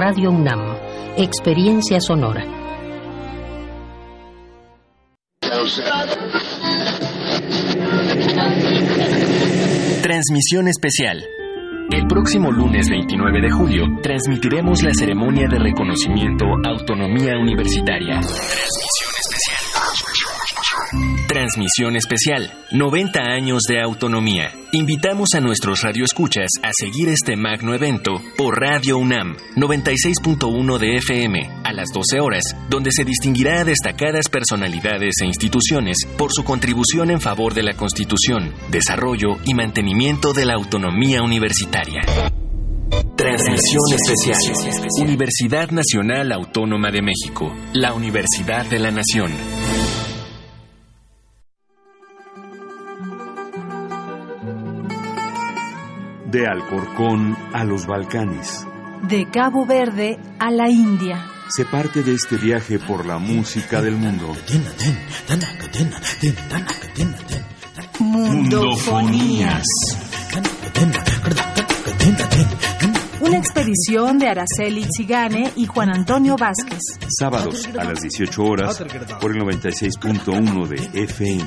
Radio UNAM, Experiencia Sonora. Transmisión especial. El próximo lunes 29 de julio transmitiremos la ceremonia de reconocimiento Autonomía Universitaria. Transmisión especial. Transmisión especial. 90 años de autonomía. Invitamos a nuestros radioescuchas a seguir este magno evento por Radio UNAM 96.1 de FM a las 12 horas, donde se distinguirá a destacadas personalidades e instituciones por su contribución en favor de la Constitución, desarrollo y mantenimiento de la autonomía universitaria. Transmisión especial. Universidad Nacional Autónoma de México, la Universidad de la Nación. De Alcorcón a los Balcanes. De Cabo Verde a la India. Se parte de este viaje por la música del mundo. Mundofonías. Una expedición de Araceli Zigane y Juan Antonio Vázquez. Sábados a las 18 horas por el 96.1 de FM.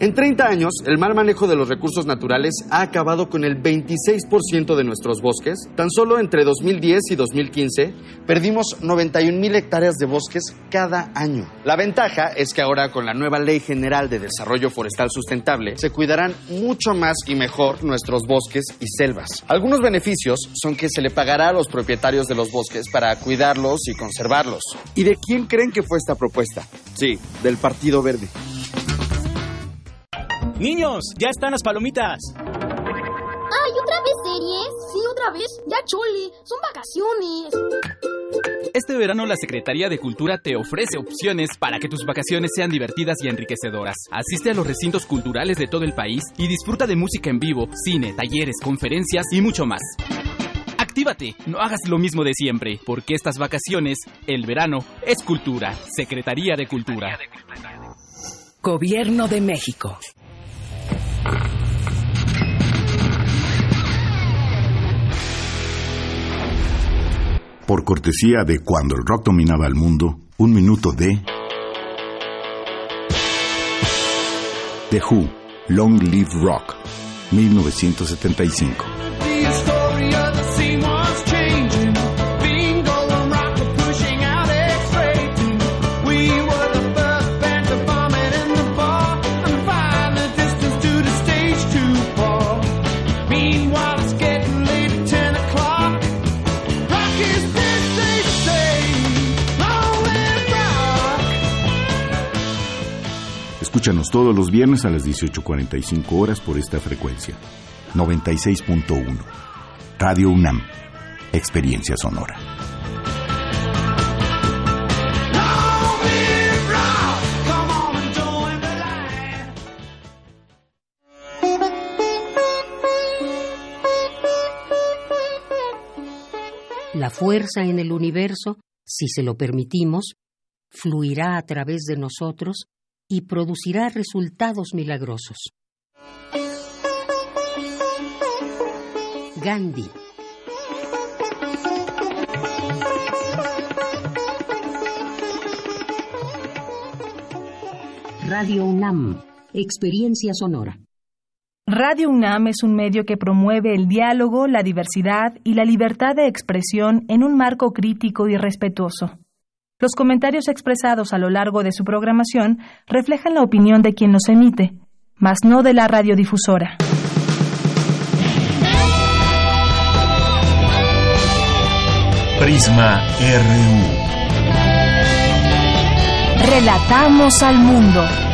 En 30 años, el mal manejo de los recursos naturales ha acabado con el 26% de nuestros bosques. Tan solo entre 2010 y 2015 perdimos 91 mil hectáreas de bosques cada año. La ventaja es que ahora con la nueva Ley General de Desarrollo Forestal Sustentable se cuidarán mucho más y mejor nuestros bosques y selvas. Algunos beneficios son que se le pagará a los propietarios de los bosques para cuidarlos y conservarlos. ¿Y de quién creen que fue esta propuesta? Sí, del Partido Verde. Niños, ya están las palomitas. ¡Ay, otra vez series! Sí, otra vez. Ya chole, son vacaciones. Este verano la Secretaría de Cultura te ofrece opciones para que tus vacaciones sean divertidas y enriquecedoras. Asiste a los recintos culturales de todo el país y disfruta de música en vivo, cine, talleres, conferencias y mucho más. Actívate, no hagas lo mismo de siempre, porque estas vacaciones, el verano, es cultura. Secretaría de Cultura. Gobierno de México. Por cortesía de cuando el rock dominaba el mundo, un minuto de The Who, Long Live Rock, 1975. Escúchanos todos los viernes a las 18.45 horas por esta frecuencia. 96.1. Radio UNAM. Experiencia sonora. La fuerza en el universo, si se lo permitimos, fluirá a través de nosotros y producirá resultados milagrosos. Gandhi. Radio UNAM, Experiencia Sonora. Radio UNAM es un medio que promueve el diálogo, la diversidad y la libertad de expresión en un marco crítico y respetuoso. Los comentarios expresados a lo largo de su programación reflejan la opinión de quien los emite, mas no de la radiodifusora. Prisma RU. Relatamos al mundo.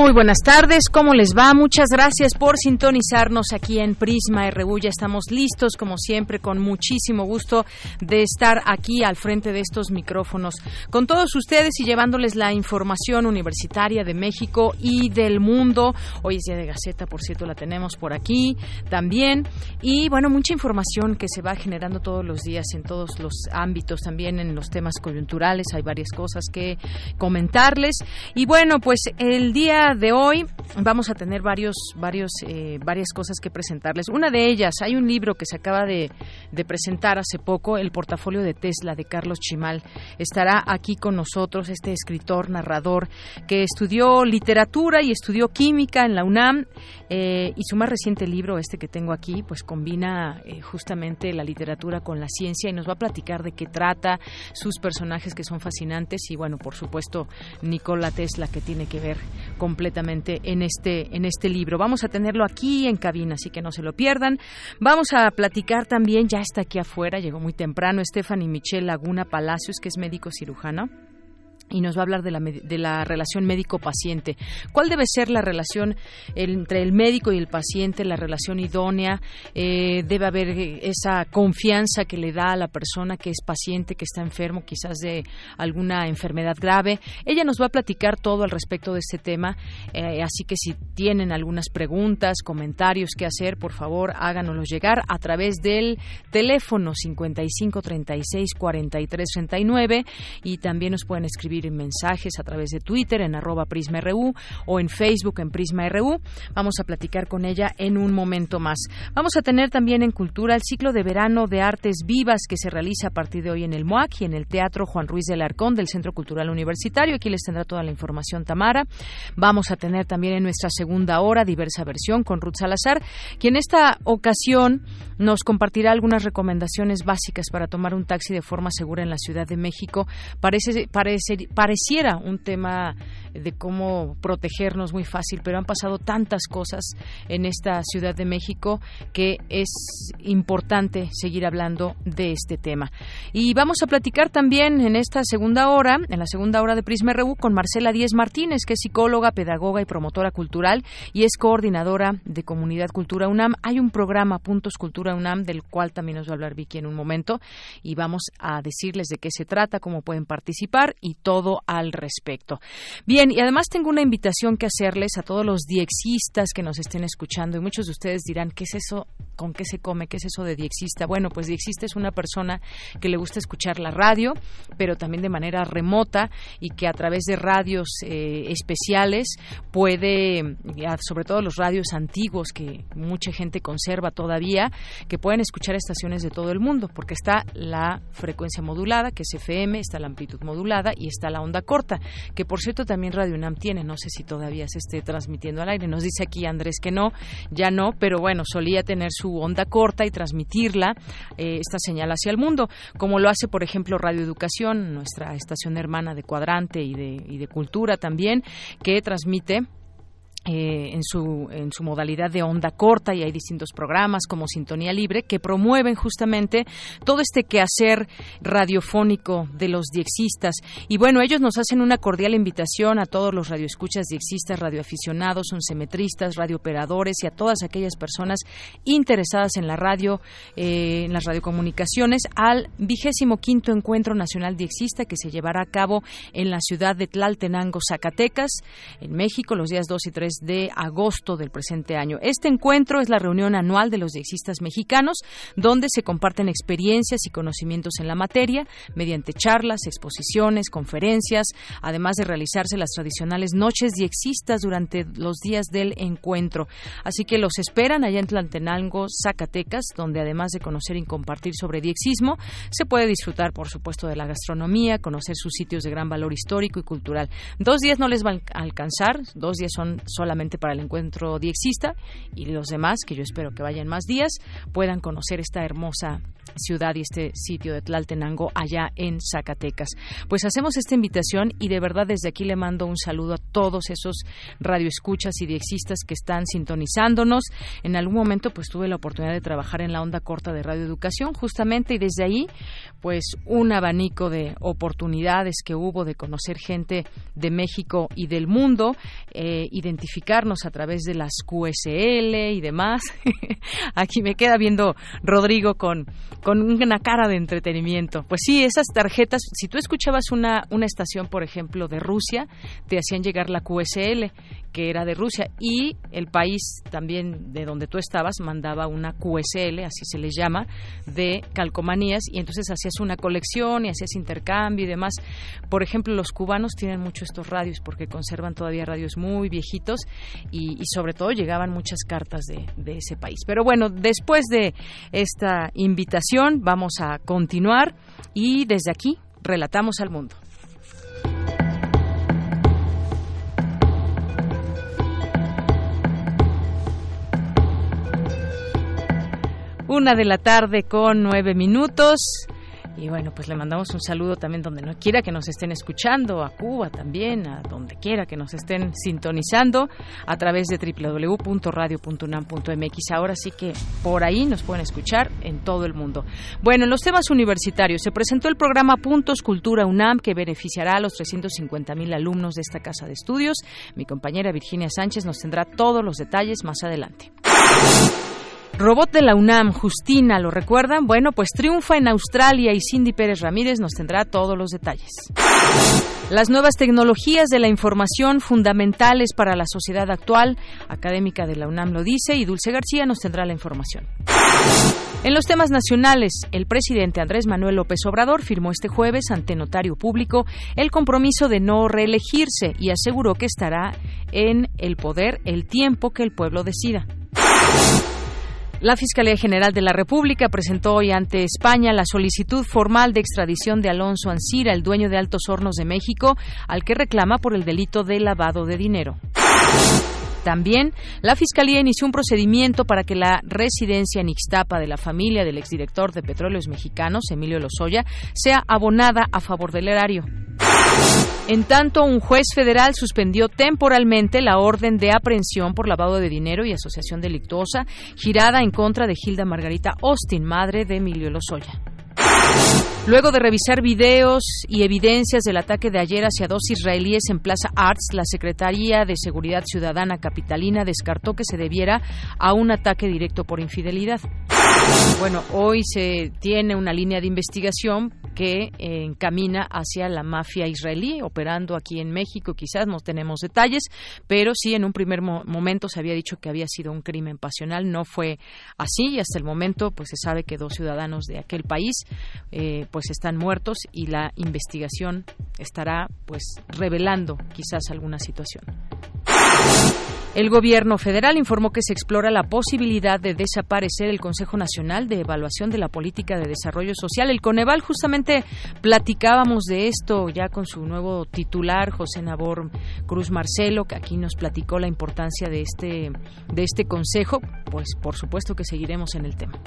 Muy buenas tardes, ¿cómo les va? Muchas gracias por sintonizarnos aquí en Prisma RU. Ya estamos listos, como siempre, con muchísimo gusto de estar aquí al frente de estos micrófonos con todos ustedes y llevándoles la información universitaria de México y del mundo. Hoy es día de Gaceta, por cierto, la tenemos por aquí también. Y bueno, mucha información que se va generando todos los días en todos los ámbitos, también en los temas coyunturales. Hay varias cosas que comentarles. Y bueno, pues el día de hoy vamos a tener varios, varios, eh, varias cosas que presentarles. Una de ellas, hay un libro que se acaba de, presentar hace poco, El portafolio de Tesla de Carlos Chimal. Estará aquí con nosotros este escritor, narrador, que estudió literatura y estudió química en la UNAM eh, y su más reciente libro, este que tengo aquí, pues combina eh, justamente la literatura con la ciencia y nos va a platicar de qué trata, sus personajes que son fascinantes y bueno, por supuesto, Nikola Tesla que tiene que ver completamente en este, en este libro. Vamos a tenerlo aquí en cabina, así que no se lo pierdan. Vamos a platicar también, ya está aquí afuera, llegó muy temprano, Stephanie Michelle Laguna Palacios, que es médico cirujano y nos va a hablar de la, de la relación médico-paciente. ¿Cuál debe ser la relación entre el médico y el paciente, la relación idónea? Eh, debe haber esa confianza que le da a la persona que es paciente, que está enfermo, quizás de alguna enfermedad grave. Ella nos va a platicar todo al respecto de este tema, eh, así que si tienen algunas preguntas, comentarios que hacer, por favor háganoslos llegar a través del teléfono 55 36 43 39 y también nos pueden escribir en mensajes a través de Twitter en arroba PrismaRU o en Facebook en PrismaRU. Vamos a platicar con ella en un momento más. Vamos a tener también en Cultura el ciclo de verano de artes vivas que se realiza a partir de hoy en el MOAC y en el Teatro Juan Ruiz del Arcón del Centro Cultural Universitario. Aquí les tendrá toda la información Tamara. Vamos a tener también en nuestra segunda hora diversa versión con Ruth Salazar, quien en esta ocasión nos compartirá algunas recomendaciones básicas para tomar un taxi de forma segura en la Ciudad de México. Parece, parece, pareciera un tema de cómo protegernos muy fácil, pero han pasado tantas cosas en esta Ciudad de México que es importante seguir hablando de este tema. Y vamos a platicar también en esta segunda hora, en la segunda hora de Prisma RU, con Marcela Díez Martínez, que es psicóloga, pedagoga y promotora cultural y es coordinadora de Comunidad Cultura UNAM. Hay un programa, Puntos Cultura UNAM, del cual también nos va a hablar Vicky en un momento y vamos a decirles de qué se trata, cómo pueden participar y todo al respecto. Bien, y además tengo una invitación que hacerles a todos los diexistas que nos estén escuchando y muchos de ustedes dirán, ¿qué es eso? ¿Con qué se come? ¿Qué es eso de diexista? Bueno, pues diexista es una persona que le gusta escuchar la radio, pero también de manera remota y que a través de radios eh, especiales puede, sobre todo los radios antiguos que mucha gente conserva todavía, que pueden escuchar estaciones de todo el mundo, porque está la frecuencia modulada, que es FM, está la amplitud modulada y está la onda corta, que por cierto también Radio UNAM tiene, no sé si todavía se esté transmitiendo al aire. Nos dice aquí Andrés que no, ya no, pero bueno, solía tener su onda corta y transmitirla, eh, esta señal hacia el mundo, como lo hace, por ejemplo, Radio Educación, nuestra estación hermana de Cuadrante y de, y de Cultura también, que transmite eh, en, su, en su modalidad de onda corta y hay distintos programas como Sintonía Libre que promueven justamente todo este quehacer radiofónico de los diexistas. Y bueno, ellos nos hacen una cordial invitación a todos los radioescuchas diexistas, radioaficionados, unsemetristas, radiooperadores y a todas aquellas personas interesadas en la radio, eh, en las radiocomunicaciones, al vigésimo quinto Encuentro Nacional Diexista que se llevará a cabo en la ciudad de Tlaltenango, Zacatecas, en México, los días 2 y 3 de agosto del presente año. Este encuentro es la reunión anual de los diexistas mexicanos, donde se comparten experiencias y conocimientos en la materia mediante charlas, exposiciones, conferencias, además de realizarse las tradicionales noches diexistas durante los días del encuentro. Así que los esperan allá en Tlantenango, Zacatecas, donde además de conocer y compartir sobre diexismo, se puede disfrutar, por supuesto, de la gastronomía, conocer sus sitios de gran valor histórico y cultural. Dos días no les va a alcanzar, dos días son solamente para el encuentro diexista y los demás, que yo espero que vayan más días, puedan conocer esta hermosa ciudad y este sitio de Tlaltenango allá en Zacatecas. Pues hacemos esta invitación y de verdad desde aquí le mando un saludo a todos esos radioescuchas y diexistas que están sintonizándonos. En algún momento pues tuve la oportunidad de trabajar en la onda corta de Radio Educación justamente y desde ahí pues un abanico de oportunidades que hubo de conocer gente de México y del mundo, eh, a través de las QSL y demás. Aquí me queda viendo Rodrigo con, con una cara de entretenimiento. Pues sí, esas tarjetas, si tú escuchabas una, una estación, por ejemplo, de Rusia, te hacían llegar la QSL que era de Rusia y el país también de donde tú estabas mandaba una QSL, así se les llama, de calcomanías y entonces hacías una colección y hacías intercambio y demás. Por ejemplo, los cubanos tienen mucho estos radios porque conservan todavía radios muy viejitos y, sobre todo llegaban muchas cartas de, de ese país. Pero bueno, después de esta invitación vamos a continuar y desde aquí relatamos al mundo. Una de la tarde con nueve minutos. Y bueno, pues le mandamos un saludo también donde no quiera que nos estén escuchando, a Cuba también, a donde quiera que nos estén sintonizando a través de www.radio.unam.mx. Ahora sí que por ahí nos pueden escuchar en todo el mundo. Bueno, en los temas universitarios se presentó el programa Puntos Cultura UNAM que beneficiará a los 350 mil alumnos de esta casa de estudios. Mi compañera Virginia Sánchez nos tendrá todos los detalles más adelante. Robot de la UNAM, Justina, ¿lo recuerdan? Bueno, pues triunfa en Australia y Cindy Pérez Ramírez nos tendrá todos los detalles. Las nuevas tecnologías de la información fundamentales para la sociedad actual, académica de la UNAM lo dice y Dulce García nos tendrá la información. En los temas nacionales, el presidente Andrés Manuel López Obrador firmó este jueves ante notario público el compromiso de no reelegirse y aseguró que estará en el poder el tiempo que el pueblo decida. La Fiscalía General de la República presentó hoy ante España la solicitud formal de extradición de Alonso Ancira, el dueño de Altos Hornos de México, al que reclama por el delito de lavado de dinero. También, la Fiscalía inició un procedimiento para que la residencia en Ixtapa de la familia del exdirector de Petróleos Mexicanos, Emilio Lozoya, sea abonada a favor del erario. En tanto, un juez federal suspendió temporalmente la orden de aprehensión por lavado de dinero y asociación delictuosa girada en contra de Hilda Margarita Austin, madre de Emilio Lozoya. Luego de revisar videos y evidencias del ataque de ayer hacia dos israelíes en Plaza Arts, la Secretaría de Seguridad Ciudadana Capitalina descartó que se debiera a un ataque directo por infidelidad. Bueno, hoy se tiene una línea de investigación que encamina hacia la mafia israelí operando aquí en México. Quizás no tenemos detalles, pero sí en un primer momento se había dicho que había sido un crimen pasional. No fue así y hasta el momento pues se sabe que dos ciudadanos de aquel país eh, pues están muertos y la investigación estará pues revelando quizás alguna situación. El gobierno federal informó que se explora la posibilidad de desaparecer el Consejo Nacional de Evaluación de la Política de Desarrollo Social. El Coneval, justamente platicábamos de esto ya con su nuevo titular, José Nabor Cruz Marcelo, que aquí nos platicó la importancia de este, de este consejo. Pues por supuesto que seguiremos en el tema.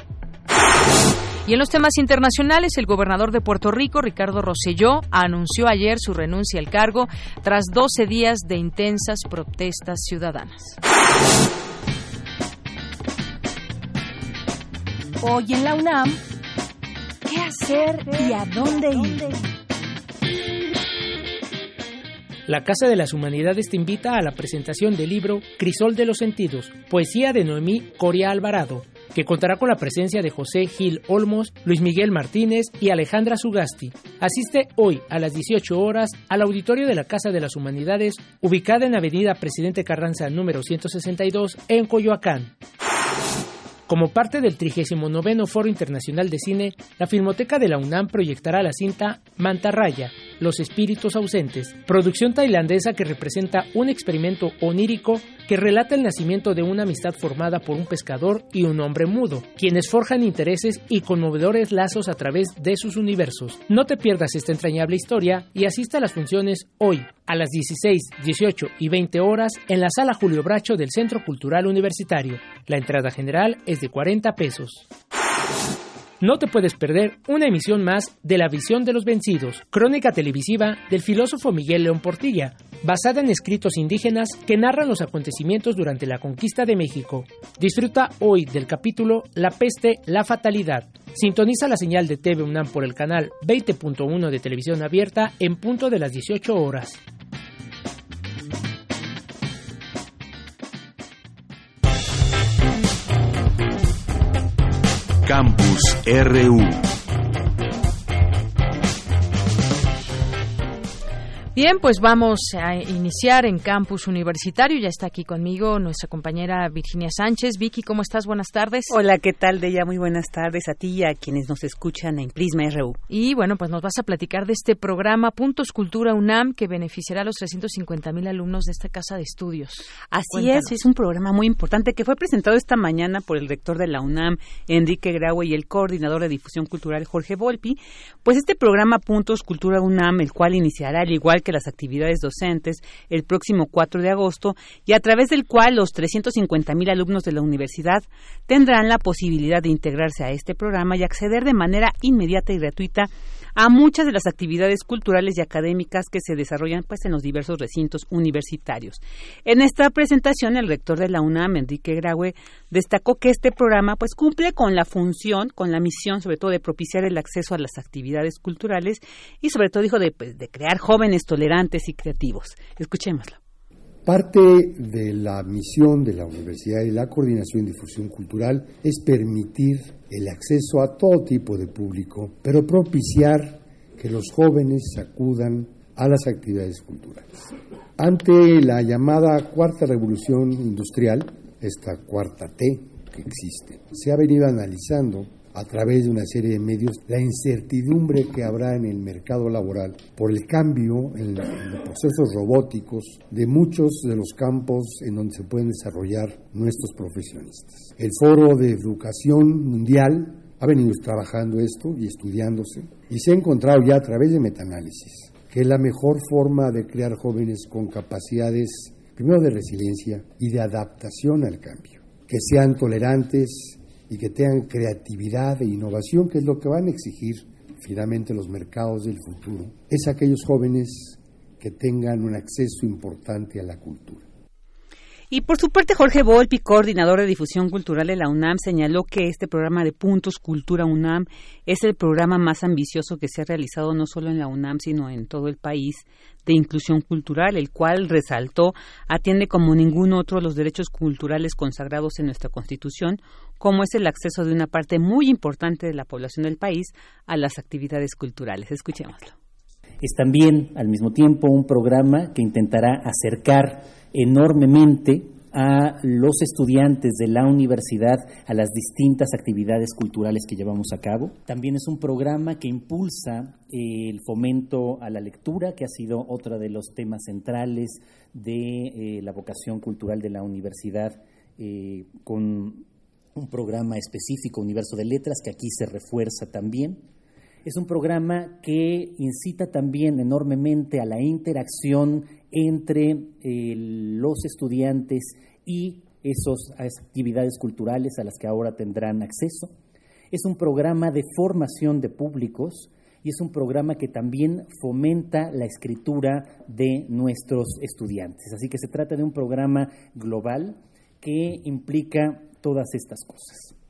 Y en los temas internacionales, el gobernador de Puerto Rico, Ricardo Rosselló, anunció ayer su renuncia al cargo tras 12 días de intensas protestas ciudadanas. Hoy en la UNAM, ¿qué hacer y a dónde ir? La Casa de las Humanidades te invita a la presentación del libro Crisol de los Sentidos, poesía de Noemí Coria Alvarado, que contará con la presencia de José Gil Olmos, Luis Miguel Martínez y Alejandra Sugasti. Asiste hoy a las 18 horas al auditorio de la Casa de las Humanidades, ubicada en Avenida Presidente Carranza número 162 en Coyoacán. Como parte del 39 Foro Internacional de Cine, la Filmoteca de la UNAM proyectará la cinta Mantarraya, Los Espíritus Ausentes, producción tailandesa que representa un experimento onírico que relata el nacimiento de una amistad formada por un pescador y un hombre mudo, quienes forjan intereses y conmovedores lazos a través de sus universos. No te pierdas esta entrañable historia y asista a las funciones hoy, a las 16, 18 y 20 horas en la Sala Julio Bracho del Centro Cultural Universitario. La entrada general es de 40 pesos. No te puedes perder una emisión más de La Visión de los Vencidos, crónica televisiva del filósofo Miguel León Portilla, basada en escritos indígenas que narran los acontecimientos durante la conquista de México. Disfruta hoy del capítulo La peste, la fatalidad. Sintoniza la señal de TV UNAM por el canal 20.1 de televisión abierta en punto de las 18 horas. Campus RU Bien, pues vamos a iniciar en campus universitario. Ya está aquí conmigo nuestra compañera Virginia Sánchez. Vicky, ¿cómo estás? Buenas tardes. Hola, ¿qué tal, Deya? Muy buenas tardes a ti y a quienes nos escuchan en Prisma RU. Y bueno, pues nos vas a platicar de este programa Puntos Cultura UNAM que beneficiará a los 350 mil alumnos de esta casa de estudios. Así es, es un programa muy importante que fue presentado esta mañana por el rector de la UNAM, Enrique Graue, y el coordinador de difusión cultural, Jorge Volpi. Pues este programa Puntos Cultura UNAM, el cual iniciará al igual que las actividades docentes el próximo 4 de agosto y a través del cual los 350 mil alumnos de la universidad tendrán la posibilidad de integrarse a este programa y acceder de manera inmediata y gratuita a muchas de las actividades culturales y académicas que se desarrollan pues en los diversos recintos universitarios. En esta presentación el rector de la UNAM, Enrique Graue, destacó que este programa pues cumple con la función, con la misión sobre todo de propiciar el acceso a las actividades culturales y sobre todo dijo de, pues, de crear jóvenes tolerantes y creativos. Escuchémoslo. Parte de la misión de la Universidad y la Coordinación de Difusión Cultural es permitir el acceso a todo tipo de público, pero propiciar que los jóvenes acudan a las actividades culturales. Ante la llamada cuarta revolución industrial, esta cuarta T que existe, se ha venido analizando a través de una serie de medios la incertidumbre que habrá en el mercado laboral por el cambio en, los procesos robóticos de muchos de los campos en donde se pueden desarrollar nuestros profesionistas. El Foro de Educación Mundial ha venido trabajando esto y estudiándose y se ha encontrado ya a través de metaanálisis que la mejor forma de crear jóvenes con capacidades primero de resiliencia y de adaptación al cambio, que sean tolerantes y que tengan creatividad e innovación, que es lo que van a exigir finalmente los mercados del futuro, es aquellos jóvenes que tengan un acceso importante a la cultura. Y por su parte, Jorge Volpi, coordinador de difusión cultural de la UNAM, señaló que este programa de Puntos Cultura UNAM es el programa más ambicioso que se ha realizado no solo en la UNAM, sino en todo el país de inclusión cultural, el cual, resaltó, atiende como ningún otro los derechos culturales consagrados en nuestra Constitución, como es el acceso de una parte muy importante de la población del país a las actividades culturales. Escuchémoslo. Es también, al mismo tiempo, un programa que intentará acercar enormemente a los estudiantes de la universidad a las distintas actividades culturales que llevamos a cabo. También es un programa que impulsa el fomento a la lectura, que ha sido otro de los temas centrales de eh, la vocación cultural de la universidad, eh, con un programa específico, Universo de Letras, que aquí se refuerza también. Es un programa que incita también enormemente a la interacción entre eh, los estudiantes y esas actividades culturales a las que ahora tendrán acceso. Es un programa de formación de públicos y es un programa que también fomenta la escritura de nuestros estudiantes. Así que se trata de un programa global que implica todas estas cosas.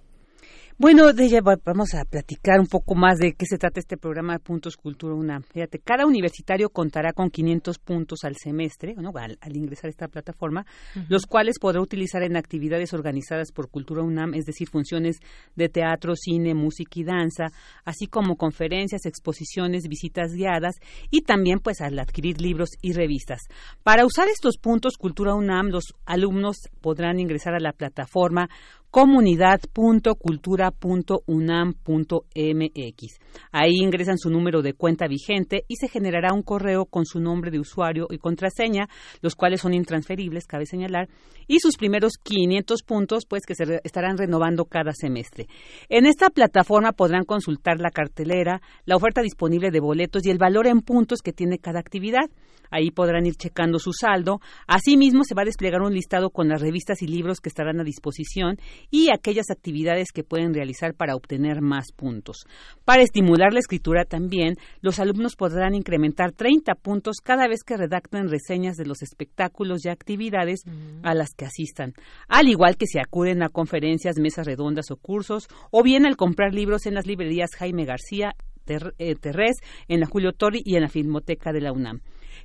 Bueno, de ella vamos a platicar un poco más de qué se trata este programa de Puntos Cultura UNAM. Fíjate, cada universitario contará con 500 puntos al semestre, al, ingresar a esta plataforma, los cuales podrá utilizar en actividades organizadas por Cultura UNAM, es decir, funciones de teatro, cine, música y danza, así como conferencias, exposiciones, visitas guiadas y también pues al adquirir libros y revistas. Para usar estos puntos Cultura UNAM, los alumnos podrán ingresar a la plataforma comunidad.cultura.unam.mx. Ahí ingresan su número de cuenta vigente y se generará un correo con su nombre de usuario y contraseña, los cuales son intransferibles, cabe señalar, y sus primeros 500 puntos, pues que se estarán renovando cada semestre. En esta plataforma podrán consultar la cartelera, la oferta disponible de boletos y el valor en puntos que tiene cada actividad. Ahí podrán ir checando su saldo. Asimismo, se va a desplegar un listado con las revistas y libros que estarán a disposición y aquellas actividades que pueden realizar para obtener más puntos. Para estimular la escritura también, los alumnos podrán incrementar 30 puntos cada vez que redacten reseñas de los espectáculos y actividades a las que asistan, al igual que si acuden a conferencias, mesas redondas o cursos, o bien al comprar libros en las librerías Jaime García, eh, Terrés, en la Julio Tori y en la Filmoteca de la UNAM.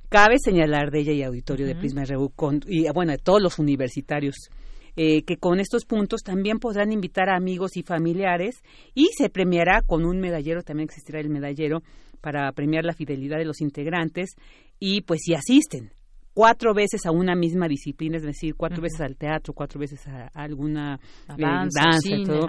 Cabe señalar de ella y auditorio de Prisma RU y bueno, de todos los universitarios eh, que con estos puntos también podrán invitar a amigos y familiares y se premiará con un medallero, también existirá el medallero para premiar la fidelidad de los integrantes y pues si asisten cuatro veces a una misma disciplina, es decir, cuatro veces al teatro, cuatro veces a, alguna eh, danza, todo,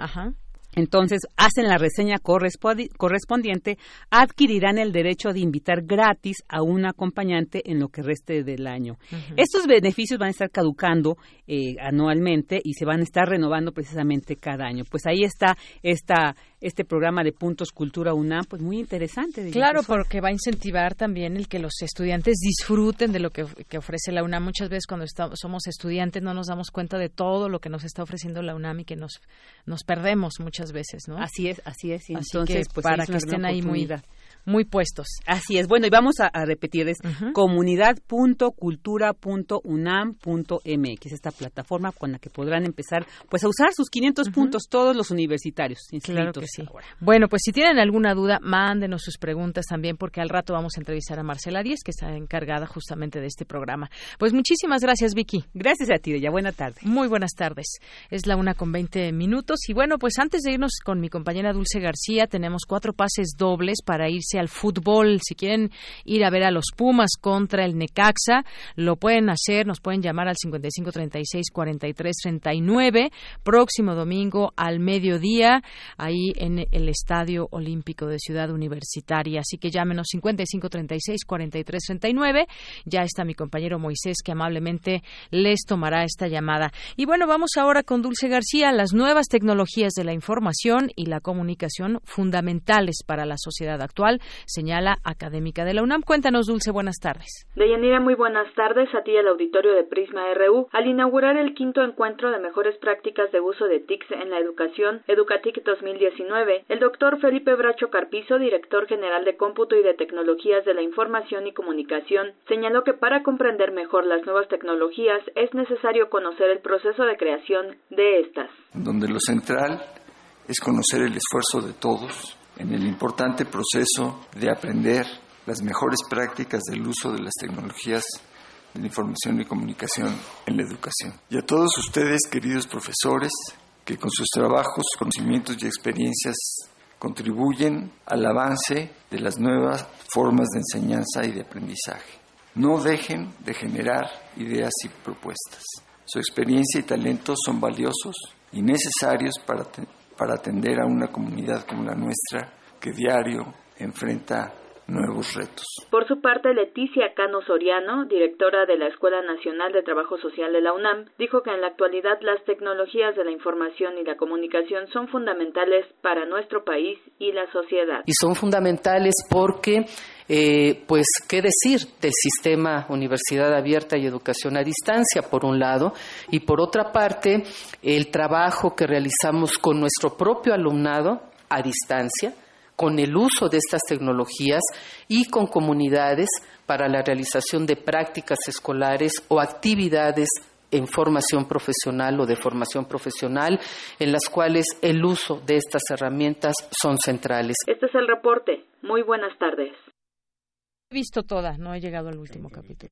entonces, hacen la reseña correspondiente, adquirirán el derecho de invitar gratis a un acompañante en lo que reste del año. Estos beneficios van a estar caducando eh, anualmente y se van a estar renovando precisamente cada año. Pues ahí está esta este programa de Puntos Cultura UNAM, pues muy interesante. Claro, porque va a incentivar también el que los estudiantes disfruten de lo que, ofrece la UNAM. Muchas veces cuando somos estudiantes no nos damos cuenta de todo lo que nos está ofreciendo la UNAM y que nos, nos perdemos muchas veces, ¿no? Así es, así es. entonces, pues, para que estén ahí muy muy puestos. Así es. Bueno, y vamos a, repetir, es comunidad.cultura.unam.mx, esta plataforma con la que podrán empezar pues a usar sus 500 puntos todos los universitarios Claro que sí. Bueno, pues si tienen alguna duda, mándenos sus preguntas también, porque al rato vamos a entrevistar a Marcela Díez, que está encargada justamente de este programa. Pues muchísimas gracias, Vicky. Gracias a ti, ya Buena tarde. Muy buenas tardes. Es la una con 20 minutos. Y bueno, pues antes de irnos con mi compañera Dulce García, tenemos cuatro pases dobles para irse al fútbol. Si quieren ir a ver a los Pumas contra el Necaxa, lo pueden hacer, nos pueden llamar al 55 36 43 39 próximo domingo al mediodía ahí en el Estadio Olímpico de Ciudad Universitaria. Así que llámenos 55 36 43 39. Ya está mi compañero Moisés que amablemente les tomará esta llamada. Y bueno, vamos ahora con Dulce García, las nuevas tecnologías de la información y la comunicación fundamentales para la sociedad actual señala académica de la UNAM. Cuéntanos, Dulce, buenas tardes. Deyanira, muy buenas tardes a ti al auditorio de Prisma RU. Al inaugurar el quinto encuentro de mejores prácticas de uso de TICS en la educación, Educatic 2019, el doctor Felipe Bracho Carpizo, director general de Cómputo y de Tecnologías de la Información y Comunicación, señaló que para comprender mejor las nuevas tecnologías es necesario conocer el proceso de creación de estas. Donde lo central es conocer el esfuerzo de todos en el importante proceso de aprender las mejores prácticas del uso de las tecnologías de la información y comunicación en la educación. Y a todos ustedes, queridos profesores, que con sus trabajos, conocimientos y experiencias contribuyen al avance de las nuevas formas de enseñanza y de aprendizaje. No dejen de generar ideas y propuestas. Su experiencia y talento son valiosos y necesarios para para atender a una comunidad como la nuestra que diario enfrenta nuevos retos. Por su parte, Leticia Cano Soriano, directora de la Escuela Nacional de Trabajo Social de la UNAM, dijo que en la actualidad las tecnologías de la información y la comunicación son fundamentales para nuestro país y la sociedad. Y son fundamentales porque eh, pues, ¿qué decir del sistema universidad abierta y educación a distancia, por un lado? Y por otra parte, el trabajo que realizamos con nuestro propio alumnado a distancia, con el uso de estas tecnologías y con comunidades para la realización de prácticas escolares o actividades en formación profesional o de formación profesional, en las cuales el uso de estas herramientas son centrales. Este es el reporte. Muy buenas tardes. He visto toda, no he llegado al último capítulo.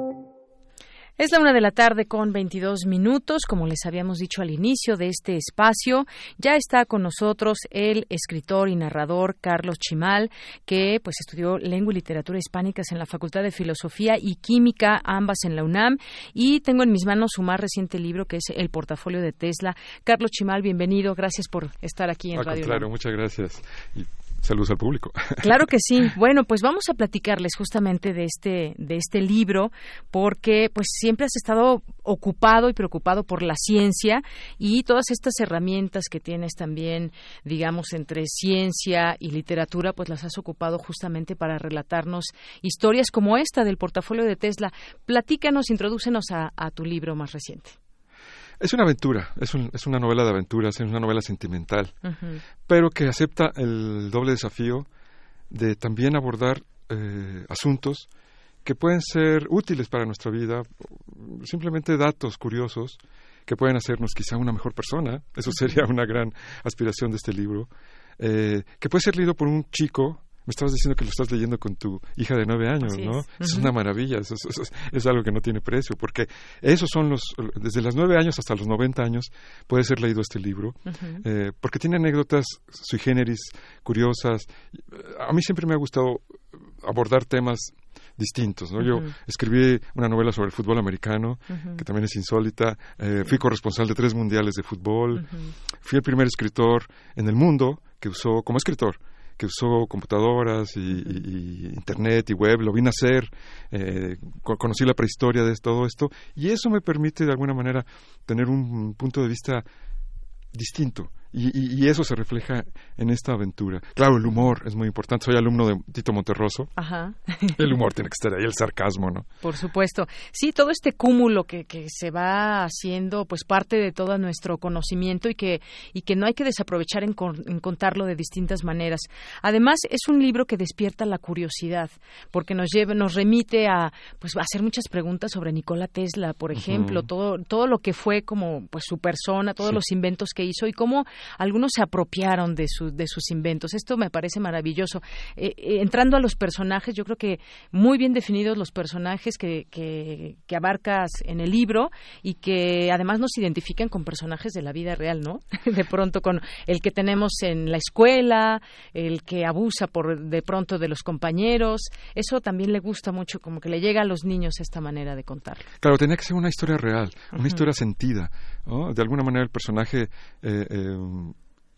Es la una de la tarde con 22 minutos. Como les habíamos dicho al inicio de este espacio, ya está con nosotros el escritor y narrador Carlos Chimal, que pues estudió lengua y literatura hispánicas en la Facultad de Filosofía y Química, ambas en la UNAM. Y tengo en mis manos su más reciente libro, que es El portafolio de Tesla. Carlos Chimal, bienvenido. Gracias por estar aquí en Radio Claro, muchas gracias. Saludos al público. Claro que sí. Bueno, pues vamos a platicarles justamente de este de este libro porque pues siempre has estado ocupado y preocupado por la ciencia y todas estas herramientas que tienes también, digamos, entre ciencia y literatura, pues las has ocupado justamente para relatarnos historias como esta del portafolio de Tesla. Platícanos, introdúcenos a, a tu libro más reciente. Es una aventura, es, un, es, una novela de aventuras, es una novela sentimental, pero que acepta el doble desafío de también abordar eh, asuntos que pueden ser útiles para nuestra vida, simplemente datos curiosos que pueden hacernos quizá una mejor persona, eso sería una gran aspiración de este libro, eh, que puede ser leído por un chico me estabas diciendo que lo estás leyendo con tu hija de nueve años, ¿no? Es. una maravilla, es, es, algo que no tiene precio, porque esos son los, desde los nueve años hasta los noventa años puede ser leído este libro, eh, porque tiene anécdotas sui generis, curiosas. A mí siempre me ha gustado abordar temas distintos. ¿no? Yo escribí una novela sobre el fútbol americano, que también es insólita. Eh, fui corresponsal de tres mundiales de fútbol. Fui el primer escritor en el mundo que usó, como escritor, que usó computadoras y, internet y web, lo vine a hacer, eh, conocí la prehistoria de todo esto y eso me permite de alguna manera tener un punto de vista distinto y, eso se refleja en esta aventura. Claro, el humor es muy importante. Soy alumno de Tito Monterroso. Ajá. El humor tiene que estar ahí, el sarcasmo, ¿no? Por supuesto. Sí, todo este cúmulo que, que se va haciendo, pues parte de todo nuestro conocimiento y que, y que no hay que desaprovechar en, contarlo de distintas maneras. Además, es un libro que despierta la curiosidad, porque nos lleva, nos remite a, pues, a hacer muchas preguntas sobre Nikola Tesla, por ejemplo, todo, todo lo que fue como, pues, su persona, todos los inventos que hizo y cómo algunos se apropiaron de, de sus inventos. Esto me parece maravilloso. Eh, eh, entrando a los personajes, yo creo que muy bien definidos los personajes que, que, abarcas en el libro y que además nos identifican con personajes de la vida real, ¿no? De pronto con el que tenemos en la escuela, el que abusa por de pronto de los compañeros. Eso también le gusta mucho, como que le llega a los niños esta manera de contar. Claro, tenía que ser una historia real, una historia sentida. De alguna manera el personaje eh,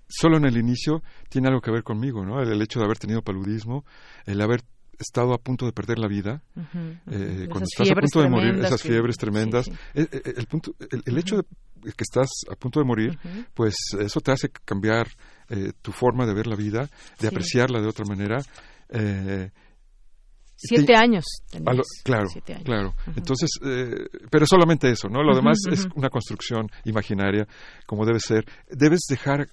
solo en el inicio tiene algo que ver conmigo, ¿no? El, hecho de haber tenido paludismo, el haber estado a punto de perder la vida, eh, cuando estás a punto de morir, esas fiebres tremendas, eh, eh, El, punto, el, hecho de que estás a punto de morir, pues eso te hace cambiar tu forma de ver la vida, de apreciarla de otra manera. Siete años. claro, claro. Entonces, pero solamente eso, ¿no? Lo demás es una construcción imaginaria, como debe ser. Debes dejar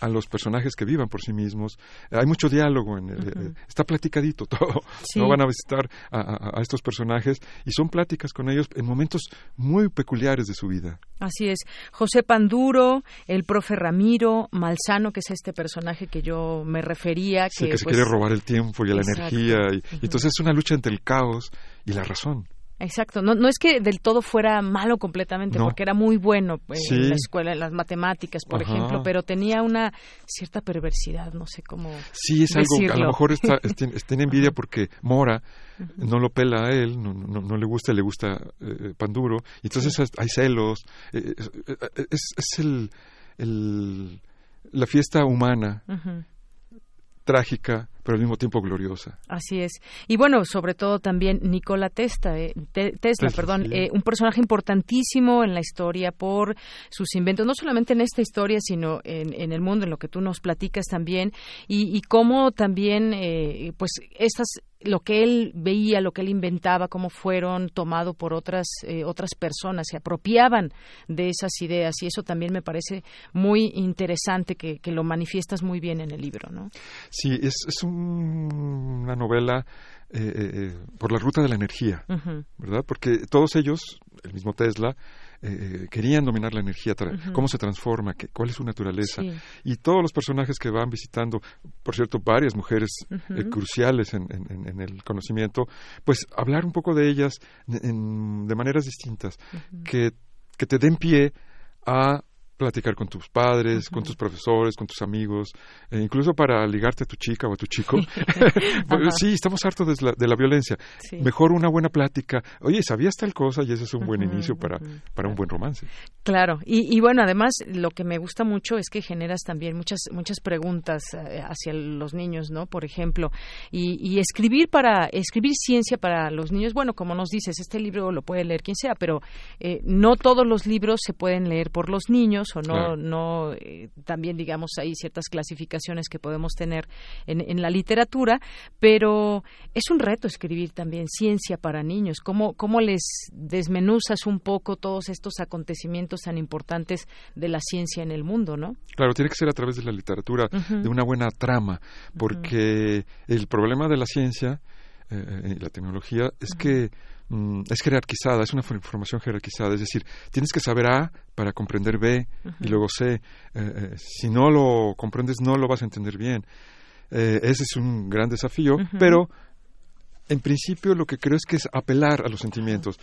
a los personajes que vivan por sí mismos. Hay mucho diálogo, en el, está platicadito todo. No van a visitar a, estos personajes y son pláticas con ellos en momentos muy peculiares de su vida. Así es. José Panduro, el profe Ramiro, Malsano, que es este personaje que yo me refería. Que, que se quiere pues, robar el tiempo y la energía. Y, entonces es una lucha entre el caos y la razón. Exacto, no, no es que del todo fuera malo completamente, porque era muy bueno pues, en la escuela, en las matemáticas, por ejemplo, pero tenía una cierta perversidad, no sé cómo. Sí, es algo que a lo mejor está, tiene envidia porque Mora no lo pela a él, no, no, le gusta, le gusta eh, Panduro, y entonces hay celos, eh, es, es, el, el, la fiesta humana trágica, pero al mismo tiempo gloriosa. Así es. Y bueno, sobre todo también Nikola Tesla, eh, Tesla, perdón, eh, un personaje importantísimo en la historia por sus inventos, no solamente en esta historia, sino en, el mundo, en lo que tú nos platicas también, y, y cómo también, eh, pues, estas lo que él veía, lo que él inventaba, cómo fueron tomados por otras eh, otras personas, se apropiaban de esas ideas y eso también me parece muy interesante que, que lo manifiestas muy bien en el libro, ¿no? Sí, es, es una novela eh, eh, por la ruta de la energía, ¿verdad? Porque todos ellos, el mismo Tesla, eh, querían dominar la energía, cómo se transforma, qué, cuál es su naturaleza. Y todos los personajes que van visitando, por cierto, varias mujeres eh, cruciales en, el conocimiento, pues hablar un poco de ellas de maneras distintas, que, que te den pie a platicar con tus padres, con tus profesores, con tus amigos, e incluso para ligarte a tu chica o a tu chico. Pues, sí, estamos hartos de la, de la violencia. Mejor una buena plática. Oye, ¿sabías tal cosa? Y ese es un buen inicio para, para un buen romance. Claro, y, y, bueno, además lo que me gusta mucho es que generas también muchas muchas preguntas eh, hacia los niños, ¿no? Por ejemplo, y, y, escribir para escribir ciencia para los niños. Bueno, como nos dices, este libro lo puede leer quien sea, pero eh, no todos los libros se pueden leer por los niños o no no eh, también digamos hay ciertas clasificaciones que podemos tener en, en, la literatura, pero es un reto escribir también ciencia para niños. ¿Cómo cómo les desmenuzas un poco todos estos acontecimientos tan importantes de la ciencia en el mundo, ¿no? Claro, tiene que ser a través de la literatura, de una buena trama, porque el problema de la ciencia eh, y la tecnología es que mm, es jerarquizada, es una información jerarquizada, es decir, tienes que saber A para comprender B y luego C. Eh, eh, si no lo comprendes, no lo vas a entender bien. ese es un gran desafío, pero en principio lo que creo es que es apelar a los sentimientos,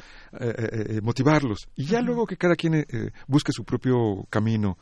motivarlos, y ya luego que cada quien busque su propio camino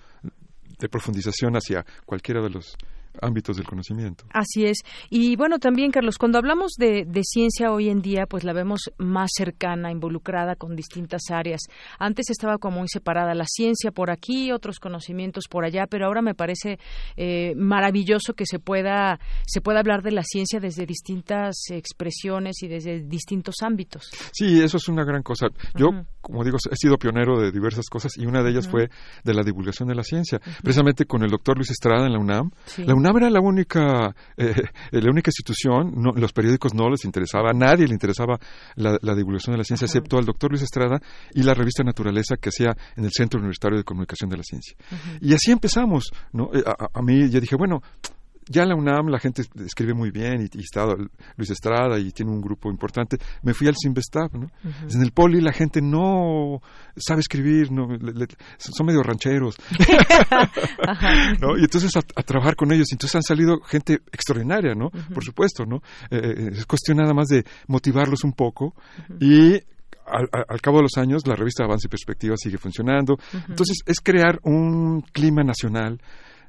de profundización hacia cualquiera de los ámbitos del conocimiento. Así es. Y bueno, también, Carlos, cuando hablamos de, de, ciencia hoy en día, pues la vemos más cercana, involucrada con distintas áreas. Antes estaba como muy separada la ciencia por aquí, otros conocimientos por allá, pero ahora me parece eh, maravilloso que se pueda, se pueda hablar de la ciencia desde distintas expresiones y desde distintos ámbitos. Sí, eso es una gran cosa. Yo, como digo, he sido pionero de diversas cosas y una de ellas fue de la divulgación de la ciencia. Precisamente con el doctor Luis Estrada en la UNAM. La UNAM UNAM era la única, eh, la única institución, no, los periódicos no les interesaba, a nadie le interesaba la, divulgación de la ciencia, excepto al doctor Luis Estrada y la revista Naturaleza que hacía en el Centro Universitario de Comunicación de la Ciencia. Y así empezamos, ¿no? Eh, a, a, mí ya dije, bueno, ya en la UNAM la gente escribe muy bien y, y, está Luis Estrada y tiene un grupo importante. Me fui al Simvestab, ¿no? En el Poli la gente no sabe escribir, no, son medio rancheros. ¿no? Y entonces a, trabajar con ellos, entonces han salido gente extraordinaria, ¿no? Por supuesto, ¿no? Eh, eh, es cuestión nada más de motivarlos un poco y al, al, cabo de los años la revista Avance y Perspectiva sigue funcionando. Entonces es crear un clima nacional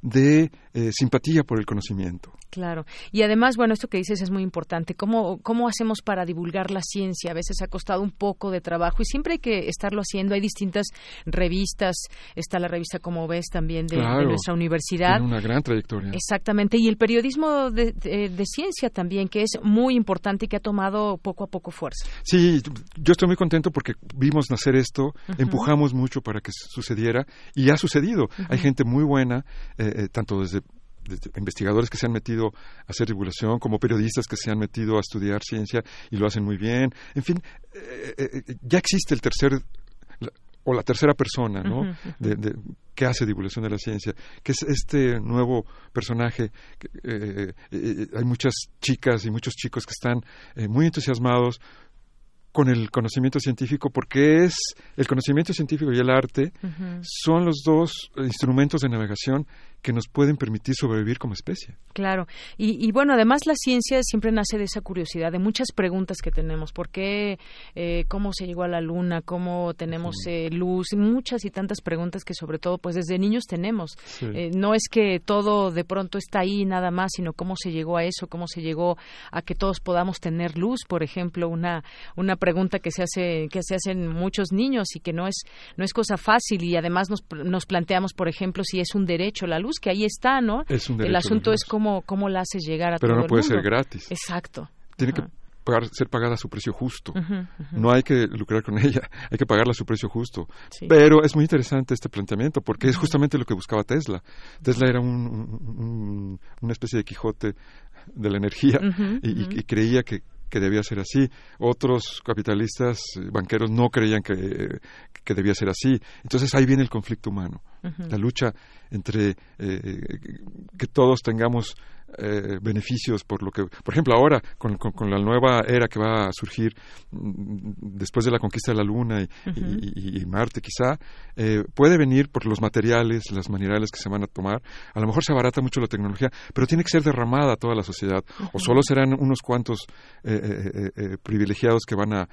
de eh, simpatía por el conocimiento. Claro. Y además, bueno, esto que dices es muy importante. ¿Cómo, ¿Cómo hacemos para divulgar la ciencia? A veces ha costado un poco de trabajo y siempre hay que estarlo haciendo. Hay distintas revistas. Está la revista Como ves también de, nuestra universidad. Tiene una gran trayectoria. Exactamente. Y el periodismo de, ciencia también, que es muy importante y que ha tomado poco a poco fuerza. Sí, yo estoy muy contento porque vimos nacer esto, empujamos mucho para que sucediera y ha sucedido. Hay gente muy buena, eh, eh, tanto desde investigadores que se han metido a hacer divulgación, como periodistas que se han metido a estudiar ciencia y lo hacen muy bien. En fin, eh, eh, eh, ya existe el tercer o la tercera persona, ¿no? de, que hace divulgación de la ciencia, que es este nuevo personaje. hay muchas chicas y muchos chicos que están muy entusiasmados con el conocimiento científico porque es el conocimiento científico y el arte son los dos instrumentos de navegación que nos pueden permitir sobrevivir como especie. Claro, y, bueno, además la ciencia siempre nace de esa curiosidad, de muchas preguntas que tenemos. ¿Por qué? Eh, ¿Cómo se llegó a la luna? ¿Cómo tenemos eh, luz? Muchas y tantas preguntas que sobre todo pues desde niños tenemos. Eh, no es que todo de pronto está ahí nada más, sino cómo se llegó a eso, cómo se llegó a que todos podamos tener luz, por ejemplo, una, una pregunta que se hace que se hacen muchos niños y que no es no es cosa fácil y además nos, nos planteamos, por ejemplo, si es un derecho la luz que ahí está, ¿no? el asunto es cómo, cómo la haces llegar a Pero todo no puede ser gratis. Exacto. Tiene que ser pagada a su precio justo. No hay que lucrar con ella, hay que pagarla a su precio justo. Pero es muy interesante este planteamiento porque es justamente lo que buscaba Tesla. Tesla era un, una especie de Quijote de la energía y, creía que, que debía ser así. Otros capitalistas, eh, banqueros, no creían que, que debía ser así. Entonces ahí viene el conflicto humano, la lucha entre eh, que todos tengamos eh, beneficios por lo que, por ejemplo, ahora con, la nueva era que va a surgir mm, después de la conquista de la Luna y, Marte, quizá, eh, puede venir por los materiales, las minerales que se van a tomar. A lo mejor se abarata mucho la tecnología, pero tiene que ser derramada a toda la sociedad, o solo serán unos cuantos eh, privilegiados que van a,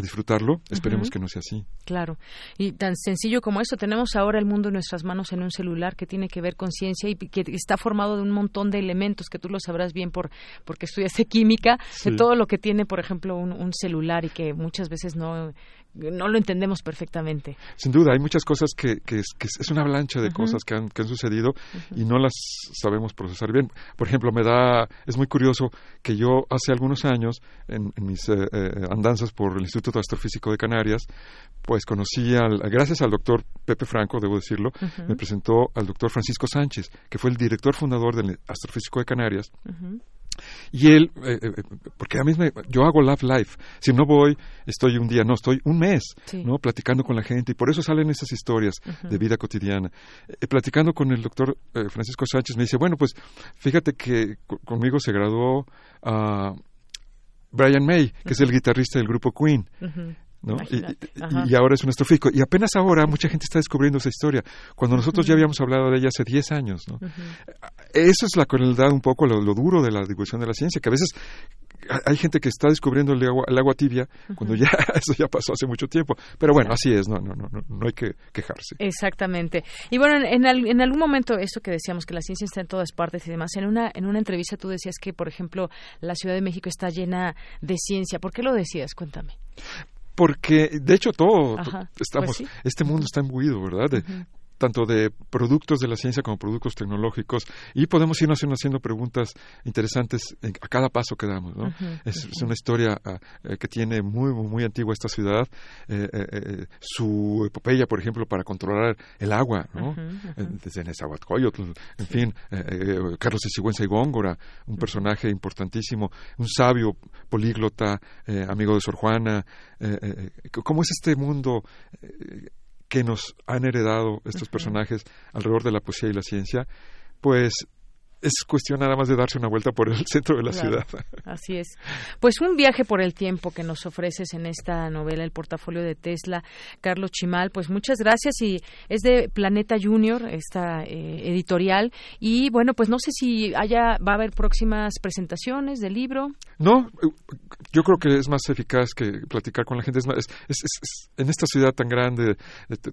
disfrutarlo. Esperemos que no sea así. Claro, y tan sencillo como eso, tenemos ahora el mundo en nuestras manos en un celular que tiene que ver con ciencia y que está formado de un montón de elementos que tú lo sabrás bien por porque estudiaste química, de todo lo que tiene, por ejemplo, un, celular y que muchas veces no no lo entendemos perfectamente. Sin duda, hay muchas cosas que, que, es, una avalancha de cosas que han, que han sucedido y no las sabemos procesar bien. Por ejemplo, me da, es muy curioso que yo hace algunos años, en, mis eh, eh, andanzas por el Instituto Astrofísico de Canarias, pues conocí, al, gracias al doctor Pepe Franco, debo decirlo, me presentó al doctor Francisco Sánchez, que fue el director fundador del Astrofísico de Canarias. Y él, eh, eh, porque a mí yo hago Love Life, si no voy, estoy un día, no, estoy un mes, ¿no? Platicando con la gente y por eso salen esas historias de vida cotidiana. Eh, platicando con el doctor Francisco Sánchez me dice, bueno, pues fíjate que conmigo se graduó uh, Brian May, que es el guitarrista del grupo Queen. Y, ahora es un astrofísico. Y apenas ahora mucha gente está descubriendo esa historia, cuando nosotros ya habíamos hablado de ella hace 10 años. ¿no? Eso es la crueldad, un poco lo, duro de la divulgación de la ciencia, que a veces hay gente que está descubriendo el agua, el agua tibia cuando ya eso ya pasó hace mucho tiempo. Pero bueno, así es, no, no, no, no hay que quejarse. Exactamente. Y bueno, en, en, algún momento, eso que decíamos, que la ciencia está en todas partes y demás, en una, en una entrevista tú decías que, por ejemplo, la Ciudad de México está llena de ciencia. ¿Por qué lo decías? Cuéntame porque de hecho todo estamos pues este mundo está imbuido verdad tanto de productos de la ciencia como productos tecnológicos y podemos irnos haciendo preguntas interesantes a cada paso que damos ¿no? es, una historia eh, que tiene muy muy antigua esta ciudad eh, eh, su epopeya por ejemplo para controlar el agua ¿no? desde Nezahualcóyotl en fin Carlos de Sigüenza y Góngora un personaje importantísimo un sabio políglota amigo de Sor Juana cómo es este mundo que nos han heredado estos personajes alrededor de la poesía y la ciencia, pues es cuestión nada más de darse una vuelta por el centro de la ciudad. Así es. Pues un viaje por el tiempo que nos ofreces en esta novela, El portafolio de Tesla, Carlos Chimal, pues muchas gracias y es de Planeta Junior, esta eh, editorial. Y bueno, pues no sé si haya, va a haber próximas presentaciones del libro. No, yo creo que es más eficaz que platicar con la gente. Es, es, en esta ciudad tan grande,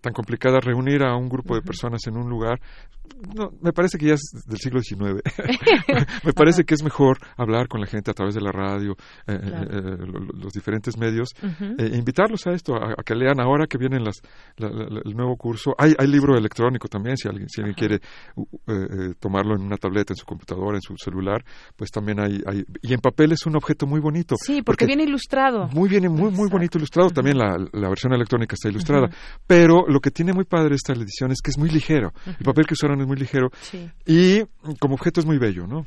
tan complicada, reunir a un grupo de personas en un lugar, no, me parece que ya es del siglo XIX. me parece que es mejor hablar con la gente a través de la radio, eh, eh, eh, los diferentes medios, e invitarlos a esto, a, que lean ahora que viene las, el nuevo curso. Hay, hay libro electrónico también, si alguien, si alguien quiere tomarlo en una tableta, en su computadora, en su celular, pues también hay, hay, Y en papel es un objeto muy bonito. Sí, porque, viene ilustrado. Muy bien, muy, muy bonito ilustrado. También la, la versión electrónica está ilustrada. Pero lo que tiene muy padre esta edición es que es muy ligero. El papel que usaron es muy ligero. Y como objeto es muy bello, ¿no?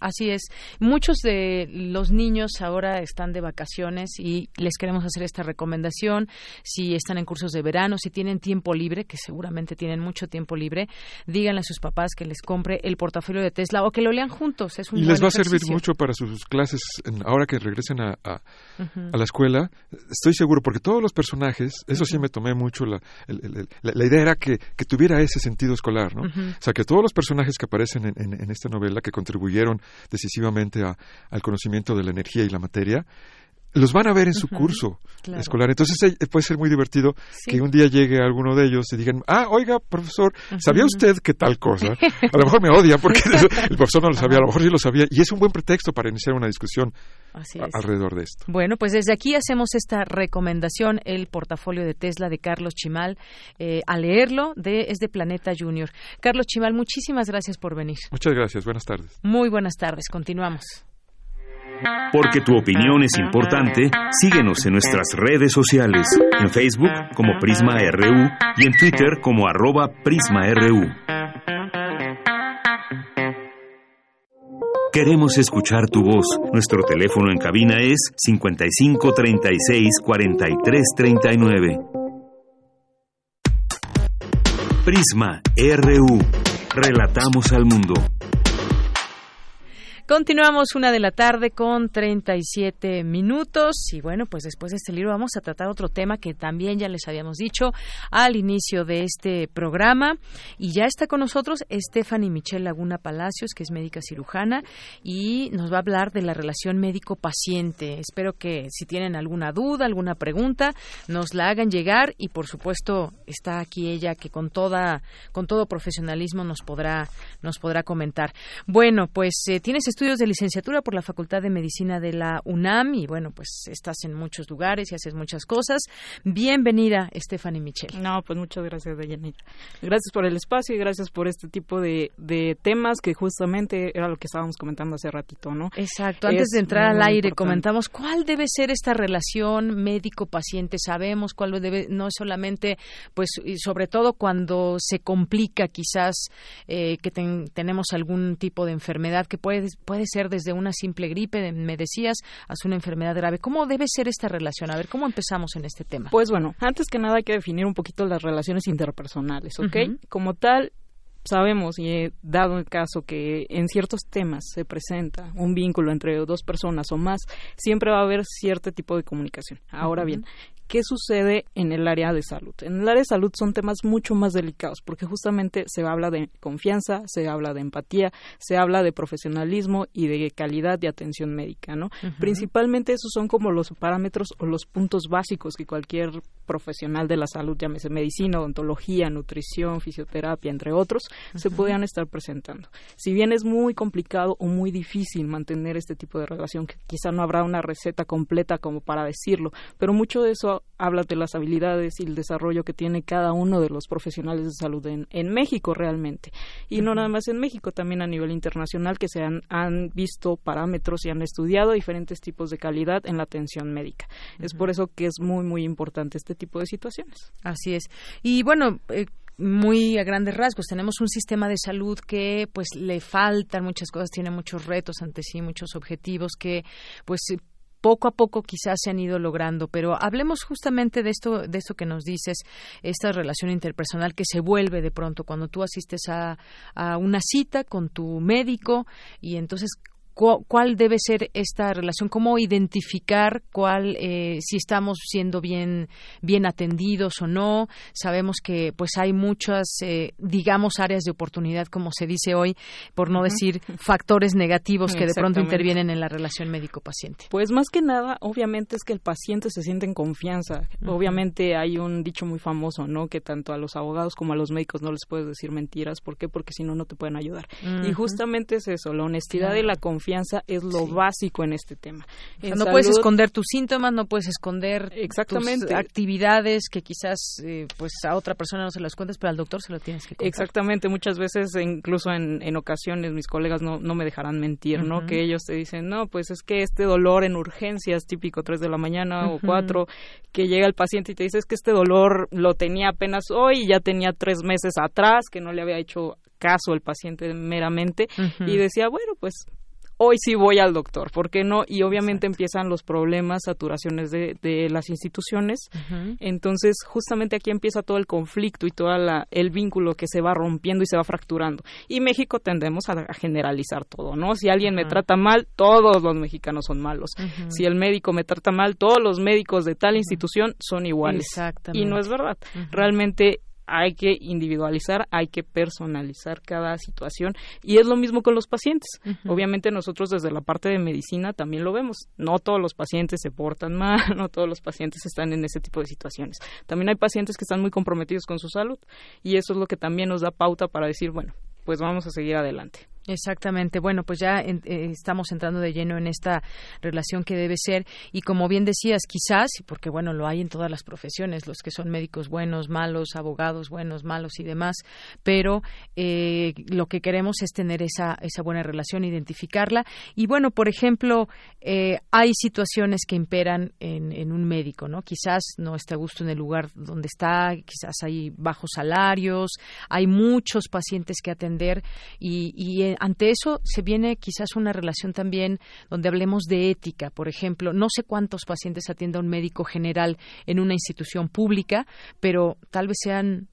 así es. Muchos de los niños ahora están de vacaciones y les queremos hacer esta recomendación. Si están en cursos de verano, si tienen tiempo libre, que seguramente tienen mucho tiempo libre, díganle a sus papás que les compre el portafolio de Tesla o que lo lean juntos. Es un y les va a servir mucho para sus clases ahora que regresen a, a, la escuela. Estoy seguro, porque todos los personajes, eso sí me tomé mucho, la, la, idea era que, que, tuviera ese sentido escolar, ¿no? O sea, que todos los personajes que aparecen en, en, en esta novela que contribuyeron decisivamente a, al conocimiento de la energía y la materia, los van a ver en su curso escolar. Entonces eh, puede ser muy divertido que un día llegue alguno de ellos y digan, ah, oiga, profesor, ¿sabía usted que tal cosa? A lo mejor me odia porque el profesor no lo sabía, a lo mejor sí lo sabía. Y es un buen pretexto para iniciar una discusión alrededor de esto. Bueno, pues desde aquí hacemos esta recomendación, el portafolio de Tesla de Carlos Chimal, eh, a leerlo, de, es de Planeta Junior. Carlos Chimal, muchísimas gracias por venir. Muchas gracias, buenas tardes. Muy buenas tardes, continuamos. Porque tu opinión es importante, síguenos en nuestras redes sociales, en Facebook como Prisma RU y en Twitter como arroba PrismaRU. Queremos escuchar tu voz. Nuestro teléfono en cabina es 55 36 43 39. Prisma RU. Relatamos al mundo. Continuamos una de la tarde con 37 minutos y bueno, pues después de este libro vamos a tratar otro tema que también ya les habíamos dicho al inicio de este programa y ya está con nosotros Stephanie Michelle Laguna Palacios, que es médica cirujana y nos va a hablar de la relación médico-paciente. Espero que si tienen alguna duda, alguna pregunta, nos la hagan llegar y por supuesto está aquí ella que con toda con todo profesionalismo nos podrá nos podrá comentar. Bueno, pues eh, tienes estudios de licenciatura por la Facultad de Medicina de la UNAM y bueno, pues estás en muchos lugares y haces muchas cosas. Bienvenida, Stephanie Michelle. No, pues muchas gracias, Deyanira. Gracias por el espacio y gracias por este tipo de, de temas que justamente era lo que estábamos comentando hace ratito, ¿no? Exacto. Antes de entrar al aire comentamos cuál debe ser esta relación médico-paciente. Sabemos cuál debe, no solamente, pues, y sobre todo cuando se complica quizás eh, que tenemos algún tipo de enfermedad que puede puede ser desde una simple gripe, me decías, hasta una enfermedad grave. ¿Cómo debe ser esta relación? A ver, ¿cómo empezamos en este tema? Pues bueno, antes que nada hay que definir un poquito las relaciones interpersonales, ¿ok? Como tal, sabemos y he dado el caso que en ciertos temas se presenta un vínculo entre dos personas o más, siempre va a haber cierto tipo de comunicación. Ahora bien, ¿Qué sucede en el área de salud? En el área de salud son temas mucho más delicados porque justamente se habla de confianza, se habla de empatía, se habla de profesionalismo y de calidad de atención médica, ¿no? Principalmente esos son como los parámetros o los puntos básicos que cualquier profesional de la salud, llámese medicina, odontología, nutrición, fisioterapia, entre otros, se podían estar presentando. Si bien es muy complicado o muy difícil mantener este tipo de relación, que quizá no habrá una receta completa como para decirlo, pero mucho de eso habla de las habilidades y el desarrollo que tiene cada uno de los profesionales de salud en, México realmente. Y no nada más en México, también a nivel internacional que se han, visto parámetros y han estudiado diferentes tipos de calidad en la atención médica. Es por eso que es muy, muy importante este tipo de situaciones. Así es. Y bueno, eh, muy a grandes rasgos tenemos un sistema de salud que pues le faltan muchas cosas tiene muchos retos ante sí muchos objetivos que pues poco a poco quizás se han ido logrando, pero hablemos justamente de esto, de esto que nos dices, esta relación interpersonal que se vuelve de pronto cuando tú asistes a, a una cita con tu médico y entonces cuál debe ser esta relación, cómo identificar cuál eh, si estamos siendo bien bien atendidos o no. Sabemos que pues hay muchas eh, digamos áreas de oportunidad como se dice hoy, por no decir factores negativos que de pronto intervienen en la relación médico-paciente. Pues más que nada, obviamente es que el paciente se siente en confianza. Obviamente hay un dicho muy famoso, ¿no? Que tanto a los abogados como a los médicos no les puedes decir mentiras, ¿por qué? Porque si no no te pueden ayudar. Y justamente es eso, la honestidad y la confianza confianza es lo básico en este tema. no puedes esconder tus síntomas, no puedes esconder Exactamente. tus actividades que quizás eh, pues a otra persona no se las cuentes, pero al doctor se lo tienes que contar. Exactamente, muchas veces, incluso en, en ocasiones, mis colegas no, no me dejarán mentir, ¿no? Que ellos te dicen, no, pues es que este dolor en urgencias, típico 3 de la mañana o 4, que llega el paciente y te dice, es que este dolor lo tenía apenas hoy y ya tenía tres meses atrás, que no le había hecho caso el paciente meramente, y decía, bueno, pues hoy sí voy al doctor, ¿por qué no? Y obviamente empiezan los problemas, saturaciones de, de las instituciones. Entonces, justamente aquí empieza todo el conflicto y todo el vínculo que se va rompiendo y se va fracturando. Y México tendemos a, generalizar todo, ¿no? Si alguien me trata mal, todos los mexicanos son malos. Si el médico me trata mal, todos los médicos de tal institución son iguales. Y no es verdad. Realmente hay que individualizar, hay que personalizar cada situación y es lo mismo con los pacientes. Obviamente nosotros desde la parte de medicina también lo vemos. No todos los pacientes se portan mal, no todos los pacientes están en ese tipo de situaciones. También hay pacientes que están muy comprometidos con su salud y eso es lo que también nos da pauta para decir, bueno, pues vamos a seguir adelante. Exactamente. Bueno, pues ya eh, estamos entrando de lleno en esta relación que debe ser y como bien decías, quizás, porque bueno, lo hay en todas las profesiones, los que son médicos buenos, malos, abogados buenos, malos y demás, pero eh, lo que queremos es tener esa, esa buena relación, identificarla y bueno, por ejemplo, eh, hay situaciones que imperan en, en un médico, ¿no? Quizás no está a gusto en el lugar donde está, quizás hay bajos salarios, hay muchos pacientes que atender y, y ante eso se viene quizás una relación también donde hablemos de ética, por ejemplo. No sé cuántos pacientes atienda un médico general en una institución pública, pero tal vez sean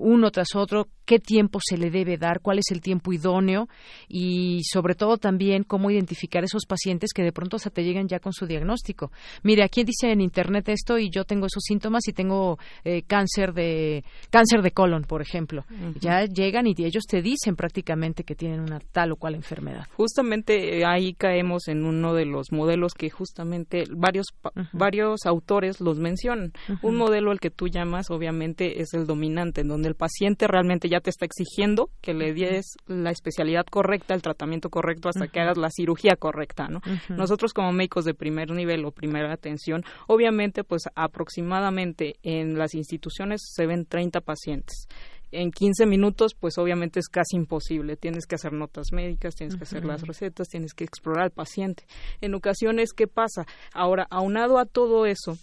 uno tras otro, qué tiempo se le debe dar, cuál es el tiempo idóneo y sobre todo también cómo identificar esos pacientes que de pronto hasta te llegan ya con su diagnóstico. Mire, aquí dice en internet esto y yo tengo esos síntomas y tengo eh, cáncer de cáncer de colon, por ejemplo. Ya llegan y ellos te dicen prácticamente que tienen una tal o cual enfermedad. Justamente eh, ahí caemos en uno de los modelos que justamente varios varios autores los mencionan. Un modelo al que tú llamas obviamente es el dominante, donde el paciente realmente ya te está exigiendo que le des la especialidad correcta, el tratamiento correcto hasta que hagas la cirugía correcta, ¿no? Nosotros como médicos de primer nivel o primera atención, obviamente pues aproximadamente en las instituciones se ven 30 pacientes en 15 minutos, pues obviamente es casi imposible. Tienes que hacer notas médicas, tienes que hacer las recetas, tienes que explorar al paciente. En ocasiones, ¿qué pasa? Ahora, aunado a todo eso,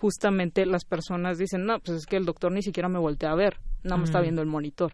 justamente las personas dicen, no, pues es que el doctor ni siquiera me voltea a ver, no me está viendo el monitor.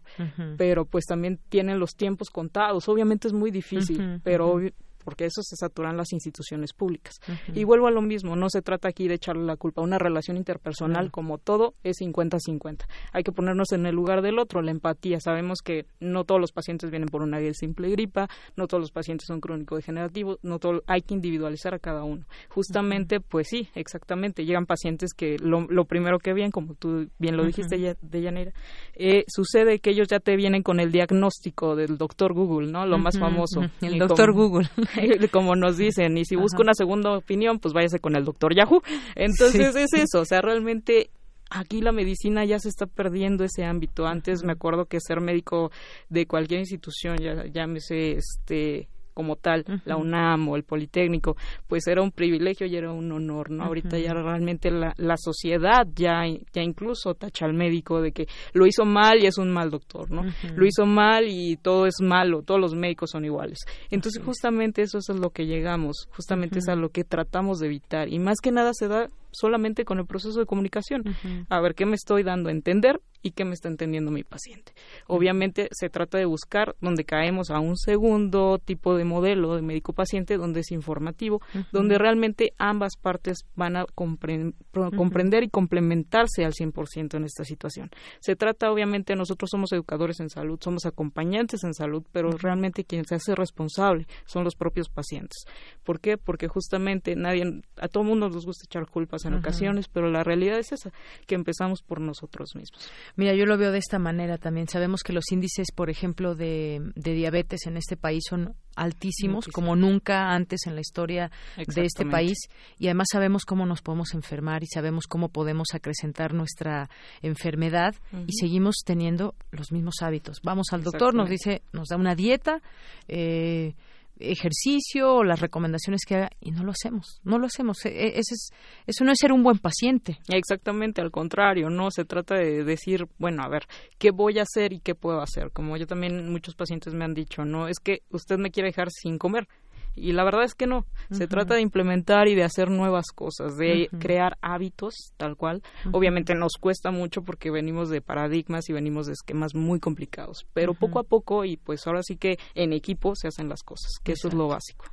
Pero pues también tienen los tiempos contados. Obviamente es muy difícil, pero porque eso se saturan las instituciones públicas. Y vuelvo a lo mismo, no se trata aquí de echarle la culpa. Una relación interpersonal, como todo, es 50-50. Hay que ponernos en el lugar del otro, la empatía. Sabemos que no todos los pacientes vienen por una simple gripa, no todos los pacientes son crónico-degenerativos, no todo, hay que individualizar a cada uno. Justamente, pues sí, exactamente, llegan pacientes que lo, lo, primero que ven, como tú bien lo dijiste, de Yanira, eh, sucede que ellos ya te vienen con el diagnóstico del doctor Google, ¿no? Lo más famoso. El doctor Google. como nos dicen, y si busca una segunda opinión, pues váyase con el doctor Yahoo. Entonces es eso, o sea, realmente aquí la medicina ya se está perdiendo ese ámbito. Antes me acuerdo que ser médico de cualquier institución, ya llámese este como tal, la UNAM o el Politécnico, pues era un privilegio y era un honor, ¿no? Ahorita ya realmente la, la sociedad ya, ya incluso tacha al médico de que lo hizo mal y es un mal doctor, ¿no? Lo hizo mal y todo es malo, todos los médicos son iguales. Entonces justamente eso es a lo que llegamos, justamente es a lo que tratamos de evitar y más que nada se da solamente con el proceso de comunicación. A ver qué me estoy dando a entender y qué me está entendiendo mi paciente. Obviamente se trata de buscar donde caemos a un segundo tipo de modelo de médico-paciente donde es informativo, donde realmente ambas partes van a comprender y complementarse al 100% en esta situación. Se trata obviamente, nosotros somos educadores en salud, somos acompañantes en salud, pero realmente quien se hace responsable son los propios pacientes. ¿Por qué? Porque justamente nadie, a todo mundo nos gusta echar culpas en ocasiones, pero la realidad es esa, que empezamos por nosotros mismos. Mira, yo lo veo de esta manera también. Sabemos que los índices, por ejemplo, de, diabetes en este país son altísimos, como nunca antes en la historia de este país, y además sabemos cómo nos podemos enfermar y sabemos cómo podemos acrecentar nuestra enfermedad y seguimos teniendo los mismos hábitos. Vamos al doctor, nos dice, nos da una dieta, eh, ejercicio o las recomendaciones que haga y no lo hacemos, no lo hacemos. E, e, ese es, eso no es ser un buen paciente. Exactamente, al contrario, no se trata de decir, bueno, a ver, ¿qué voy a hacer y qué puedo hacer? Como yo también muchos pacientes me han dicho, no, es que usted me quiere dejar sin comer y la verdad es que no. Se trata de implementar y de hacer nuevas cosas, de crear hábitos tal cual. Obviamente nos cuesta mucho porque venimos de paradigmas y venimos de esquemas muy complicados, pero poco a poco y pues ahora sí que en equipo se hacen las cosas, que eso es lo básico.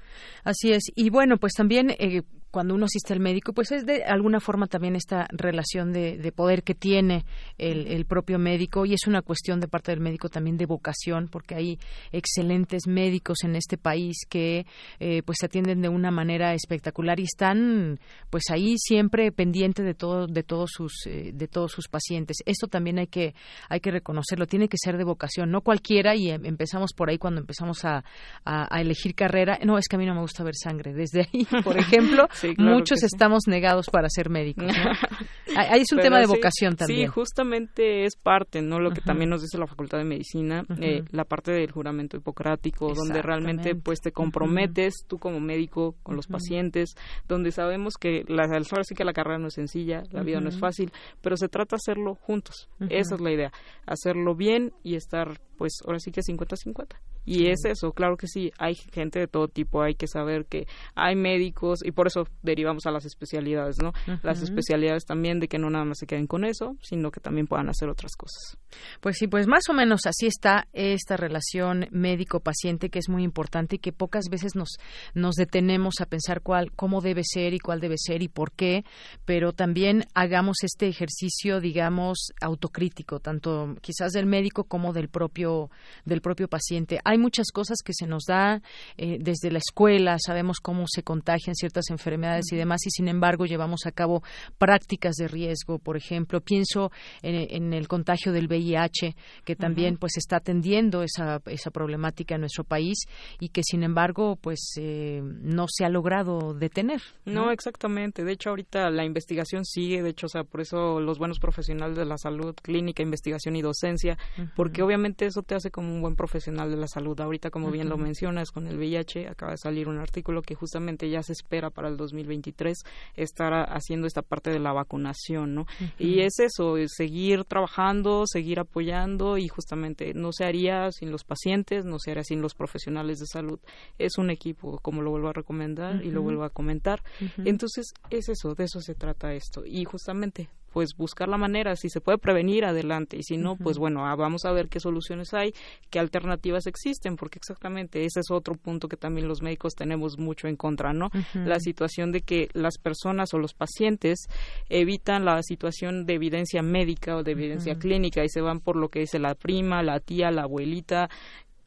Así es. Y bueno, pues también eh, cuando uno asiste al médico, pues es de alguna forma también esta relación de, poder que tiene el, propio médico y es una cuestión de parte del médico también de vocación, porque hay excelentes médicos en este país que eh, pues se atienden de una manera espectacular y están pues ahí siempre pendiente de todo, de todos sus eh, de todos sus pacientes. Esto también hay que hay que reconocerlo, tiene que ser de vocación, no cualquiera y em, empezamos por ahí cuando empezamos a, a elegir carrera. No, es que a mí no me gusta ver sangre. Desde ahí, por ejemplo. Muchos estamos negados para ser médicos. Ahí es un tema de vocación también. Sí, justamente es parte, ¿no? Lo que también nos dice la Facultad de Medicina, eh, la parte del juramento hipocrático, donde realmente pues te comprometes tú como médico con los pacientes, donde sabemos que la, ahora sí que la carrera no es sencilla, la vida no es fácil, pero se trata de hacerlo juntos. Esa es la idea, hacerlo bien y estar pues ahora sí que 50-50. Y es eso, claro que sí, hay gente de todo tipo, hay que saber que hay médicos y por eso derivamos a las especialidades, ¿no? Las especialidades también de que no nada más se queden con eso, sino que también puedan hacer otras cosas. Pues sí, pues más o menos así está esta relación médico-paciente que es muy importante y que pocas veces nos, nos detenemos a pensar cuál, cómo debe ser y cuál debe ser y por qué, pero también hagamos este ejercicio, digamos, autocrítico, tanto quizás del médico como del propio, del propio paciente. Hay muchas cosas que se nos da eh, desde la escuela, sabemos cómo se contagian ciertas enfermedades y demás, y sin embargo llevamos a cabo prácticas de riesgo, por ejemplo, pienso en, el contagio del VIH, que también pues está atendiendo esa, esa problemática en nuestro país y que sin embargo pues eh, no se ha logrado detener. ¿no? exactamente. De hecho, ahorita la investigación sigue, de hecho, o sea, por eso los buenos profesionales de la salud, clínica, investigación y docencia, porque obviamente eso te hace como un buen profesional de la salud. Ahorita, como bien lo mencionas, con el VIH acaba de salir un artículo que justamente ya se espera para el 2023 estar haciendo esta parte de la vacunación, ¿no? Y es eso, es seguir trabajando, seguir apoyando y justamente no se haría sin los pacientes, no se haría sin los profesionales de salud. Es un equipo, como lo vuelvo a recomendar y lo vuelvo a comentar. Entonces, es eso, de eso se trata esto. Y justamente pues buscar la manera, si se puede prevenir, adelante, y si no, pues bueno, ah, vamos a ver qué soluciones hay, qué alternativas existen, porque exactamente ese es otro punto que también los médicos tenemos mucho en contra, ¿no? La situación de que las personas o los pacientes evitan la situación de evidencia médica o de evidencia clínica y se van por lo que dice la prima, la tía, la abuelita,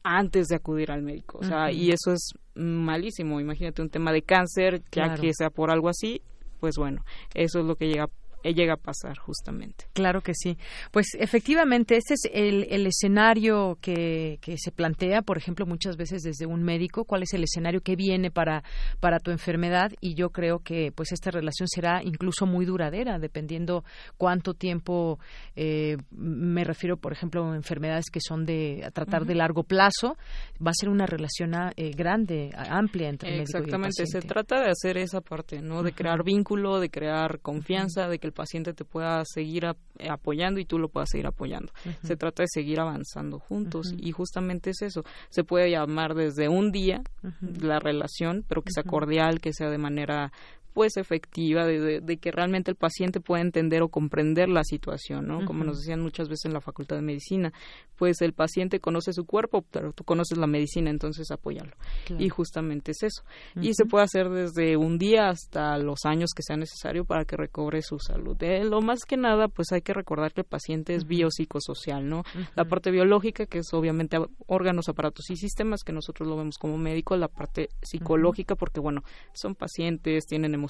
antes de acudir al médico. O sea, y eso es malísimo. Imagínate un tema de cáncer, ya que sea por algo así, pues bueno, eso es lo que llega llega a pasar justamente. Claro que sí. Pues efectivamente, este es el, el escenario que, que, se plantea, por ejemplo, muchas veces desde un médico, cuál es el escenario que viene para, para tu enfermedad y yo creo que pues esta relación será incluso muy duradera, dependiendo cuánto tiempo, eh, me refiero, por ejemplo, a enfermedades que son de a tratar de largo plazo, va a ser una relación ah, eh, grande, amplia entre el médico y el paciente. se trata de hacer esa parte, ¿no? De crear vínculo, de crear confianza, de que el paciente te pueda seguir eh, apoyando y tú lo puedas seguir apoyando. Se trata de seguir avanzando juntos y justamente es eso. Se puede llamar desde un día la relación, pero que sea cordial, que sea de manera pues efectiva de, de, que realmente el paciente pueda entender o comprender la situación, ¿no? Como nos decían muchas veces en la Facultad de Medicina, pues el paciente conoce su cuerpo, pero tú conoces la medicina, entonces apóyalo. Y justamente es eso. Y se puede hacer desde un día hasta los años que sea necesario para que recobre su salud. Eh, lo más que nada, pues hay que recordar que el paciente es biopsicosocial, ¿no? La parte biológica, que es obviamente órganos, aparatos y sistemas, que nosotros lo vemos como médico, la parte psicológica, porque bueno, son pacientes, tienen emociones,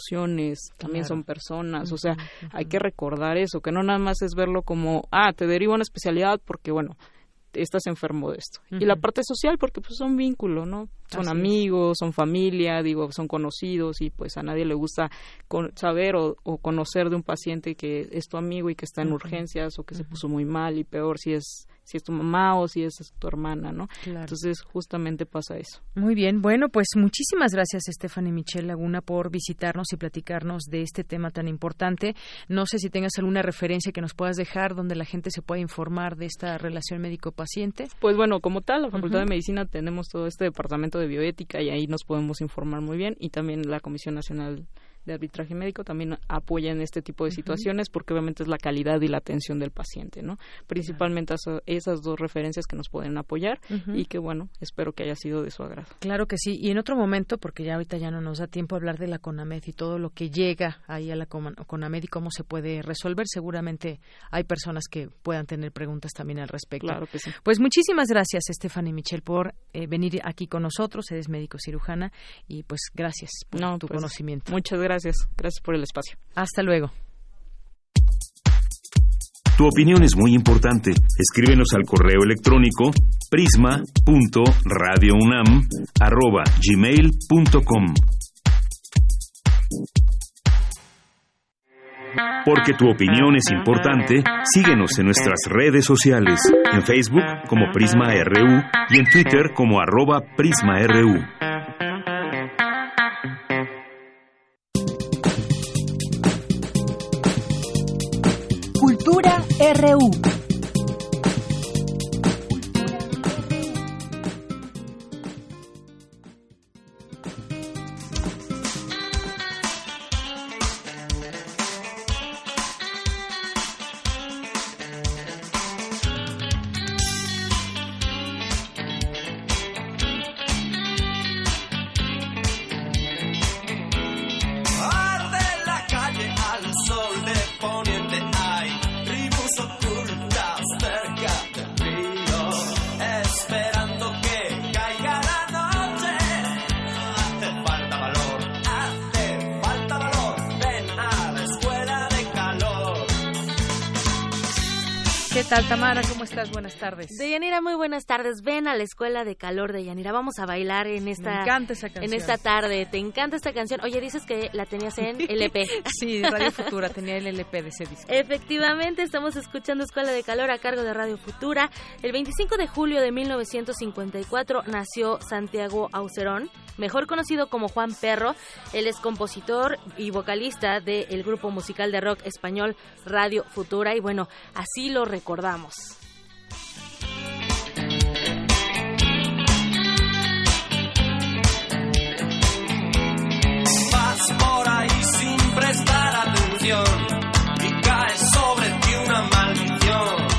también son personas, o sea, hay que recordar eso, que no nada más es verlo como, ah, te derivo a una especialidad porque, bueno, estás enfermo de esto. Y la parte social, porque pues son vínculos, ¿no? Son amigos, son familia, digo, son conocidos y pues a nadie le gusta saber o, conocer de un paciente que es tu amigo y que está en urgencias o que se puso muy mal y peor si es si es tu mamá o si es tu hermana, ¿no? Entonces, justamente pasa eso. Muy bien, bueno, pues muchísimas gracias, Stephanie Michelle Laguna, por visitarnos y platicarnos de este tema tan importante. No sé si tengas alguna referencia que nos puedas dejar donde la gente se pueda informar de esta relación médico-paciente. Pues bueno, como tal, la Facultad de Medicina tenemos todo este departamento de bioética y ahí nos podemos informar muy bien y también la Comisión Nacional de arbitraje médico también apoyan este tipo de situaciones porque obviamente es la calidad y la atención del paciente, ¿no? Principalmente esas dos referencias que nos pueden apoyar y que bueno, espero que haya sido de su agrado. Claro que sí, y en otro momento, porque ya ahorita ya no nos da tiempo a hablar de la CONAMED y todo lo que llega ahí a la CONAMED y cómo se puede resolver, seguramente hay personas que puedan tener preguntas también al respecto. Claro que sí. Pues muchísimas gracias, Stephanie Michel, por eh, venir aquí con nosotros, eres médico cirujana y pues gracias por tu pues, conocimiento. Muchas gracias gracias. Gracias por el espacio. Hasta luego. Tu opinión es muy importante. Escríbenos al correo electrónico prisma.radiounam@gmail.com. Porque tu opinión es importante, síguenos en nuestras redes sociales, en Facebook como Prisma RU y en Twitter como arroba PrismaRU. RU. Tal, Tamara? ¿Cómo estás? Buenas tardes. Deyanira, muy buenas tardes. Ven a la escuela de calor de Yanira. Vamos a bailar en esta, Me encanta esa canción. en esta tarde. ¿Te encanta esta canción? Oye, dices que la tenías en LP. sí, Radio Futura tenía el LP de ese disco. Efectivamente, estamos escuchando Escuela de Calor a cargo de Radio Futura. El 25 de julio de 1954 nació Santiago Aucerón, mejor conocido como Juan Perro. Él es compositor y vocalista del grupo musical de rock español Radio Futura. Y bueno, así lo recordamos. Vas por ahí sin prestar atención y cae sobre ti una maldición.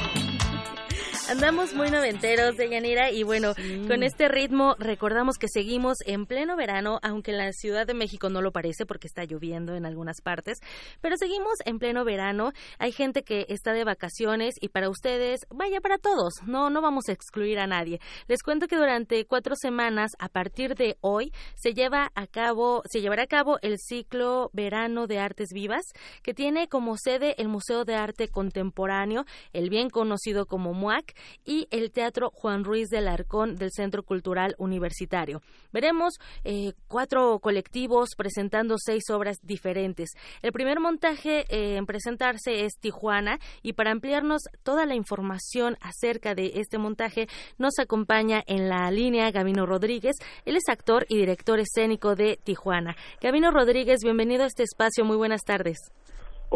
Andamos muy noventeros de Yanira y bueno, con este ritmo recordamos que seguimos en pleno verano, aunque en la Ciudad de México no lo parece porque está lloviendo en algunas partes, pero seguimos en pleno verano. Hay gente que está de vacaciones y para ustedes, vaya para todos, no, no vamos a excluir a nadie. Les cuento que durante cuatro semanas, a partir de hoy, se lleva a cabo, se llevará a cabo el ciclo Verano de Artes Vivas, que tiene como sede el Museo de Arte Contemporáneo, el bien conocido como MUAC, y el Teatro Juan Ruiz del Arcón del Centro Cultural Universitario. Veremos eh, cuatro colectivos presentando seis obras diferentes. El primer montaje eh, en presentarse es Tijuana y para ampliarnos toda la información acerca de este montaje nos acompaña en la línea Gabino Rodríguez. Él es actor y director escénico de Tijuana. Gabino Rodríguez, bienvenido a este espacio. Muy buenas tardes.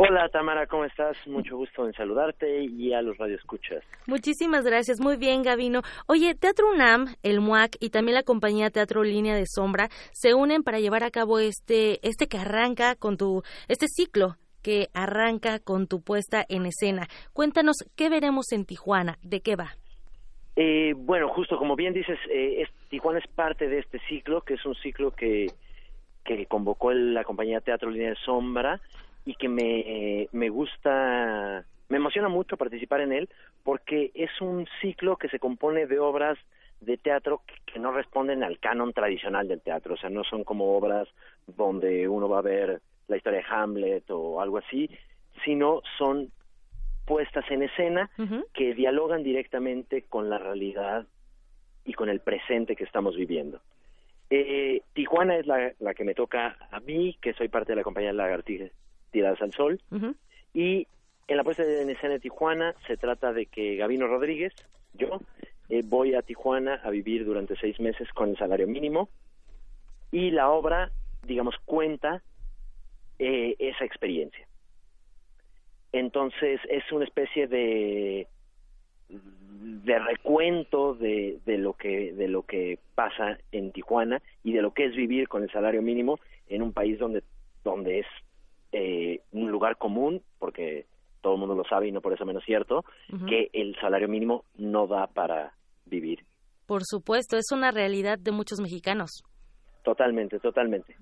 Hola Tamara, ¿cómo estás? Mucho gusto en saludarte y a los radioescuchas. Muchísimas gracias, muy bien Gavino. Oye, Teatro UNAM, el MUAC y también la compañía Teatro Línea de Sombra se unen para llevar a cabo este, este que arranca con tu, este ciclo que arranca con tu puesta en escena. Cuéntanos qué veremos en Tijuana, de qué va. Eh, bueno, justo como bien dices, eh, es, Tijuana es parte de este ciclo, que es un ciclo que, que convocó la compañía Teatro Línea de Sombra y que me, me gusta, me emociona mucho participar en él porque es un ciclo que se compone de obras de teatro que, que no responden al canon tradicional del teatro, o sea, no son como obras donde uno va a ver la historia de Hamlet o algo así, sino son puestas en escena que dialogan directamente con la realidad y con el presente que estamos viviendo. Eh, Tijuana es la, la que me toca a mí, que soy parte de la compañía Lagartijas Tiradas al Sol. Y en la puesta en escena de Tijuana se trata de que Gabino Rodríguez, yo, eh, voy a Tijuana a vivir durante seis meses con el salario mínimo y la obra, digamos, cuenta eh, esa experiencia. Entonces es una especie de de recuento de, de lo que de lo que pasa en Tijuana y de lo que es vivir con el salario mínimo en un país donde donde es eh, un lugar común, porque todo el mundo lo sabe y no por eso menos cierto, que el salario mínimo no da para vivir. Por supuesto, es una realidad de muchos mexicanos. Totalmente, totalmente.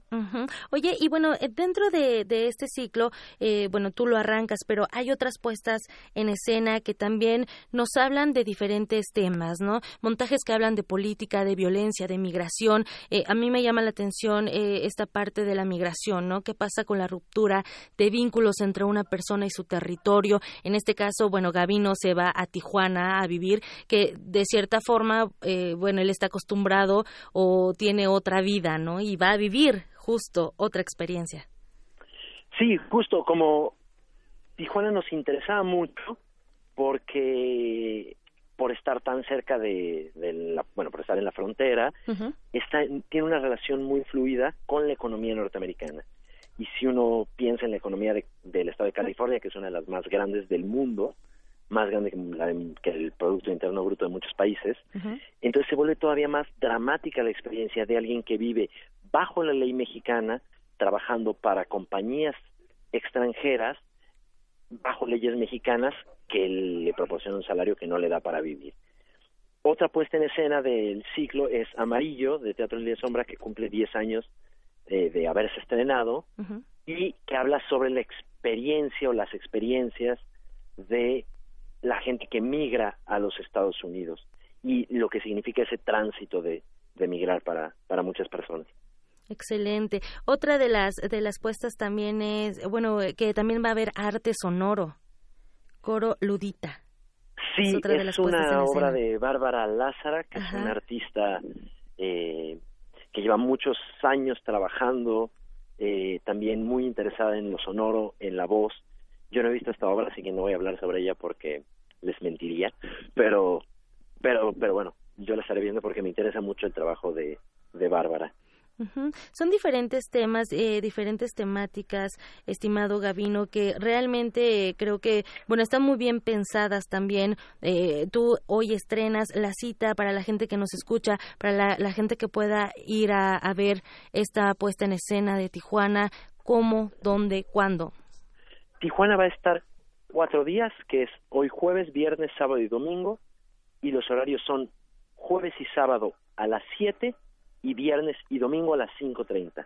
Oye, y bueno, eh, dentro de, de este ciclo, eh, bueno, tú lo arrancas, pero hay otras puestas en escena que también nos hablan de diferentes temas, ¿no? Montajes que hablan de política, de violencia, de migración. Eh, a mí me llama la atención eh, esta parte de la migración, ¿no? ¿Qué pasa con la ruptura de vínculos entre una persona y su territorio? En este caso, bueno, Gavino se va a Tijuana a vivir, que de cierta forma, eh, bueno, él está acostumbrado o tiene otra vida, ¿no? Y va a vivir justo otra experiencia. Sí, justo como Tijuana nos interesaba mucho porque por estar tan cerca de, de la, bueno, por estar en la frontera, está, tiene una relación muy fluida con la economía norteamericana. Y si uno piensa en la economía de- del estado de California, que es una de las más grandes del mundo, más grande que, la de- que el Producto Interno Bruto de muchos países, entonces se vuelve todavía más dramática la experiencia de alguien que vive bajo la ley mexicana, trabajando para compañías extranjeras, bajo leyes mexicanas, que le proporcionan un salario que no le da para vivir. Otra puesta en escena del ciclo es Amarillo, de Teatro de Sombra, que cumple 10 años eh, de haberse estrenado y que habla sobre la experiencia o las experiencias de la gente que migra a los Estados Unidos y lo que significa ese tránsito de, de migrar para, para muchas personas. Excelente. Otra de las de las puestas también es, bueno, que también va a haber arte sonoro. Coro Ludita. Sí, otra de es las una obra escena. de Bárbara Lázara, que es una artista eh, que lleva muchos años trabajando, eh, también muy interesada en lo sonoro, en la voz. Yo no he visto esta obra, así que no voy a hablar sobre ella porque les mentiría, pero, pero, pero bueno, yo la estaré viendo porque me interesa mucho el trabajo de, de Bárbara. Ujú. Son diferentes temas, eh, diferentes temáticas, estimado Gavino, que realmente creo que, bueno, están muy bien pensadas también. Eh, tú hoy estrenas la cita para la gente que nos escucha, para la, gente que pueda ir a ver esta puesta en escena de Tijuana. ¿Cómo? ¿Dónde? ¿Cuándo? Tijuana va a estar cuatro días, que es hoy jueves, viernes, sábado y domingo, y los horarios son jueves y sábado a las 7 y viernes y domingo a las 5.30.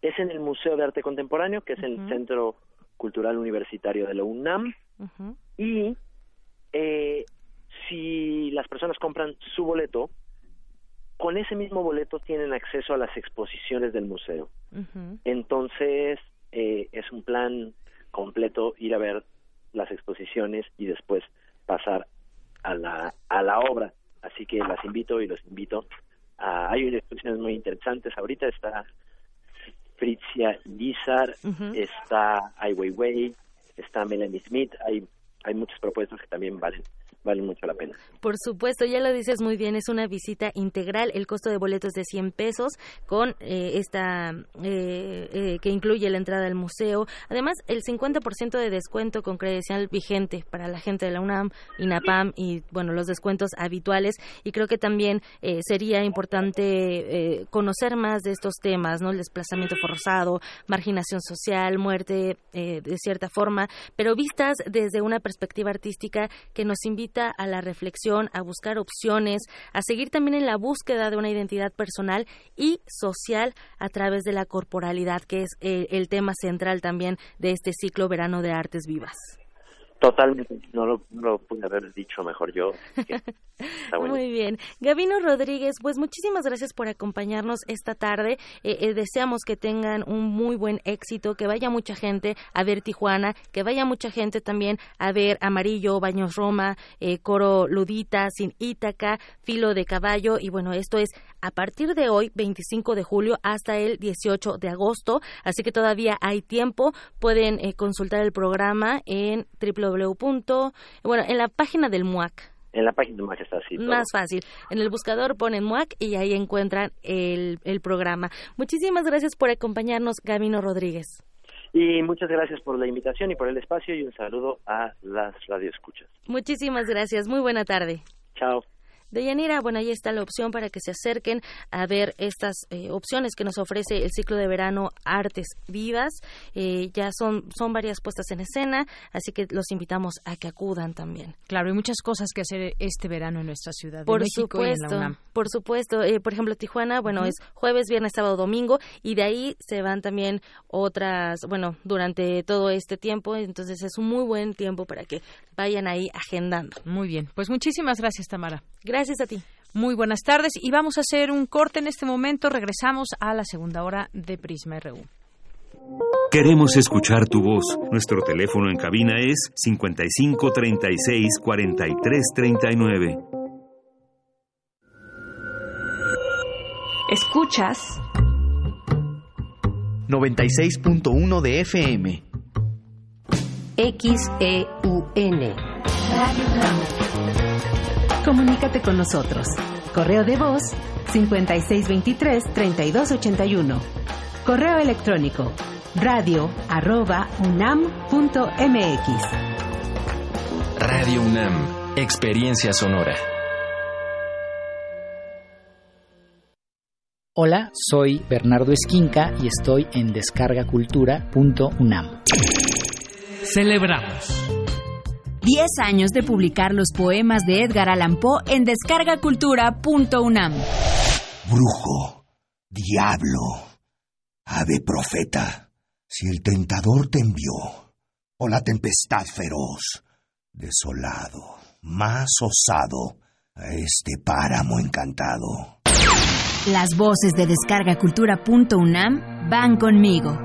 Es en el Museo de Arte Contemporáneo, que es el Centro Cultural Universitario de la UNAM, y eh, si las personas compran su boleto, con ese mismo boleto tienen acceso a las exposiciones del museo. Entonces, eh, es un plan completo ir a ver las exposiciones y después pasar a la, a la obra. Así que las invito y los invito. a hay unas exposiciones muy interesantes. Ahorita está Fritzia Lizar, está Ai Weiwei, está Melanie Smith. Hay, hay muchas propuestas que también valen valen mucho la pena. Por supuesto, ya lo dices muy bien, es una visita integral. El costo de boletos es de 100 pesos con eh, esta eh, eh, que incluye la entrada al museo. Además, el 50% de descuento con credencial vigente para la gente de la UNAM, INAPAM y bueno, los descuentos habituales. Y creo que también eh, sería importante eh, conocer más de estos temas, ¿no? El desplazamiento forzado, marginación social, muerte de cierta forma, pero vistas desde una perspectiva artística que nos invita a la reflexión, a buscar opciones, a seguir también en la búsqueda de una identidad personal y social a través de la corporalidad, que es eh, el tema central también de este ciclo verano de artes vivas. Totalmente, no lo, no lo pude haber dicho mejor yo. Muy bien. Gabino Rodríguez, pues muchísimas gracias por acompañarnos esta tarde. Eh, eh, deseamos que tengan un muy buen éxito, que vaya mucha gente a ver Tijuana, que vaya mucha gente también a ver Amarillo, Baños Roma, eh, Coro Ludita, Sin Ítaca, Filo de Caballo. Y bueno, esto es a partir de hoy, 25 de julio, hasta el 18 de agosto. Así que todavía hay tiempo. Pueden eh, consultar el programa en www. Bueno, en la página del MUAC. En la página más está así. todo. Más fácil. En el buscador ponen MUAC y ahí encuentran el, el programa. Muchísimas gracias por acompañarnos, Gabino Rodríguez. Y muchas gracias por la invitación y por el espacio y un saludo a las radioescuchas. Muchísimas gracias. Muy buena tarde. Chao. Deyanira, bueno, ahí está la opción para que se acerquen a ver estas eh, opciones que nos ofrece el ciclo de verano Artes Vivas. Eh, ya son, son varias puestas en escena, así que los invitamos a que acudan también. Claro, hay muchas cosas que hacer este verano en nuestra ciudad Por México y en la supuesto, UNAM. por supuesto. Eh, por ejemplo, Tijuana, bueno, es jueves, viernes, sábado, domingo, y de ahí se van también otras, bueno, durante todo este tiempo, entonces es un muy buen tiempo para que vayan ahí agendando. Muy bien, pues muchísimas gracias, Tamara. Gracias a ti. Muy buenas tardes y vamos a hacer un corte en este momento. Regresamos a la segunda hora de Prisma RU. Queremos escuchar tu voz. Nuestro teléfono en cabina es 55 36 43 39. Escuchas 96.1 de FM. XEUN. Comunícate con nosotros. Correo de voz 5623-3281. Correo electrónico radio arroba unam.mx. Radio UNAM, Experiencia Sonora. Hola, soy Bernardo Esquinca y estoy en descargacultura.unam. Celebramos 10 años de publicar los poemas de Edgar Allan Poe en descargacultura.unam. Brujo, diablo, ave profeta, si el tentador te envió, o la tempestad feroz, desolado, más osado, a este páramo encantado. Las voces de descargacultura.unam van conmigo.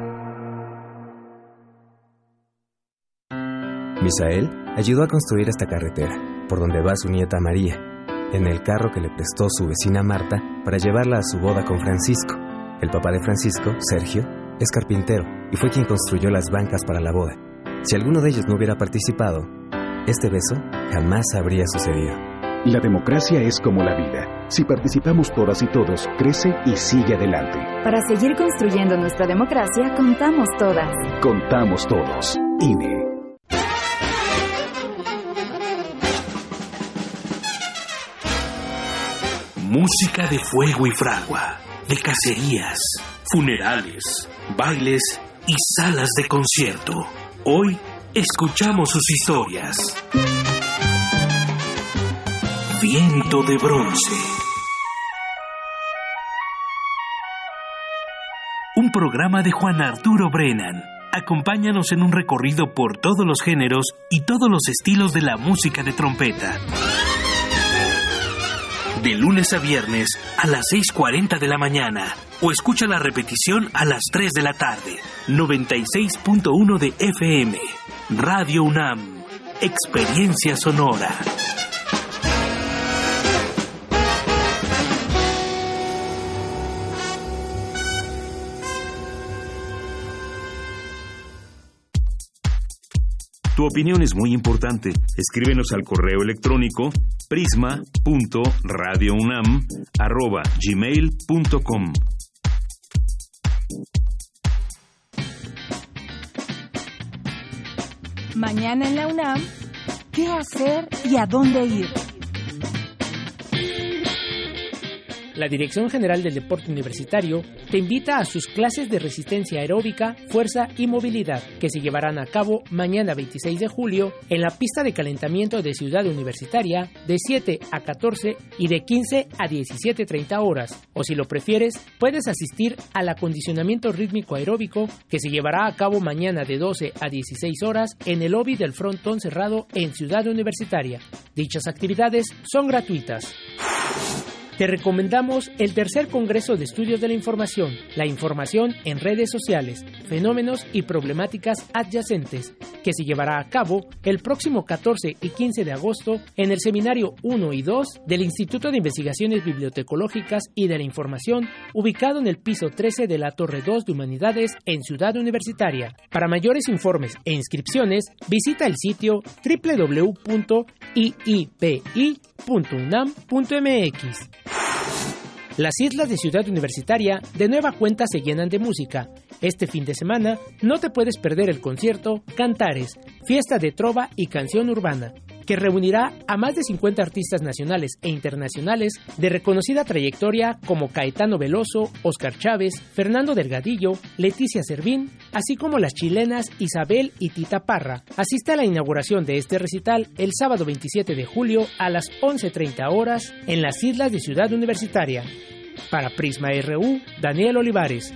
Misael ayudó a construir esta carretera por donde va su nieta María, en el carro que le prestó su vecina Marta para llevarla a su boda con Francisco. El papá de Francisco, Sergio, es carpintero y fue quien construyó las bancas para la boda. Si alguno de ellos no hubiera participado, este beso jamás habría sucedido. La democracia es como la vida. Si participamos todas y todos, crece y sigue adelante. Para seguir construyendo nuestra democracia, contamos todas. Contamos todos. INE. Música de fuego y fragua, de cacerías, funerales, bailes y salas de concierto. Hoy escuchamos sus historias. Viento de bronce. Un programa de Juan Arturo Brennan. Acompáñanos en un recorrido por todos los géneros y todos los estilos de la música de trompeta. De lunes a viernes a las 6.40 de la mañana o escucha la repetición a las 3 de la tarde. 96.1 de FM. Radio UNAM. Experiencia sonora. Tu opinión es muy importante. Escríbenos al correo electrónico prisma.radiounam@gmail.com. Mañana en la UNAM, ¿qué hacer y a dónde ir? La Dirección General del Deporte Universitario te invita a sus clases de resistencia aeróbica, fuerza y movilidad que se llevarán a cabo mañana 26 de julio en la pista de calentamiento de Ciudad Universitaria de 7 a 14 y de 15 a 17.30 horas. O si lo prefieres, puedes asistir al acondicionamiento rítmico aeróbico que se llevará a cabo mañana de 12 a 16 horas en el lobby del frontón cerrado en Ciudad Universitaria. Dichas actividades son gratuitas. Te recomendamos el tercer Congreso de Estudios de la Información, la información en redes sociales, fenómenos y problemáticas adyacentes, que se llevará a cabo el próximo 14 y 15 de agosto en el Seminario 1 y 2 del Instituto de Investigaciones Bibliotecológicas y de la Información, ubicado en el piso 13 de la Torre 2 de Humanidades en Ciudad Universitaria. Para mayores informes e inscripciones, visita el sitio www.iipi.unam.mx. Las islas de Ciudad Universitaria de nueva cuenta se llenan de música. Este fin de semana no te puedes perder el concierto Cantares, fiesta de trova y canción urbana, que reunirá a más de 50 artistas nacionales e internacionales de reconocida trayectoria como Caetano Veloso, Oscar Chávez, Fernando Delgadillo, Leticia Servín, así como las chilenas Isabel y Tita Parra. Asiste a la inauguración de este recital el sábado 27 de julio a las 11.30 horas en las islas de Ciudad Universitaria. Para Prisma RU, Daniel Olivares.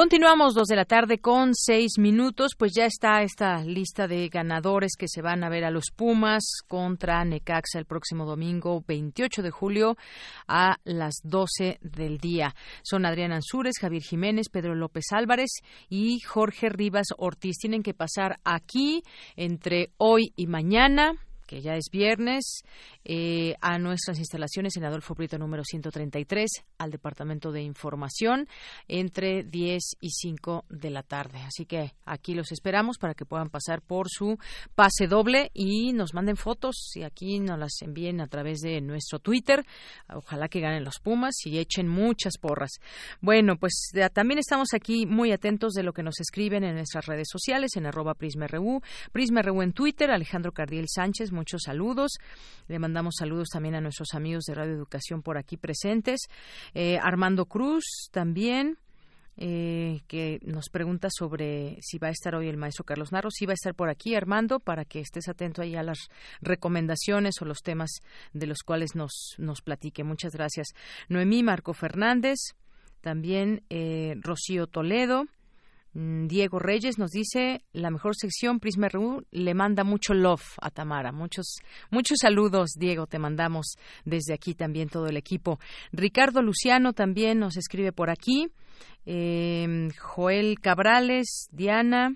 Continuamos dos de la tarde con seis minutos, pues ya está esta lista de ganadores que se van a ver a los Pumas contra Necaxa el próximo domingo 28 de julio a las 12 del día. Son Adrián Ansúrez, Javier Jiménez, Pedro López Álvarez y Jorge Rivas Ortiz. Tienen que pasar aquí entre hoy y mañana que ya es viernes, eh, a nuestras instalaciones en Adolfo Prieto número 133, al Departamento de Información, entre 10 y 5 de la tarde. Así que aquí los esperamos para que puedan pasar por su pase doble y nos manden fotos y aquí nos las envíen a través de nuestro Twitter. Ojalá que ganen los Pumas y echen muchas porras. Bueno, pues también estamos aquí muy atentos de lo que nos escriben en nuestras redes sociales, en arroba PrismaRU, PrismaRU en Twitter, Alejandro Cardiel Sánchez, muchos saludos. Le mandamos saludos también a nuestros amigos de Radio Educación por aquí presentes. Eh, Armando Cruz también. Eh, que nos pregunta sobre si va a estar hoy el maestro Carlos Narro. Si va a estar por aquí, Armando, para que estés atento ahí a las recomendaciones o los temas de los cuales nos, nos platique. Muchas gracias. Noemí Marco Fernández, también eh, Rocío Toledo, Diego Reyes nos dice, la mejor sección, Prisma RU, le manda mucho love a Tamara. Muchos, muchos saludos, Diego, te mandamos desde aquí también todo el equipo. Ricardo Luciano también nos escribe por aquí. Eh, Joel Cabrales, Diana,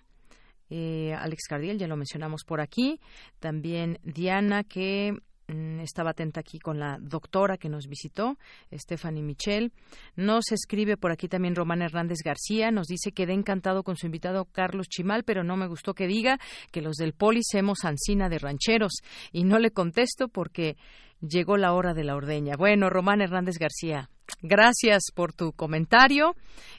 eh, Alex Cardiel, ya lo mencionamos por aquí. También Diana, que Mm, estaba atenta aquí con la doctora que nos visitó, Stephanie Michel. Nos escribe por aquí también Román Hernández García, nos dice que quedé encantado con su invitado Carlos Chimal, pero no me gustó que diga que los del Poli somos ansina de rancheros. Y no le contesto porque llegó la hora de la ordeña. Bueno, Román Hernández García, gracias por tu comentario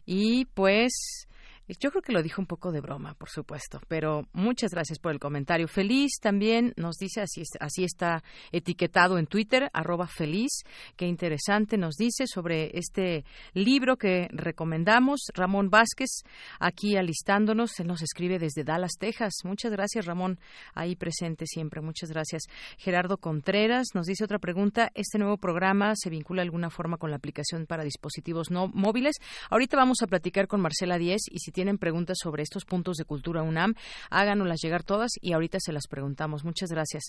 y pues yo creo que lo dijo un poco de broma, por supuesto, pero muchas gracias por el comentario. Feliz también nos dice, así, así está etiquetado en Twitter, arroba feliz, qué interesante nos dice sobre este libro que recomendamos. Ramón Vázquez, aquí alistándonos, él nos escribe desde Dallas, Texas. Muchas gracias, Ramón, ahí presente siempre. Muchas gracias. Gerardo Contreras nos dice otra pregunta. ¿Este nuevo programa se vincula de alguna forma con la aplicación para dispositivos no móviles? Ahorita vamos a platicar con Marcela Díez y si tienen preguntas sobre estos puntos de cultura UNAM, háganoslas llegar todas y ahorita se las preguntamos. Muchas gracias.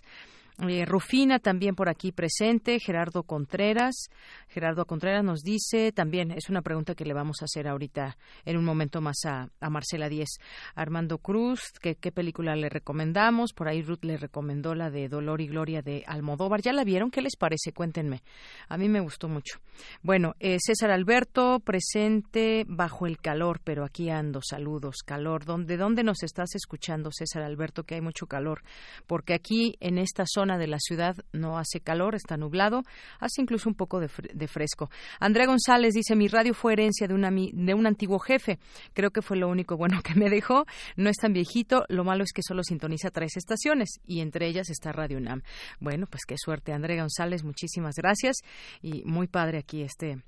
Eh, Rufina también por aquí presente, Gerardo Contreras. Gerardo Contreras nos dice también, es una pregunta que le vamos a hacer ahorita en un momento más a, Marcela Díez. Armando Cruz, ¿qué, ¿qué, película le recomendamos? Por ahí Ruth le recomendó la de Dolor y Gloria de Almodóvar. ¿Ya la vieron? ¿Qué les parece? Cuéntenme. A mí me gustó mucho. Bueno, eh, César Alberto, presente bajo el calor, pero aquí ando. Saludos, calor. ¿De dónde nos estás escuchando, César Alberto? Que hay mucho calor. Porque aquí en esta zona de la ciudad no hace calor, está nublado, hace incluso un poco de, fresco. Andrea González dice, mi radio fue herencia de, una, de un antiguo jefe. Creo que fue lo único bueno que me dejó. No es tan viejito, lo malo es que solo sintoniza tres estaciones y entre ellas está Radio UNAM. Bueno, pues qué suerte, Andrea González, muchísimas gracias y muy padre aquí este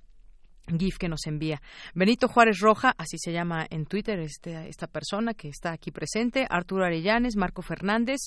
GIF que nos envía. Benito Juárez Roja, así se llama en Twitter este, esta persona que está aquí presente. Arturo Arellanes, Marco Fernández,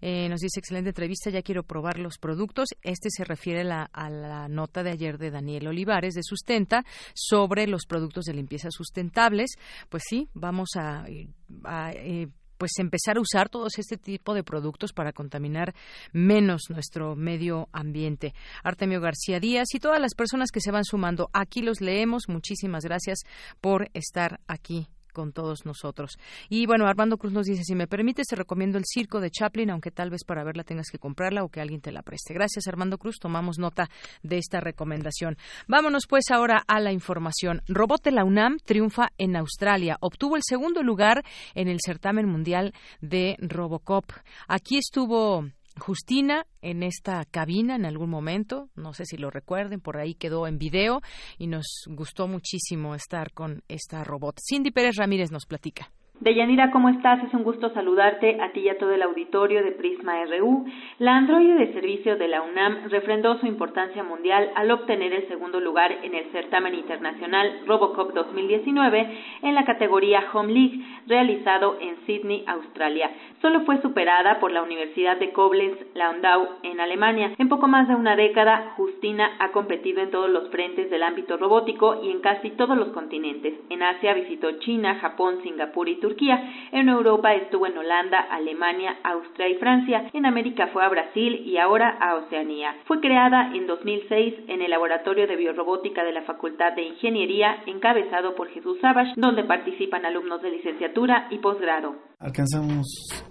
eh, nos dice excelente entrevista, ya quiero probar los productos. Este se refiere a la nota de ayer de Daniel Olivares de Sustenta sobre los productos de limpieza sustentables. Pues sí, vamos a, eh, pues empezar a usar todos este tipo de productos para contaminar menos nuestro medio ambiente. Artemio García Díaz y todas las personas que se van sumando, aquí los leemos. Muchísimas gracias por estar aquí con todos nosotros. Y bueno, Armando Cruz nos dice, si me permite, te recomiendo el circo de Chaplin, aunque tal vez para verla tengas que comprarla o que alguien te la preste. Gracias, Armando Cruz. Tomamos nota de esta recomendación. Vámonos pues ahora a la información. Robot de la UNAM triunfa en Australia. Obtuvo el segundo lugar en el certamen mundial de Robocop. Aquí estuvo Justina en esta cabina en algún momento, no sé si lo recuerden, por ahí quedó en video y nos gustó muchísimo estar con esta robot. Cindy Pérez Ramírez nos platica. Deyanira, ¿cómo estás? Es un gusto saludarte a ti y a todo el auditorio de Prisma RU. La androide de servicio de la UNAM refrendó su importancia mundial al obtener el segundo lugar en el certamen internacional Robocop 2019 en la categoría Home League, realizado en Sydney, Australia. Solo fue superada por la Universidad de Koblenz-Landau en Alemania. En poco más de una década, Justina ha competido en todos los frentes del ámbito robótico y en casi todos los continentes. En Asia visitó China, Japón, Singapur y Turquía en Europa estuvo en Holanda, Alemania, Austria y Francia. En América fue a Brasil y ahora a Oceanía. Fue creada en 2006 en el Laboratorio de Biorrobótica de la Facultad de Ingeniería, encabezado por Jesús Savage, donde participan alumnos de licenciatura y posgrado. Alcanzamos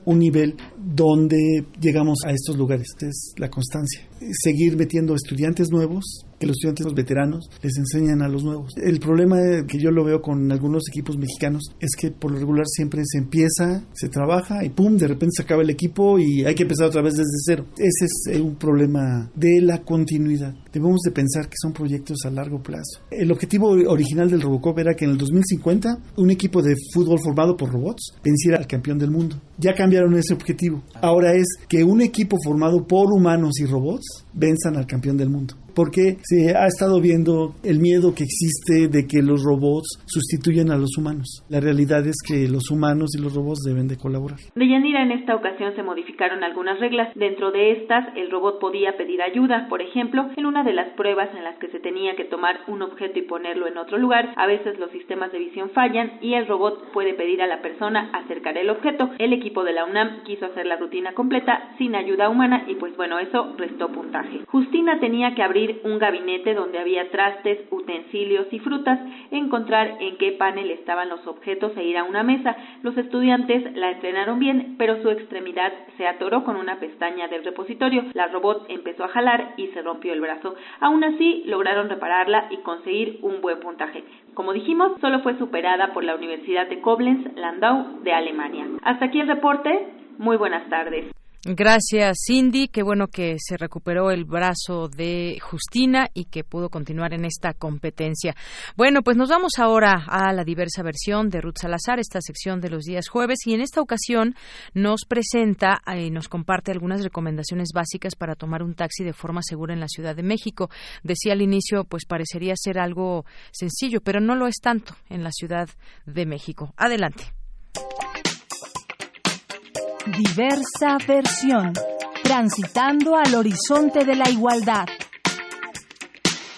un nivel donde llegamos a estos lugares. Es la constancia. Seguir metiendo estudiantes nuevos que los estudiantes veteranos les enseñan a los nuevos. El problema que yo lo veo con algunos equipos mexicanos es que por lo regular siempre se empieza, se trabaja y pum, de repente se acaba el equipo y hay que empezar otra vez desde cero. Ese es un problema de la continuidad. Debemos de pensar que son proyectos a largo plazo. El objetivo original del Robocop era que en el 2050 un equipo de fútbol formado por robots venciera al campeón del mundo. Ya cambiaron ese objetivo. Ahora es que un equipo formado por humanos y robots venzan al campeón del mundo. Porque se ha estado viendo el miedo que existe de que los robots sustituyen a los humanos. La realidad es que los humanos y los robots deben de colaborar. De Yanira, en esta ocasión se modificaron algunas reglas. Dentro de estas, el robot podía pedir ayuda. Por ejemplo, en una de las pruebas en las que se tenía que tomar un objeto y ponerlo en otro lugar, a veces los sistemas de visión fallan y el robot puede pedir a la persona acercar el objeto. El equipo de la UNAM quiso hacer la rutina completa sin ayuda humana y pues bueno, eso restó puntaje. Justina tenía que abrir un gabinete donde había trastes, utensilios y frutas, encontrar en qué panel estaban los objetos e ir a una mesa. Los estudiantes la entrenaron bien, pero su extremidad se atoró con una pestaña del repositorio. La robot empezó a jalar y se rompió el brazo. Aún así, lograron repararla y conseguir un buen puntaje. Como dijimos, solo fue superada por la Universidad de Koblenz Landau de Alemania. Hasta aquí el reporte. Muy buenas tardes. Gracias, Cindy. Qué bueno que se recuperó el brazo de Justina y que pudo continuar en esta competencia. Bueno, pues nos vamos ahora a la diversa versión de Ruth Salazar, esta sección de los días jueves, y en esta ocasión nos presenta y eh, nos comparte algunas recomendaciones básicas para tomar un taxi de forma segura en la Ciudad de México. Decía al inicio, pues parecería ser algo sencillo, pero no lo es tanto en la Ciudad de México. Adelante. Diversa versión. Transitando al horizonte de la igualdad.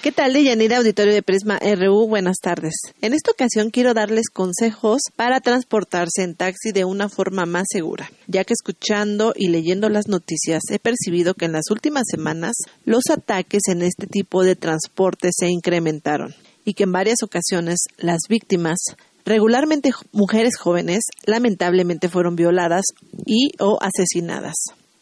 ¿Qué tal, Deyanira, auditorio de Prisma RU? Buenas tardes. En esta ocasión quiero darles consejos para transportarse en taxi de una forma más segura, ya que escuchando y leyendo las noticias he percibido que en las últimas semanas los ataques en este tipo de transporte se incrementaron y que en varias ocasiones las víctimas Regularmente mujeres jóvenes lamentablemente fueron violadas y o asesinadas.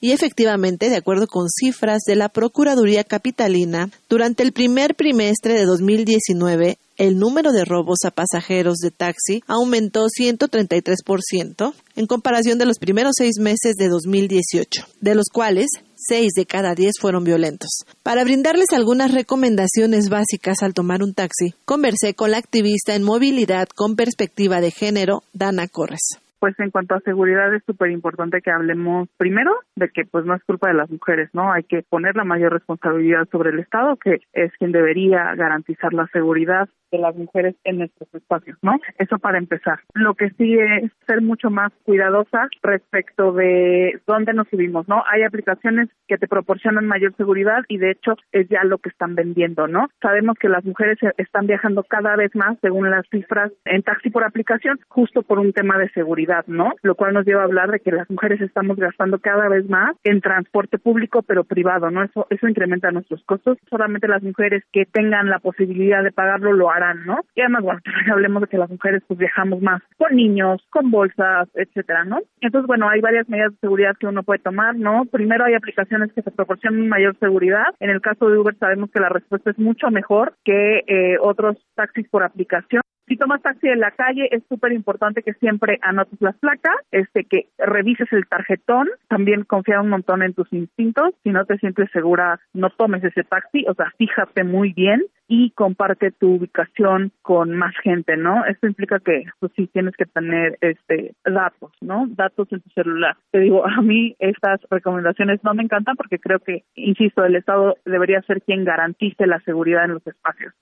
Y efectivamente, de acuerdo con cifras de la Procuraduría Capitalina, durante el primer trimestre de 2019, el número de robos a pasajeros de taxi aumentó 133% en comparación de los primeros seis meses de 2018, de los cuales seis de cada diez fueron violentos. Para brindarles algunas recomendaciones básicas al tomar un taxi, conversé con la activista en movilidad con perspectiva de género, Dana Corres pues en cuanto a seguridad es súper importante que hablemos primero de que pues no es culpa de las mujeres, ¿no? Hay que poner la mayor responsabilidad sobre el Estado, que es quien debería garantizar la seguridad de las mujeres en nuestros espacios, ¿no? Eso para empezar. Lo que sigue es ser mucho más cuidadosa respecto de dónde nos subimos, ¿no? Hay aplicaciones que te proporcionan mayor seguridad y de hecho es ya lo que están vendiendo, ¿no? Sabemos que las mujeres están viajando cada vez más según las cifras en taxi por aplicación, justo por un tema de seguridad ¿no? Lo cual nos lleva a hablar de que las mujeres estamos gastando cada vez más en transporte público pero privado, ¿no? Eso eso incrementa nuestros costos. Solamente las mujeres que tengan la posibilidad de pagarlo lo harán, ¿no? Y además, bueno, hablemos de que las mujeres pues viajamos más con niños, con bolsas, etcétera, ¿no? Entonces, bueno, hay varias medidas de seguridad que uno puede tomar, ¿no? Primero hay aplicaciones que se proporcionan mayor seguridad. En el caso de Uber sabemos que la respuesta es mucho mejor que eh, otros taxis por aplicación. Si tomas taxi en la calle, es súper importante que siempre anotes las placas, este, que revises el tarjetón, también confía un montón en tus instintos. Si no te sientes segura, no tomes ese taxi, o sea, fíjate muy bien y comparte tu ubicación con más gente, ¿no? Esto implica que, pues sí, tienes que tener este datos, ¿no? Datos en tu celular. Te digo, a mí estas recomendaciones no me encantan porque creo que, insisto, el Estado debería ser quien garantice la seguridad en los espacios.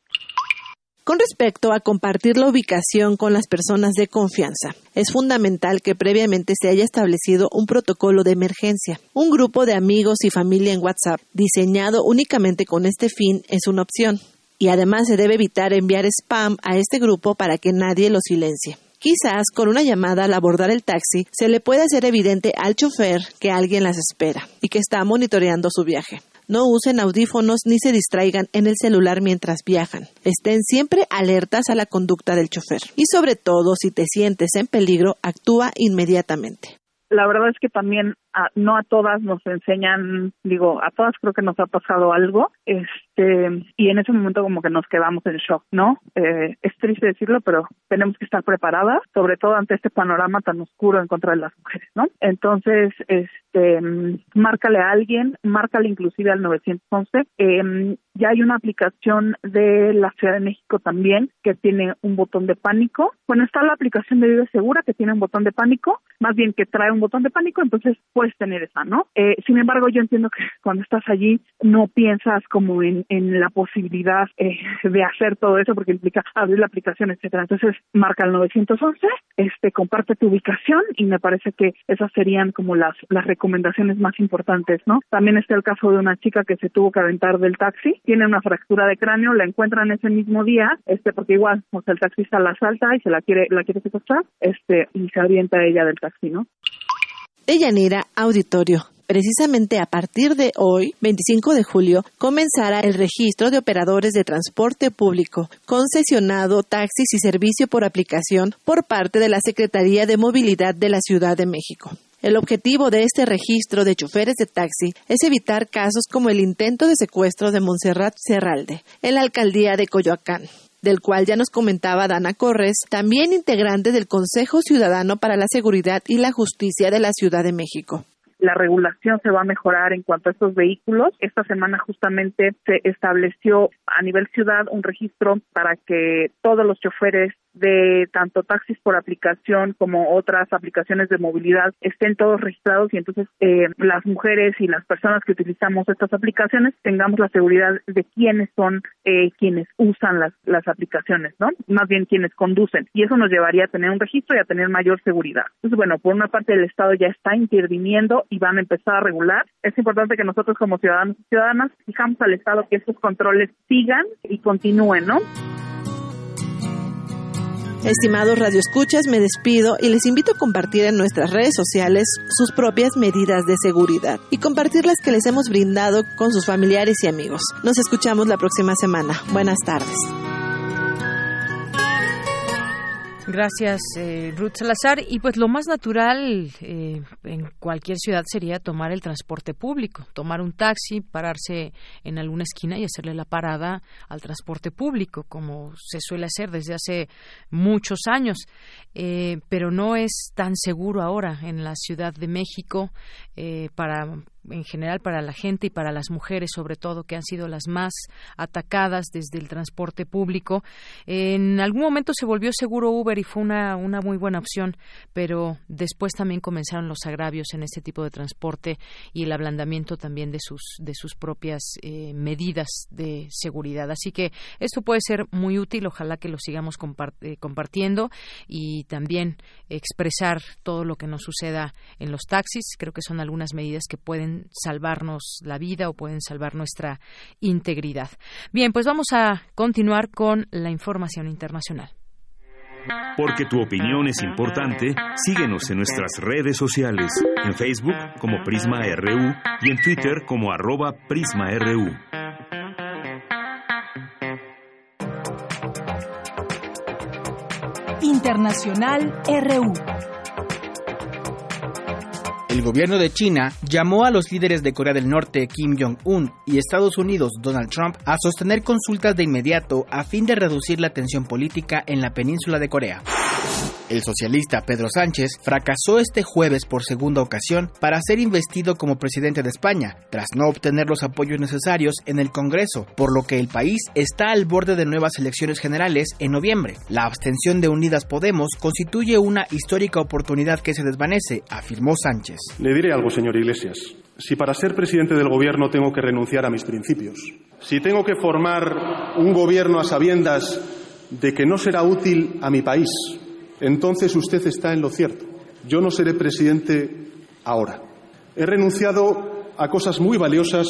Con respecto a compartir la ubicación con las personas de confianza, es fundamental que previamente se haya establecido un protocolo de emergencia. Un grupo de amigos y familia en WhatsApp diseñado únicamente con este fin es una opción. Y además se debe evitar enviar spam a este grupo para que nadie lo silencie. Quizás con una llamada al abordar el taxi se le puede hacer evidente al chofer que alguien las espera y que está monitoreando su viaje. No usen audífonos ni se distraigan en el celular mientras viajan. Estén siempre alertas a la conducta del chofer. Y sobre todo, si te sientes en peligro, actúa inmediatamente. La verdad es que también no a todas nos enseñan, digo, a todas creo que nos ha pasado algo, este, y en ese momento como que nos quedamos en shock, ¿no? Eh, es triste decirlo, pero tenemos que estar preparadas, sobre todo ante este panorama tan oscuro en contra de las mujeres, ¿no? Entonces, este, márcale a alguien, márcale inclusive al 911, eh, ya hay una aplicación de la Ciudad de México también que tiene un botón de pánico. Bueno, está la aplicación de Vive Segura que tiene un botón de pánico, más bien que trae un botón de pánico, entonces puedes tener esa, ¿no? Eh, sin embargo, yo entiendo que cuando estás allí no piensas como en, en la posibilidad eh, de hacer todo eso porque implica abrir la aplicación, etcétera. Entonces marca el 911, este comparte tu ubicación y me parece que esas serían como las las recomendaciones más importantes, ¿no? También está el caso de una chica que se tuvo que aventar del taxi, tiene una fractura de cráneo, la encuentran ese mismo día, este porque igual, o sea, el taxista la salta y se la quiere la quiere secuestrar, este y se avienta ella del taxi, ¿no? Deyanira Auditorio. Precisamente a partir de hoy, 25 de julio, comenzará el registro de operadores de transporte público, concesionado, taxis y servicio por aplicación por parte de la Secretaría de Movilidad de la Ciudad de México. El objetivo de este registro de choferes de taxi es evitar casos como el intento de secuestro de Montserrat Serralde en la alcaldía de Coyoacán del cual ya nos comentaba Dana Corres, también integrante del Consejo Ciudadano para la Seguridad y la Justicia de la Ciudad de México la regulación se va a mejorar en cuanto a estos vehículos. Esta semana justamente se estableció a nivel ciudad un registro para que todos los choferes de tanto taxis por aplicación como otras aplicaciones de movilidad estén todos registrados y entonces eh, las mujeres y las personas que utilizamos estas aplicaciones tengamos la seguridad de quiénes son eh, quienes usan las, las aplicaciones, ¿no? Más bien quienes conducen. Y eso nos llevaría a tener un registro y a tener mayor seguridad. Entonces, bueno, por una parte el Estado ya está interviniendo y van a empezar a regular. Es importante que nosotros como ciudadanos y ciudadanas fijamos al Estado que estos controles sigan y continúen, ¿no? Estimados radioescuchas, me despido y les invito a compartir en nuestras redes sociales sus propias medidas de seguridad y compartir las que les hemos brindado con sus familiares y amigos. Nos escuchamos la próxima semana. Buenas tardes. Gracias, eh, Ruth Salazar. Y pues lo más natural eh, en cualquier ciudad sería tomar el transporte público, tomar un taxi, pararse en alguna esquina y hacerle la parada al transporte público, como se suele hacer desde hace muchos años. Eh, pero no es tan seguro ahora en la Ciudad de México para en general para la gente y para las mujeres sobre todo que han sido las más atacadas desde el transporte público. En algún momento se volvió seguro Uber y fue una, una muy buena opción, pero después también comenzaron los agravios en este tipo de transporte y el ablandamiento también de sus de sus propias eh, medidas de seguridad. Así que esto puede ser muy útil, ojalá que lo sigamos eh, compartiendo y también expresar todo lo que nos suceda en los taxis. Creo que son algunas medidas que pueden salvarnos la vida o pueden salvar nuestra integridad. Bien, pues vamos a continuar con la información internacional. Porque tu opinión es importante, síguenos en nuestras redes sociales, en Facebook como Prisma RU y en Twitter como arroba PrismaRU. Internacional RU. El gobierno de China llamó a los líderes de Corea del Norte, Kim Jong-un, y Estados Unidos, Donald Trump, a sostener consultas de inmediato a fin de reducir la tensión política en la península de Corea. El socialista Pedro Sánchez fracasó este jueves por segunda ocasión para ser investido como presidente de España, tras no obtener los apoyos necesarios en el Congreso, por lo que el país está al borde de nuevas elecciones generales en noviembre. La abstención de Unidas Podemos constituye una histórica oportunidad que se desvanece, afirmó Sánchez. Le diré algo, señor Iglesias. Si para ser presidente del Gobierno tengo que renunciar a mis principios, si tengo que formar un Gobierno a sabiendas de que no será útil a mi país, entonces usted está en lo cierto. Yo no seré presidente ahora. He renunciado a cosas muy valiosas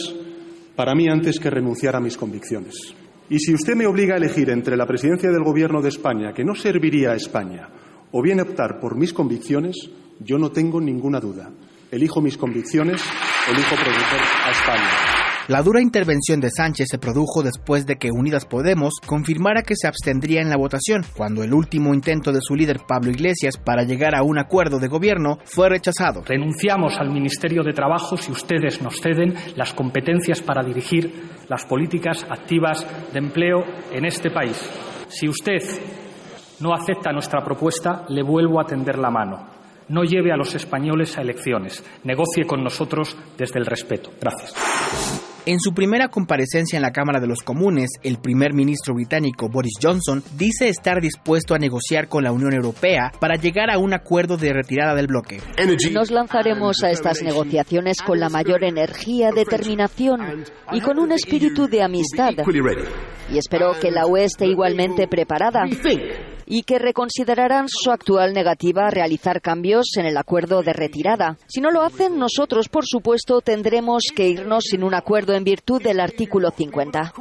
para mí antes que renunciar a mis convicciones. Y si usted me obliga a elegir entre la presidencia del Gobierno de España, que no serviría a España, o bien optar por mis convicciones, yo no tengo ninguna duda. Elijo mis convicciones, elijo proteger a España. La dura intervención de Sánchez se produjo después de que Unidas Podemos confirmara que se abstendría en la votación, cuando el último intento de su líder Pablo Iglesias para llegar a un acuerdo de gobierno fue rechazado. Renunciamos al Ministerio de Trabajo si ustedes nos ceden las competencias para dirigir las políticas activas de empleo en este país. Si usted no acepta nuestra propuesta, le vuelvo a tender la mano. no lleve a los españoles a elecciones. Negocie con nosotros desde el respeto. Gracias. En su primera comparecencia en la Cámara de los Comunes, el primer ministro británico Boris Johnson dice estar dispuesto a negociar con la Unión Europea para llegar a un acuerdo de retirada del bloque. Nos lanzaremos a estas negociaciones con la mayor energía, determinación y con un espíritu de amistad. Y espero que la UE esté igualmente preparada y que reconsiderarán su actual negativa a realizar cambios en el acuerdo de retirada. Si no lo hacen, nosotros, por supuesto, tendremos que irnos sin un acuerdo en virtud del artículo 50.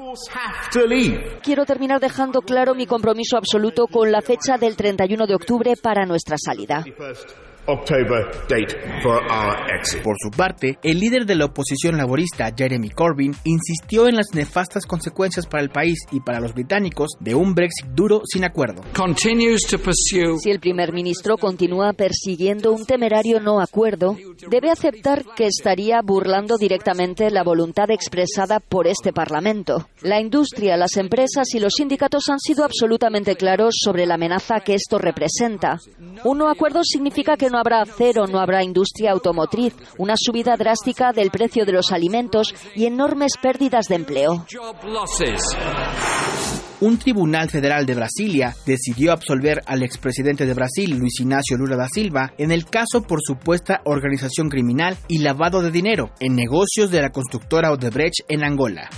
Quiero terminar dejando claro mi compromiso absoluto con la fecha del 31 de octubre para nuestra salida. Por su parte, el líder de la oposición laborista, Jeremy Corbyn, insistió en las nefastas consecuencias para el país y para los británicos de un Brexit duro sin acuerdo. Si el primer ministro continúa persiguiendo un temerario no acuerdo, debe aceptar que estaría burlando directamente la voluntad expresada por este Parlamento. La industria, las empresas y los sindicatos han sido absolutamente claros sobre la amenaza que esto representa. Un no acuerdo significa que no habrá acero, no habrá industria automotriz, una subida drástica del precio de los alimentos y enormes pérdidas de empleo. Un tribunal federal de Brasilia decidió absolver al expresidente de Brasil, Luis Ignacio Lula da Silva, en el caso por supuesta organización criminal y lavado de dinero en negocios de la constructora Odebrecht en Angola.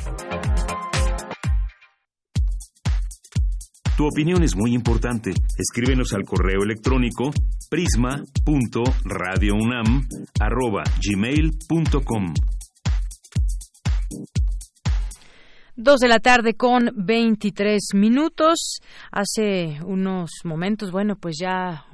Tu opinión es muy importante. Escríbenos al correo electrónico prisma.radiounam@gmail.com. Dos de la tarde con 23 minutos. Hace unos momentos, bueno, pues ya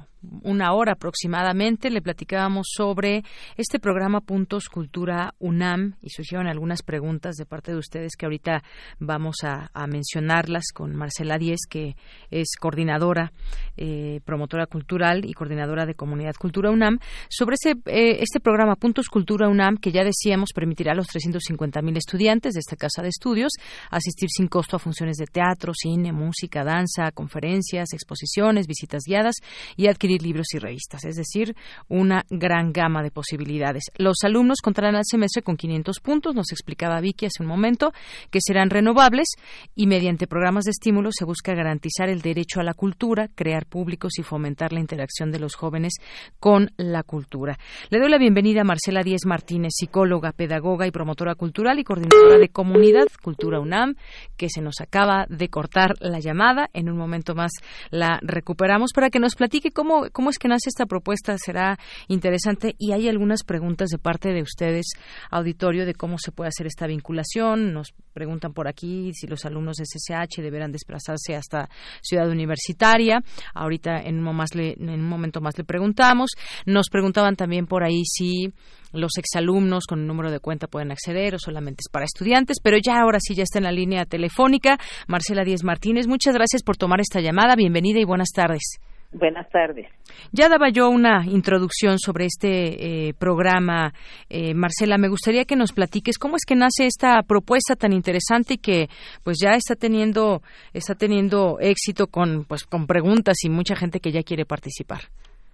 una hora aproximadamente le platicábamos sobre este programa Puntos Cultura UNAM y surgieron algunas preguntas de parte de ustedes que ahorita vamos a, mencionarlas con Marcela Díez, que es coordinadora, eh, promotora cultural y coordinadora de Comunidad Cultura UNAM, sobre ese, eh, este programa Puntos Cultura UNAM que ya decíamos permitirá a los 350 mil estudiantes de esta casa de estudios asistir sin costo a funciones de teatro, cine, música, danza, conferencias, exposiciones, visitas guiadas y adquirir libros y revistas, es decir, una gran gama de posibilidades. Los alumnos contarán al semestre con 500 puntos, nos explicaba Vicky hace un momento, que serán renovables y mediante programas de estímulo se busca garantizar el derecho a la cultura, crear públicos y fomentar la interacción de los jóvenes con la cultura. Le doy la bienvenida a Marcela Díez Martínez, psicóloga, pedagoga y promotora cultural y coordinadora de Comunidad Cultura UNAM, que se nos acaba de cortar la llamada. En un momento más la recuperamos para que nos platique cómo cómo, es que nace esta propuesta? Será interesante y hay algunas preguntas de parte de ustedes, auditorio, de cómo se puede hacer esta vinculación. Nos preguntan por aquí si los alumnos de SSH deberán desplazarse hasta Ciudad Universitaria. Ahorita en un, más en un momento más le preguntamos. Nos preguntaban también por ahí si los exalumnos con el número de cuenta pueden acceder o solamente es para estudiantes, pero ya ahora sí ya está en la línea telefónica. Marcela Díez Martínez, muchas gracias por tomar esta llamada. Bienvenida y buenas tardes. Buenas tardes. Ya daba yo una introducción sobre este eh, programa. Eh, Marcela, me gustaría que nos platiques cómo es que nace esta propuesta tan interesante y que pues ya está teniendo está teniendo éxito con pues con preguntas y mucha gente que ya quiere participar.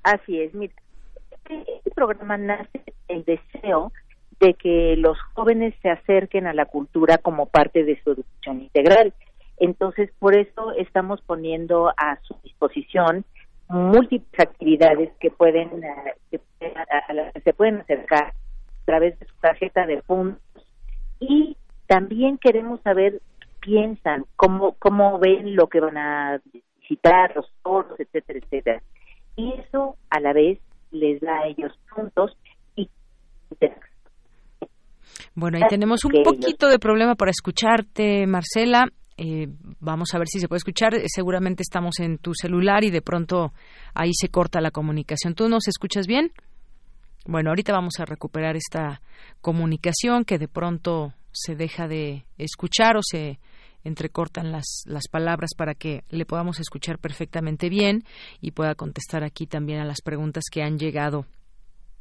Así es, mira, este programa nace el deseo de que los jóvenes se acerquen a la cultura como parte de su educación integral. Entonces, por eso estamos poniendo a su disposición múltiples actividades que pueden eh, que, a, las que se pueden acercar a través de su tarjeta de puntos. Y también queremos saber piensan cómo cómo ven lo que van a visitar los foros etcétera etcétera. Y eso a la vez les da a ellos puntos y bueno, ahí tenemos un poquito de problema para escucharte, Marcela. Eh, vamos a ver si se puede escuchar. Seguramente estamos en tu celular y de pronto ahí se corta la comunicación. ¿Tú nos escuchas bien? Bueno, ahorita vamos a recuperar esta comunicación que de pronto se deja de escuchar o se entrecortan las, las palabras para que le podamos escuchar perfectamente bien y pueda contestar aquí también a las preguntas que han llegado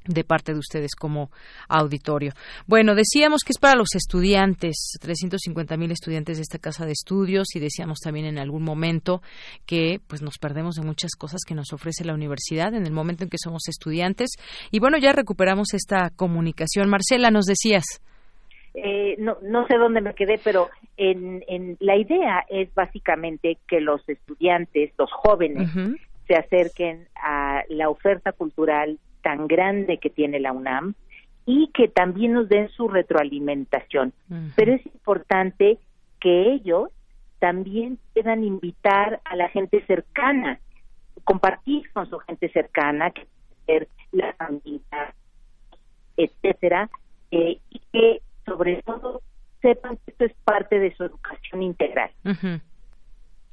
de parte de ustedes como auditorio. Bueno, decíamos que es para los estudiantes, 350 mil estudiantes de esta casa de estudios y decíamos también en algún momento que pues nos perdemos de muchas cosas que nos ofrece la universidad en el momento en que somos estudiantes y bueno, ya recuperamos esta comunicación. Marcela, nos decías. Eh, no, no sé dónde me quedé, pero en, en la idea es básicamente que los estudiantes, los jóvenes, se acerquen a la oferta cultural tan grande que tiene la UNAM y que también nos den su retroalimentación. Pero es importante que ellos también puedan invitar a la gente cercana, compartir con su gente cercana, que ser la familia, etcétera, eh, y que sobre todo sepan que esto es parte de su educación integral.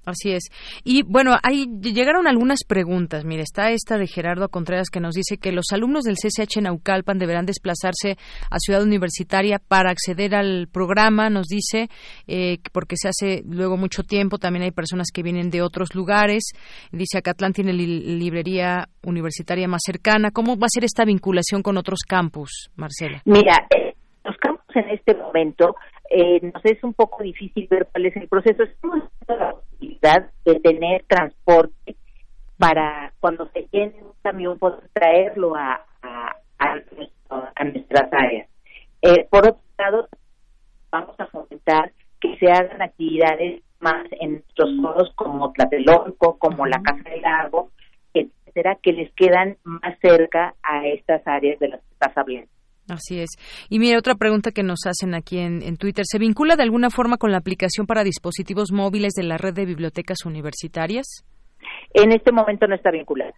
Así es. Y bueno, ahí llegaron algunas preguntas. Mire, está esta de Gerardo Contreras que nos dice que los alumnos del CCH Naucalpan deberán desplazarse a Ciudad Universitaria para acceder al programa, nos dice, eh, porque se hace luego mucho tiempo. También hay personas que vienen de otros lugares. Dice, Acatlán tiene librería universitaria más cercana. ¿Cómo va a ser esta vinculación con otros campus, Marcela? Mira, eh, los campus en este momento eh, nos es un poco difícil ver cuál es el proceso. Estamos la posibilidad de tener transporte para cuando se llene un camión poder traerlo a, a, a, nuestras áreas. Eh, por otro lado, vamos a fomentar que se hagan actividades más en nuestros foros como Tlatelolco, como la Casa del Lago, etcétera, que les quedan más cerca a estas áreas de las que estás hablando. Así es. Y mire, otra pregunta que nos hacen aquí en, Twitter. ¿Se vincula de alguna forma con la aplicación para dispositivos móviles de la red de bibliotecas universitarias? En este momento no está vinculada.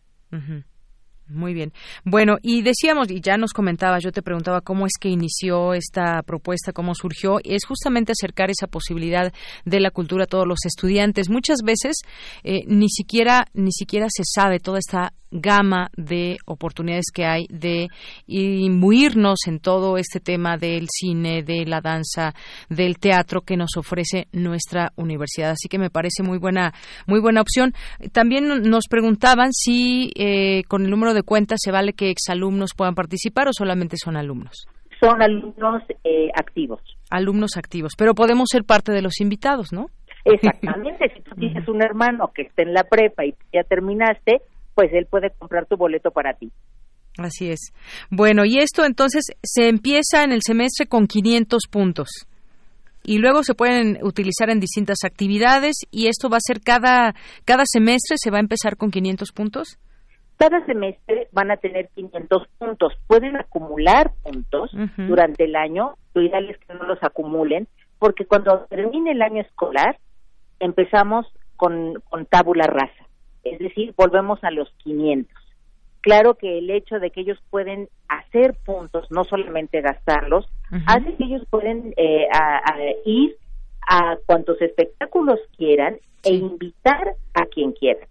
Muy bien. Bueno, y decíamos, y ya nos comentaba, yo te preguntaba cómo es que inició esta propuesta, cómo surgió, es justamente acercar esa posibilidad de la cultura a todos los estudiantes. Muchas veces eh, ni siquiera ni siquiera se sabe toda esta gama de oportunidades que hay de imbuirnos en todo este tema del cine, de la danza, del teatro que nos ofrece nuestra universidad. Así que me parece muy buena muy buena opción. También nos preguntaban si eh, con el número de cuentas se vale que exalumnos puedan participar o solamente son alumnos. Son alumnos eh, activos. Alumnos activos, pero podemos ser parte de los invitados, ¿no? Exactamente, si tú tienes un hermano que está en la prepa y ya terminaste, pues él puede comprar tu boleto para ti. Así es. Bueno, y esto entonces se empieza en el semestre con 500 puntos y luego se pueden utilizar en distintas actividades y esto va a ser cada cada semestre se va a empezar con 500 puntos. Cada semestre van a tener 500 puntos. Pueden acumular puntos durante el año. Lo ideal es que no los acumulen porque cuando termine el año escolar empezamos con, con tabula rasa es decir, volvemos a los 500. Claro que el hecho de que ellos pueden hacer puntos, no solamente gastarlos, hace que ellos pueden eh, ir a cuantos espectáculos quieran e invitar a quien quiera.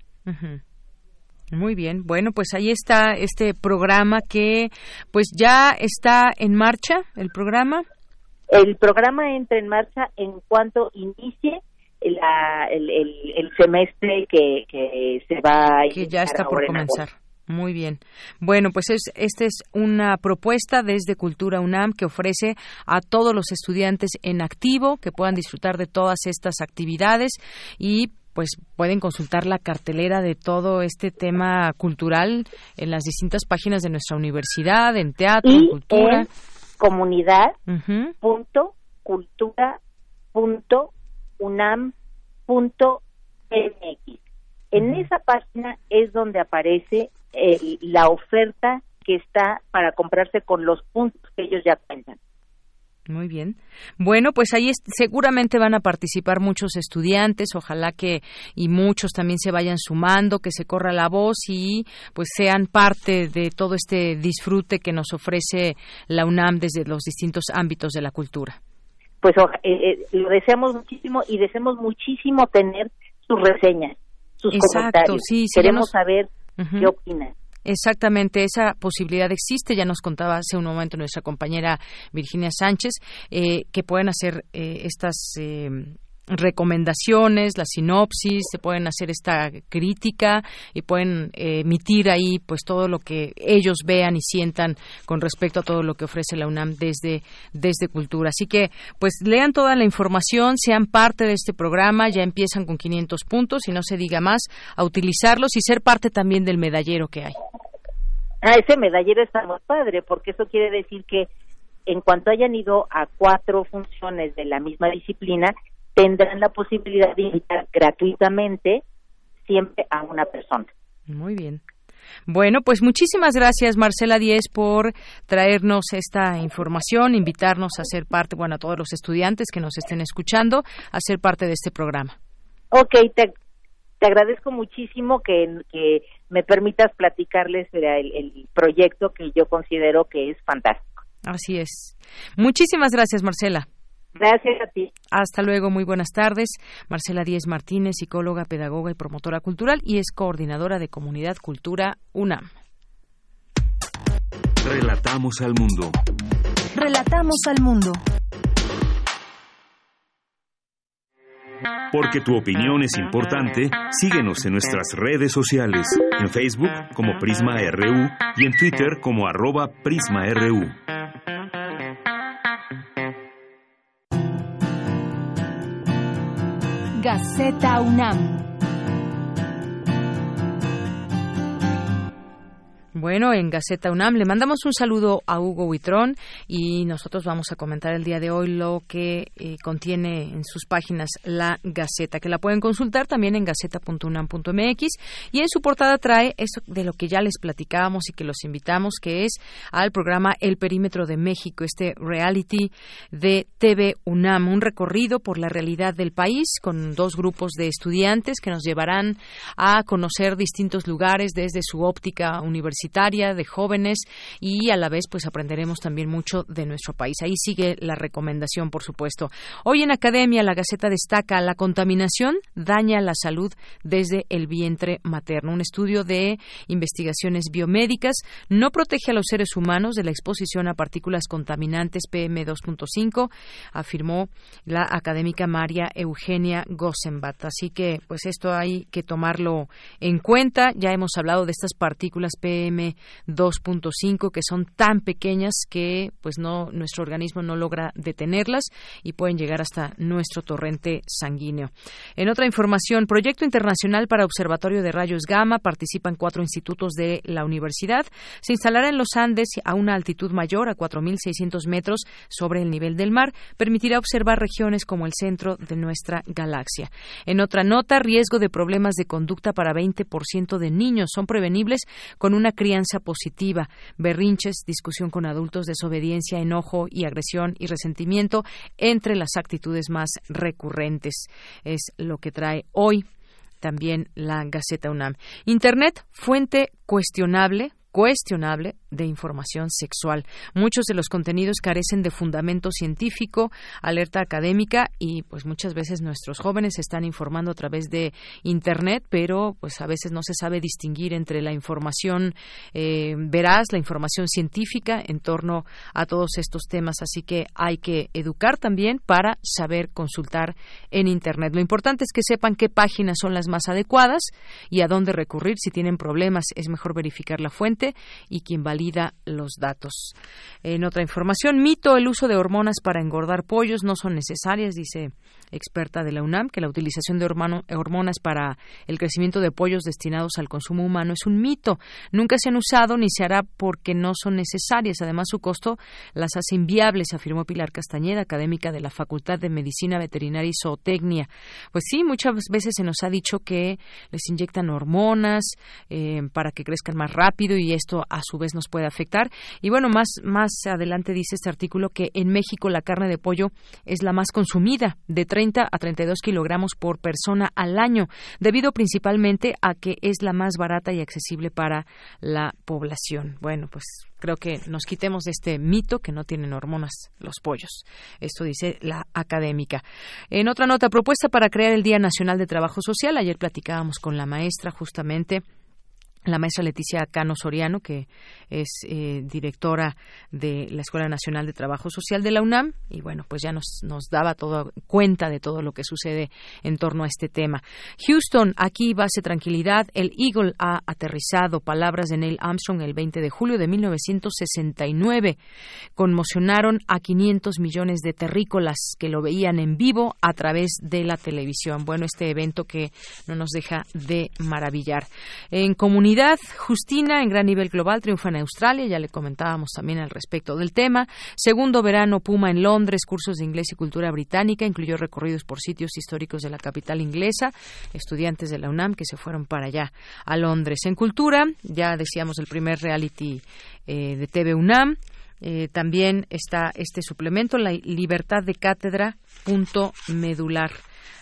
Muy bien, bueno, pues ahí está este programa que pues ya está en marcha, el programa. El programa entra en marcha en cuanto inicie la, el, el, semestre que, que se va a que ya está por comenzar. Muy bien. Bueno, pues es, esta es una propuesta desde Cultura UNAM que ofrece a todos los estudiantes en activo que puedan disfrutar de todas estas actividades y pues pueden consultar la cartelera de todo este tema cultural en las distintas páginas de nuestra universidad, en teatro, en cultura. En comunidad punto cultura punto unam.mx. En esa página es donde aparece la oferta que está para comprarse con los puntos que ellos ya cuentan. Muy bien. Bueno, pues ahí seguramente van a participar muchos estudiantes, ojalá que y muchos también se vayan sumando, que se corra la voz y pues sean parte de todo este disfrute que nos ofrece la UNAM desde los distintos ámbitos de la cultura pues eh, eh, lo deseamos muchísimo y deseamos muchísimo tener sus reseñas, sus comentarios. Sí, Queremos saber qué opinan. Exactamente, esa posibilidad existe. Ya nos contaba hace un momento nuestra compañera Virginia Sánchez eh, que pueden hacer estas recomendaciones, la sinopsis, se pueden hacer esta crítica y pueden eh, emitir ahí pues todo lo que ellos vean y sientan con respecto a todo lo que ofrece la UNAM desde, desde cultura. Así que pues lean toda la información, sean parte de este programa, ya empiezan con 500 puntos y no se diga más, a utilizarlos y ser parte también del medallero que hay. Ah, ese medallero está muy padre porque eso quiere decir que en cuanto hayan ido a cuatro funciones de la misma disciplina, tendrán la posibilidad de invitar gratuitamente siempre a una persona. Muy bien. Bueno, pues muchísimas gracias Marcela Díez por traernos esta información, invitarnos a ser parte, bueno, a todos los estudiantes que nos estén escuchando, a ser parte de este programa. Ok, te, agradezco muchísimo que, que, me permitas platicarles el, el proyecto que yo considero que es fantástico. Así es. Muchísimas gracias, Marcela. Gracias a ti. Hasta luego, muy buenas tardes. Marcela Díez Martínez, psicóloga, pedagoga y promotora cultural y es coordinadora de Comunidad Cultura UNAM. Relatamos al mundo. Relatamos al mundo. Porque tu opinión es importante, síguenos en nuestras redes sociales, en Facebook como Prisma RU y en Twitter como arroba PrismaRU. Gaceta UNAM. Bueno, en Gaceta UNAM le mandamos un saludo a Hugo Huitrón y nosotros vamos a comentar el día de hoy lo que eh, contiene en sus páginas la Gaceta, que la pueden consultar también en gaceta.unam.mx y en su portada trae eso de lo que ya les platicábamos y que los invitamos, que es al programa El Perímetro de México, este reality de TV UNAM, un recorrido por la realidad del país con dos grupos de estudiantes que nos llevarán a conocer distintos lugares desde su óptica universitaria de jóvenes y a la vez pues aprenderemos también mucho de nuestro país. Ahí sigue la recomendación, por supuesto. Hoy en Academia la Gaceta destaca la contaminación daña la salud desde el vientre materno. Un estudio de investigaciones biomédicas no protege a los seres humanos de la exposición a partículas contaminantes PM2.5, afirmó la académica María Eugenia Gossenbat. Así que pues esto hay que tomarlo en cuenta. Ya hemos hablado de estas partículas PM 2.5 que son tan pequeñas que pues no nuestro organismo no logra detenerlas y pueden llegar hasta nuestro torrente sanguíneo. En otra información, proyecto internacional para observatorio de rayos gamma participan cuatro institutos de la universidad. Se instalará en los Andes a una altitud mayor a 4.600 metros sobre el nivel del mar. Permitirá observar regiones como el centro de nuestra galaxia. En otra nota, riesgo de problemas de conducta para 20% de niños son prevenibles con una crianza positiva, berrinches, discusión con adultos, desobediencia, enojo y agresión y resentimiento entre las actitudes más recurrentes. Es lo que trae hoy también la Gaceta UNAM. Internet, fuente cuestionable, cuestionable de información sexual. Muchos de los contenidos carecen de fundamento científico, alerta académica y pues muchas veces nuestros jóvenes están informando a través de internet, pero pues a veces no se sabe distinguir entre la información eh, veraz, la información científica en torno a todos estos temas. Así que hay que educar también para saber consultar en internet. Lo importante es que sepan qué páginas son las más adecuadas y a dónde recurrir si tienen problemas. Es mejor verificar la fuente y quien valida los datos. En otra información, mito, el uso de hormonas para engordar pollos no son necesarias, dice experta de la UNAM, que la utilización de hormonas para el crecimiento de pollos destinados al consumo humano es un mito. Nunca se han usado ni se hará porque no son necesarias. Además, su costo las hace inviables, afirmó Pilar Castañeda, académica de la Facultad de Medicina Veterinaria y Zootecnia. Pues sí, muchas veces se nos ha dicho que les inyectan hormonas eh, para que crezcan más rápido y esto a su vez nos puede afectar. Y bueno, más, más adelante dice este artículo que en México la carne de pollo es la más consumida de 30 a 32 kilogramos por persona al año, debido principalmente a que es la más barata y accesible para la población. Bueno, pues creo que nos quitemos de este mito que no tienen hormonas los pollos. Esto dice la académica. En otra nota, propuesta para crear el Día Nacional de Trabajo Social. Ayer platicábamos con la maestra justamente la maestra Leticia Cano Soriano, que es eh, directora de la Escuela Nacional de Trabajo Social de la UNAM, y bueno, pues ya nos, nos daba toda cuenta de todo lo que sucede en torno a este tema. Houston, aquí base tranquilidad, el Eagle ha aterrizado, palabras de Neil Armstrong el 20 de julio de 1969. Conmocionaron a 500 millones de terrícolas que lo veían en vivo a través de la televisión. Bueno, este evento que no nos deja de maravillar. En comunidad Justina, en gran nivel global, triunfa en Australia, ya le comentábamos también al respecto del tema. Segundo verano Puma en Londres, cursos de inglés y cultura británica, incluyó recorridos por sitios históricos de la capital inglesa, estudiantes de la UNAM que se fueron para allá, a Londres. En cultura, ya decíamos el primer reality eh, de TV UNAM. Eh, también está este suplemento, la libertad de cátedra punto medular.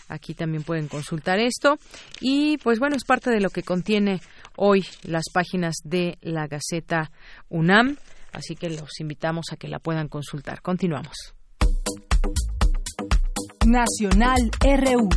Aquí también pueden consultar esto. Y pues bueno, es parte de lo que contiene hoy las páginas de la Gaceta UNAM. Así que los invitamos a que la puedan consultar. Continuamos. Nacional RU.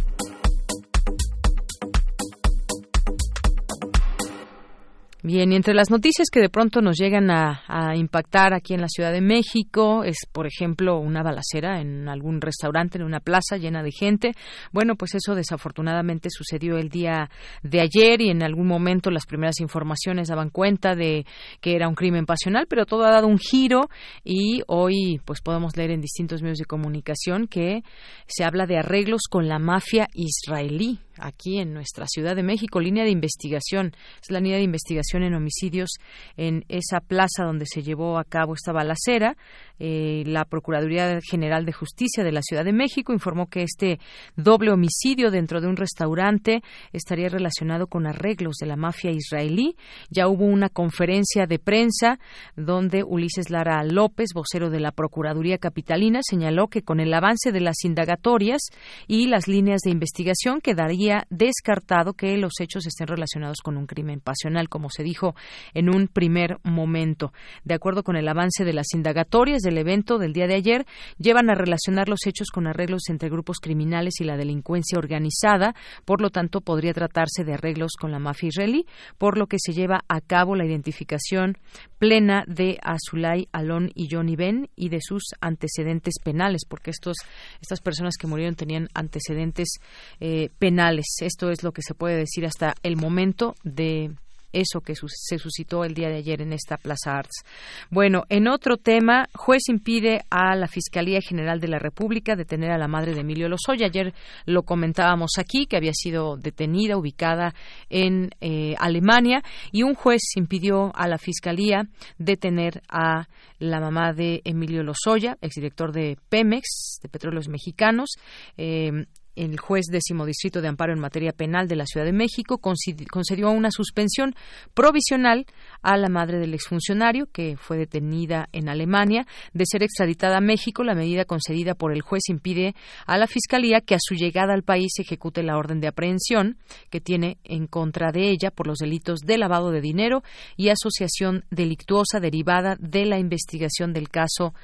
Bien, y entre las noticias que de pronto nos llegan a, impactar aquí en la Ciudad de México es, por ejemplo, una balacera en algún restaurante, en una plaza llena de gente. Bueno, pues eso desafortunadamente sucedió el día de ayer y en algún momento las primeras informaciones daban cuenta de que era un crimen pasional, pero todo ha dado un giro y hoy pues podemos leer en distintos medios de comunicación que se habla de arreglos con la mafia israelí aquí en nuestra Ciudad de México, línea de investigación. Es la línea de investigación en homicidios en esa plaza donde se llevó a cabo esta balacera. Eh, la Procuraduría General de Justicia de la Ciudad de México informó que este doble homicidio dentro de un restaurante estaría relacionado con arreglos de la mafia israelí. Ya hubo una conferencia de prensa donde Ulises Lara López, vocero de la Procuraduría Capitalina, señaló que con el avance de las indagatorias y las líneas de investigación quedaría descartado que los hechos estén relacionados con un crimen pasional, como se dijo en un primer momento. De acuerdo con el avance de las indagatorias del evento del día de ayer, llevan a relacionar los hechos con arreglos entre grupos criminales y la delincuencia organizada, por lo tanto podría tratarse de arreglos con la mafia israelí, por lo que se lleva a cabo la identificación plena de Azulay Alon y Johnny Ben y de sus antecedentes penales, porque estos, estas personas que murieron tenían antecedentes eh, penales esto es lo que se puede decir hasta el momento de eso que se suscitó el día de ayer en esta Plaza Arts. Bueno, en otro tema, juez impide a la Fiscalía General de la República detener a la madre de Emilio Lozoya. Ayer lo comentábamos aquí, que había sido detenida, ubicada en eh, Alemania, y un juez impidió a la Fiscalía detener a la mamá de Emilio Lozoya, exdirector de Pemex, de Petróleos Mexicanos. Eh, el juez décimo distrito de amparo en materia penal de la Ciudad de México concedió una suspensión provisional a la madre del exfuncionario que fue detenida en Alemania de ser extraditada a México. La medida concedida por el juez impide a la Fiscalía que a su llegada al país ejecute la orden de aprehensión que tiene en contra de ella por los delitos de lavado de dinero y asociación delictuosa derivada de la investigación del caso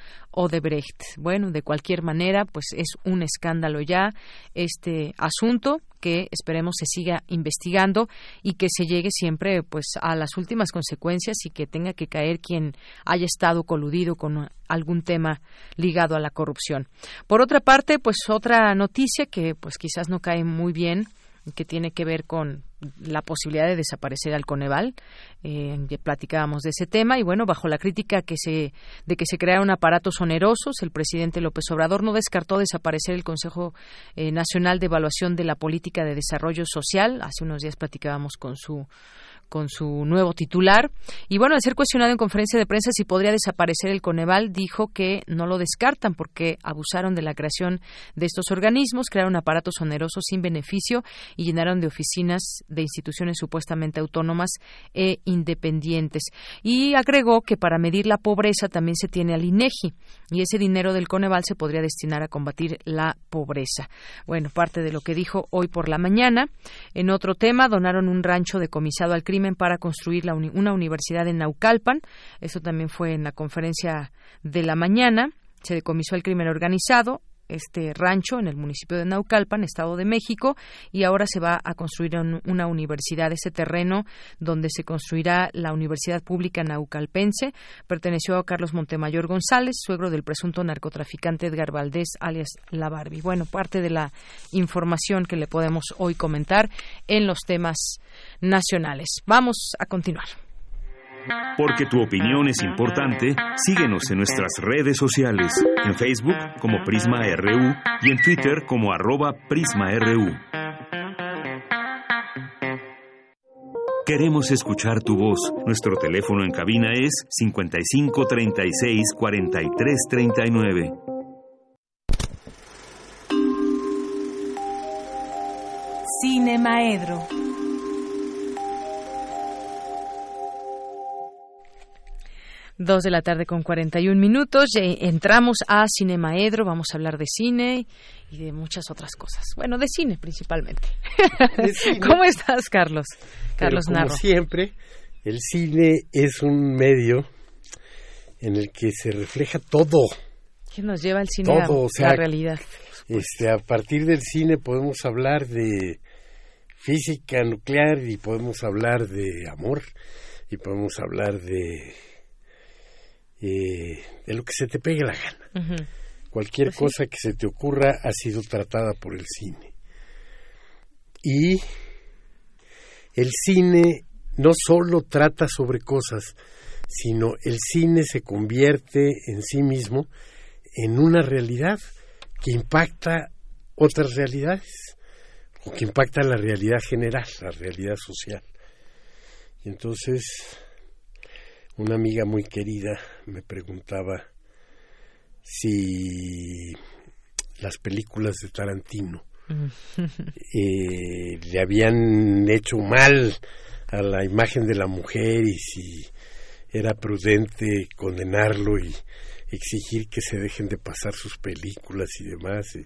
Odebrecht. Bueno, de cualquier manera, pues es un escándalo ya este asunto que esperemos se siga investigando y que se llegue siempre pues a las últimas consecuencias y que tenga que caer quien haya estado coludido con algún tema ligado a la corrupción. Por otra parte, pues otra noticia que pues quizás no cae muy bien que tiene que ver con la posibilidad de desaparecer al Coneval. Eh, platicábamos de ese tema y bueno, bajo la crítica que se, de que se crearon aparatos onerosos, el presidente López Obrador no descartó desaparecer el Consejo eh, Nacional de Evaluación de la Política de Desarrollo Social. Hace unos días platicábamos con su con su nuevo titular. Y bueno, al ser cuestionado en conferencia de prensa si podría desaparecer el Coneval, dijo que no lo descartan porque abusaron de la creación de estos organismos, crearon aparatos onerosos sin beneficio y llenaron de oficinas de instituciones supuestamente autónomas e independientes. Y agregó que para medir la pobreza también se tiene al INEGI y ese dinero del Coneval se podría destinar a combatir la pobreza. Bueno, parte de lo que dijo hoy por la mañana. En otro tema, donaron un rancho decomisado al crimen para construir una universidad en Naucalpan. Eso también fue en la conferencia de la mañana. Se decomisó el crimen organizado este rancho en el municipio de Naucalpan, Estado de México, y ahora se va a construir una universidad. Ese terreno donde se construirá la Universidad Pública Naucalpense perteneció a Carlos Montemayor González, suegro del presunto narcotraficante Edgar Valdés, alias La Barbie. Bueno, parte de la información que le podemos hoy comentar en los temas nacionales. Vamos a continuar. Porque tu opinión es importante, síguenos en nuestras redes sociales, en Facebook como Prisma RU y en Twitter como arroba PrismaRU. Queremos escuchar tu voz. Nuestro teléfono en cabina es 55 36 43 39. Cine Maedro. Dos de la tarde con 41 minutos. Entramos a Cinemaedro. Vamos a hablar de cine y de muchas otras cosas. Bueno, de cine principalmente. ¿Cómo estás, Carlos? Carlos Pero como siempre, el cine es un medio en el que se refleja todo. ¿Qué nos lleva el cine a la realidad? Este, a partir del cine podemos hablar de física nuclear y podemos hablar de amor y podemos hablar de eh, de lo que se te pegue la gana. Cualquier pues cosa que se te ocurra ha sido tratada por el cine. Y el cine no solo trata sobre cosas, sino el cine se convierte en sí mismo en una realidad que impacta otras realidades o que impacta la realidad general, la realidad social. Y entonces una amiga muy querida me preguntaba si las películas de Tarantino eh, le habían hecho mal a la imagen de la mujer y si era prudente condenarlo y exigir que se dejen de pasar sus películas y demás.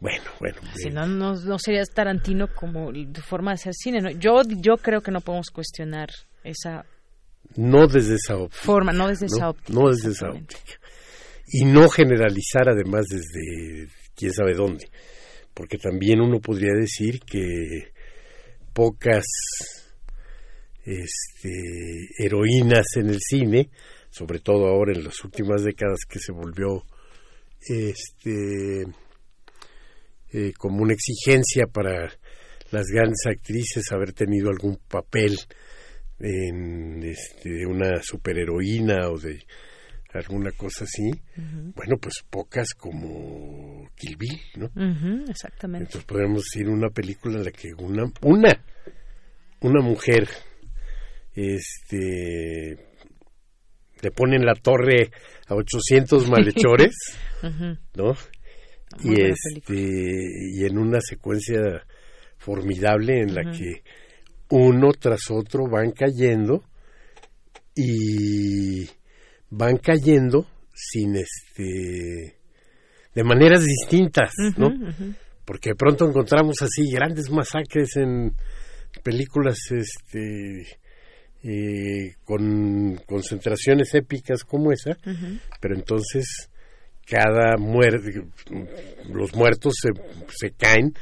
bueno, bueno. Si no, no, sería Tarantino como forma de hacer cine. Yo, yo creo que no podemos cuestionar esa no desde esa óptica. Forma, no desde esa óptica. No desde esa óptica. Y no generalizar además desde quién sabe dónde. Porque también uno podría decir que pocas este, heroínas en el cine, sobre todo ahora en las últimas décadas que se volvió este, eh, como una exigencia para las grandes actrices haber tenido algún papel en este, una superheroína o de alguna cosa así, bueno, pues pocas como Kill Bill, ¿no? exactamente. Entonces podemos decir una película en la que una, una, una mujer, este, le ponen la torre a 800 malhechores, ¿no? y este, y en una secuencia formidable en la que uno tras otro van cayendo y van cayendo sin este de maneras distintas, ¿no? Porque de pronto encontramos así grandes masacres en películas este eh, con concentraciones épicas como esa, pero entonces cada muerte, los muertos se, se caen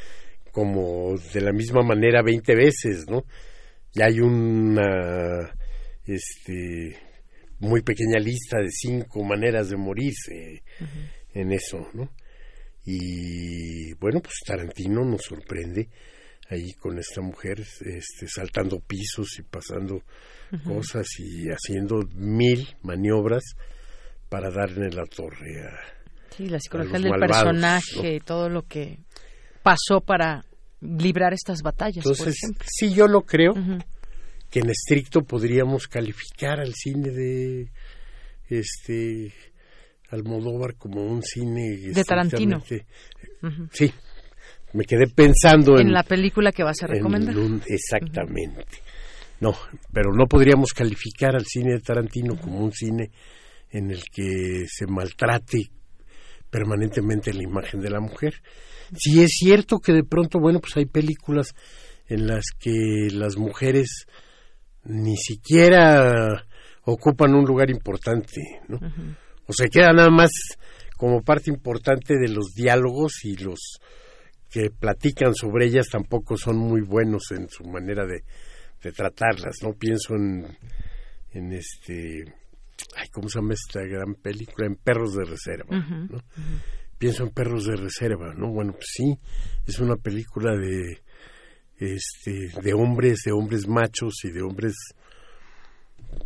como de la misma manera 20 veces, ¿no? Y hay una este muy pequeña lista de cinco maneras de morirse en eso, ¿no? Y bueno, pues Tarantino nos sorprende ahí con esta mujer este, saltando pisos y pasando cosas y haciendo mil maniobras para darle la torre a sí la psicología del personaje todo lo que pasó para librar estas batallas. Entonces, sí, yo lo creo, que en estricto podríamos calificar al cine de este Almodóvar como un cine de Tarantino. Sí, me quedé pensando en, en la película que vas a recomendar. exactamente. No, pero no podríamos calificar al cine de Tarantino como un cine en el que se maltrate permanentemente la imagen de la mujer. Si es cierto que de pronto, bueno, pues hay películas en las que las mujeres ni siquiera ocupan un lugar importante, ¿no? O se queda nada más como parte importante de los diálogos y los que platican sobre ellas tampoco son muy buenos en su manera de, de tratarlas, ¿no? Pienso en, en este, ay, ¿cómo se llama esta gran película? En Perros de Reserva, ¿no? Pienso en Perros de Reserva, ¿no? Bueno, pues sí, es una película de, este, de hombres, de hombres machos y de hombres,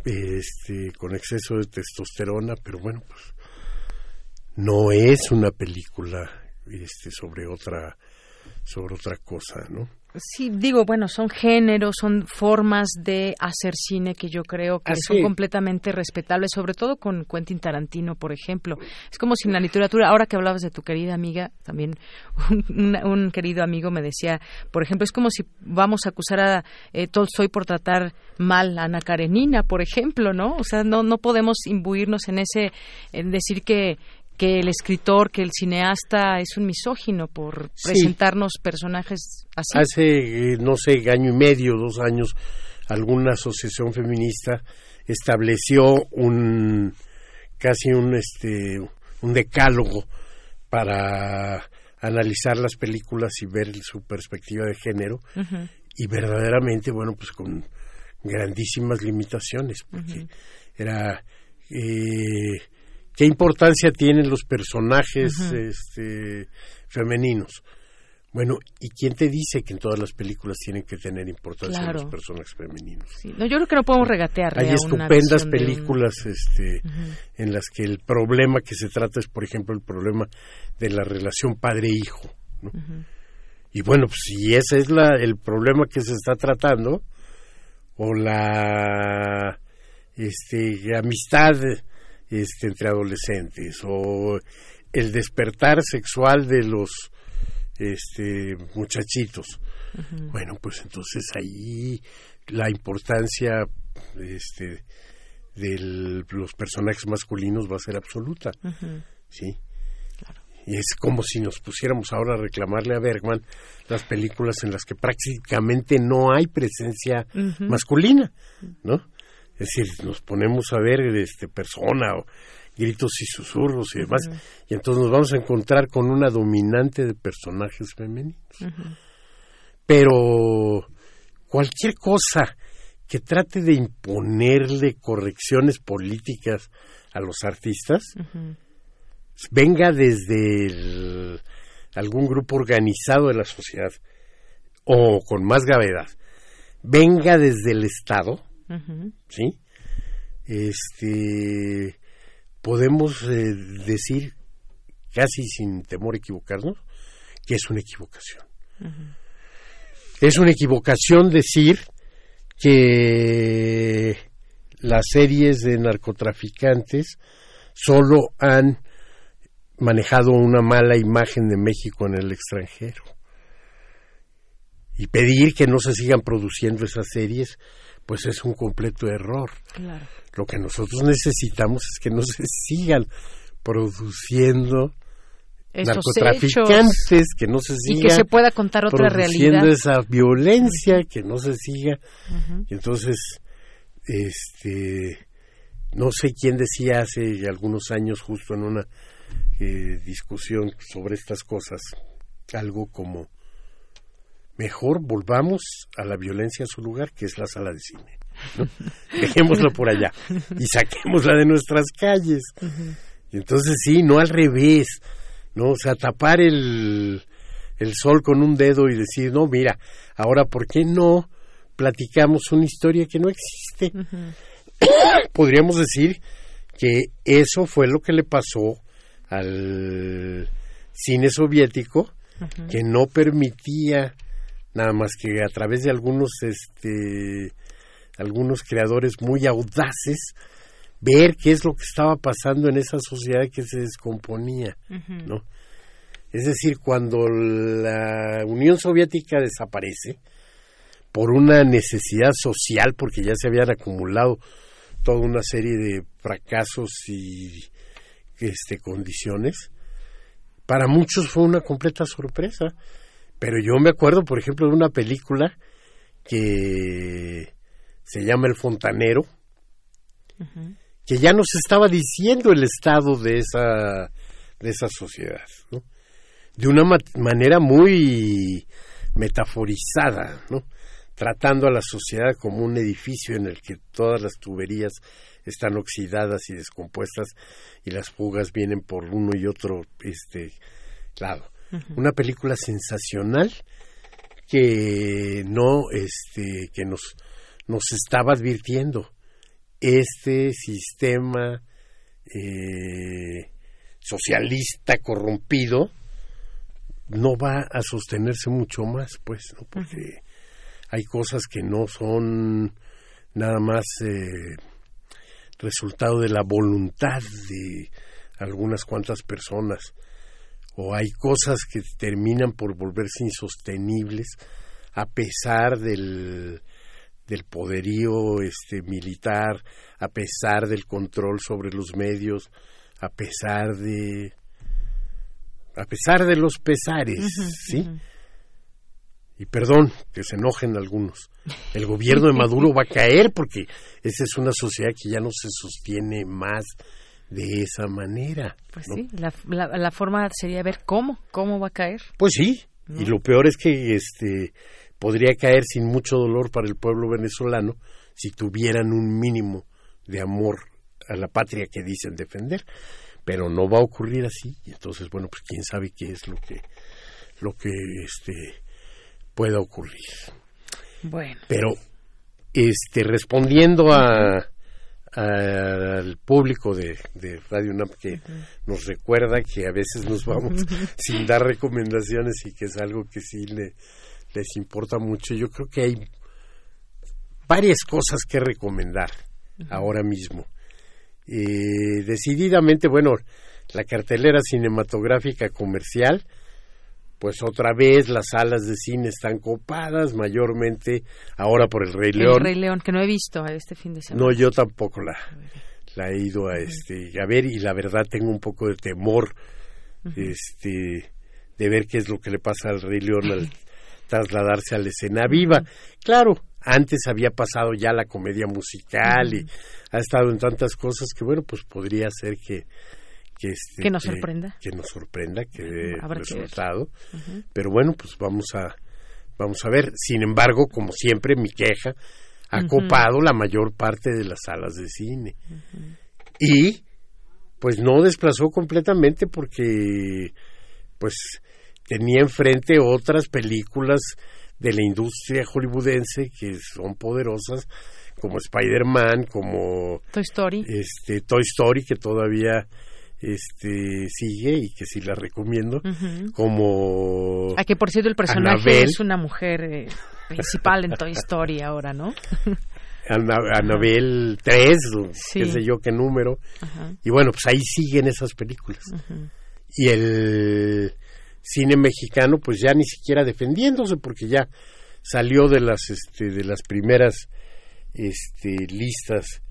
este, con exceso de testosterona, pero bueno, pues no es una película, este, sobre otra, sobre otra cosa, ¿no? Sí, digo, bueno, son géneros, son formas de hacer cine que yo creo que son completamente respetables, sobre todo con Quentin Tarantino, por ejemplo. Es como si en la literatura, ahora que hablabas de tu querida amiga, también un querido amigo me decía, por ejemplo, es como si vamos a acusar a eh, Tolstoy por tratar mal a Ana Karenina, por ejemplo, ¿no? O sea, no, no podemos imbuirnos en ese, en decir que que el escritor, que el cineasta es un misógino por Sí. presentarnos personajes así. Hace, eh, no sé, año y medio, dos años, alguna asociación feminista estableció un casi un este un decálogo para analizar las películas y ver su perspectiva de género y verdaderamente bueno pues con grandísimas limitaciones porque era eh, qué importancia tienen los personajes este femeninos. Bueno y quién te dice que en todas las películas tienen que tener importancia Claro. los personajes femeninos Sí, no, yo creo que no podemos regatearle hay estupendas un- películas este en las que el problema que se trata es por ejemplo el problema de la relación padre hijo ¿no? y bueno pues si ese es la el problema que se está tratando o la este amistad este entre adolescentes o el despertar sexual de los este muchachitos. Bueno pues entonces ahí la importancia este de los personajes masculinos va a ser absoluta. Sí. Y es como si nos pusiéramos ahora a reclamarle a Bergman las películas en las que prácticamente no hay presencia masculina, ¿no? Es decir, nos ponemos a ver este persona o gritos y susurros y demás, y entonces nos vamos a encontrar con una dominante de personajes femeninos. Pero cualquier cosa que trate de imponerle correcciones políticas a los artistas, venga desde el- algún grupo organizado de la sociedad o con más gravedad, venga desde el Estado, ¿sí? Este, podemos eh, decir, casi sin temor a equivocarnos, que es una equivocación. Es una equivocación decir que las series de narcotraficantes solo han manejado una mala imagen de México en el extranjero. Y pedir que no se sigan produciendo esas series, pues es un completo error. Claro. Lo que nosotros necesitamos es que no se sigan produciendo narcotraficantes, hechos. que no se Y siga que se pueda contar otra produciendo realidad. esa violencia, que no se siga. Y entonces, este, no sé quién decía hace algunos años, justo en una eh, discusión sobre estas cosas, algo como, mejor volvamos a la violencia a su lugar, que es la sala de cine. ¿no? Dejémosla por allá y saquémosla de nuestras calles. Y entonces sí, no al revés, ¿no? O sea, tapar el, el sol con un dedo y decir, no, mira, ahora, ¿por qué no platicamos una historia que no existe? Podríamos decir que eso fue lo que le pasó al cine soviético, que no permitía nada más que a través de algunos este algunos creadores muy audaces ver qué es lo que estaba pasando en esa sociedad que se descomponía. ¿no? Es decir, cuando la Unión Soviética desaparece por una necesidad social, porque ya se habían acumulado toda una serie de fracasos y este, condiciones, para muchos fue una completa sorpresa. Pero yo me acuerdo, por ejemplo, de una película que se llama El Fontanero, que ya nos estaba diciendo el estado de esa de esa sociedad, ¿no? De una manera muy metaforizada, ¿no? Tratando a la sociedad como un edificio en el que todas las tuberías están oxidadas y descompuestas y las fugas vienen por uno y otro este lado. Una película sensacional que no este que nos nos estaba advirtiendo. Este sistema eh, socialista corrompido no va a sostenerse mucho más, pues, ¿no? porque hay cosas que no son nada más eh, resultado de la voluntad de algunas cuantas personas, o hay cosas que terminan por volverse insostenibles a pesar del, del poderío este, militar, a pesar del control sobre los medios, a pesar de a pesar de los pesares, ¿sí? Y perdón que se enojen algunos. El gobierno de Maduro va a caer porque esa es una sociedad que ya no se sostiene más de esa manera. Pues sí, la, la, forma sería ver cómo, cómo va a caer. Pues sí, y lo peor es que este podría caer sin mucho dolor para el pueblo venezolano si tuvieran un mínimo de amor a la patria que dicen defender pero no va a ocurrir así y entonces bueno pues quién sabe qué es lo que lo que este pueda ocurrir bueno pero este respondiendo a al público de, Radio UNAM que nos recuerda que a veces nos vamos sin dar recomendaciones y que es algo que sí le, les importa mucho. Yo creo que hay varias cosas que recomendar ahora mismo. Eh, decididamente, bueno, la cartelera cinematográfica comercial, pues otra vez las salas de cine están copadas, mayormente ahora por el Rey León. El Rey León, que no he visto este fin de semana. No, yo tampoco la, la he ido a, este, a ver y la verdad tengo un poco de temor este, de ver qué es lo que le pasa al Rey León al trasladarse a la escena viva. Claro, antes había pasado ya la comedia musical y ha estado en tantas cosas que bueno pues podría ser que que, este, que nos sorprenda. que, nos sorprenda que dé resultado. Pero bueno pues vamos a vamos a ver. Sin embargo como siempre mi queja ha copado la mayor parte de las salas de cine. Y pues no desplazó completamente porque pues tenía enfrente otras películas de la industria hollywoodense que son poderosas como Spider-Man, como Toy Story. Este Toy Story que todavía este sigue y que sí la recomiendo, como A que por cierto el personaje es una mujer eh, principal en Toy Story ahora, ¿no? Anabel 3, qué sé yo qué número. Y bueno, pues ahí siguen esas películas. Y el cine mexicano pues ya ni siquiera defendiéndose porque ya salió de las este, de las primeras este, listas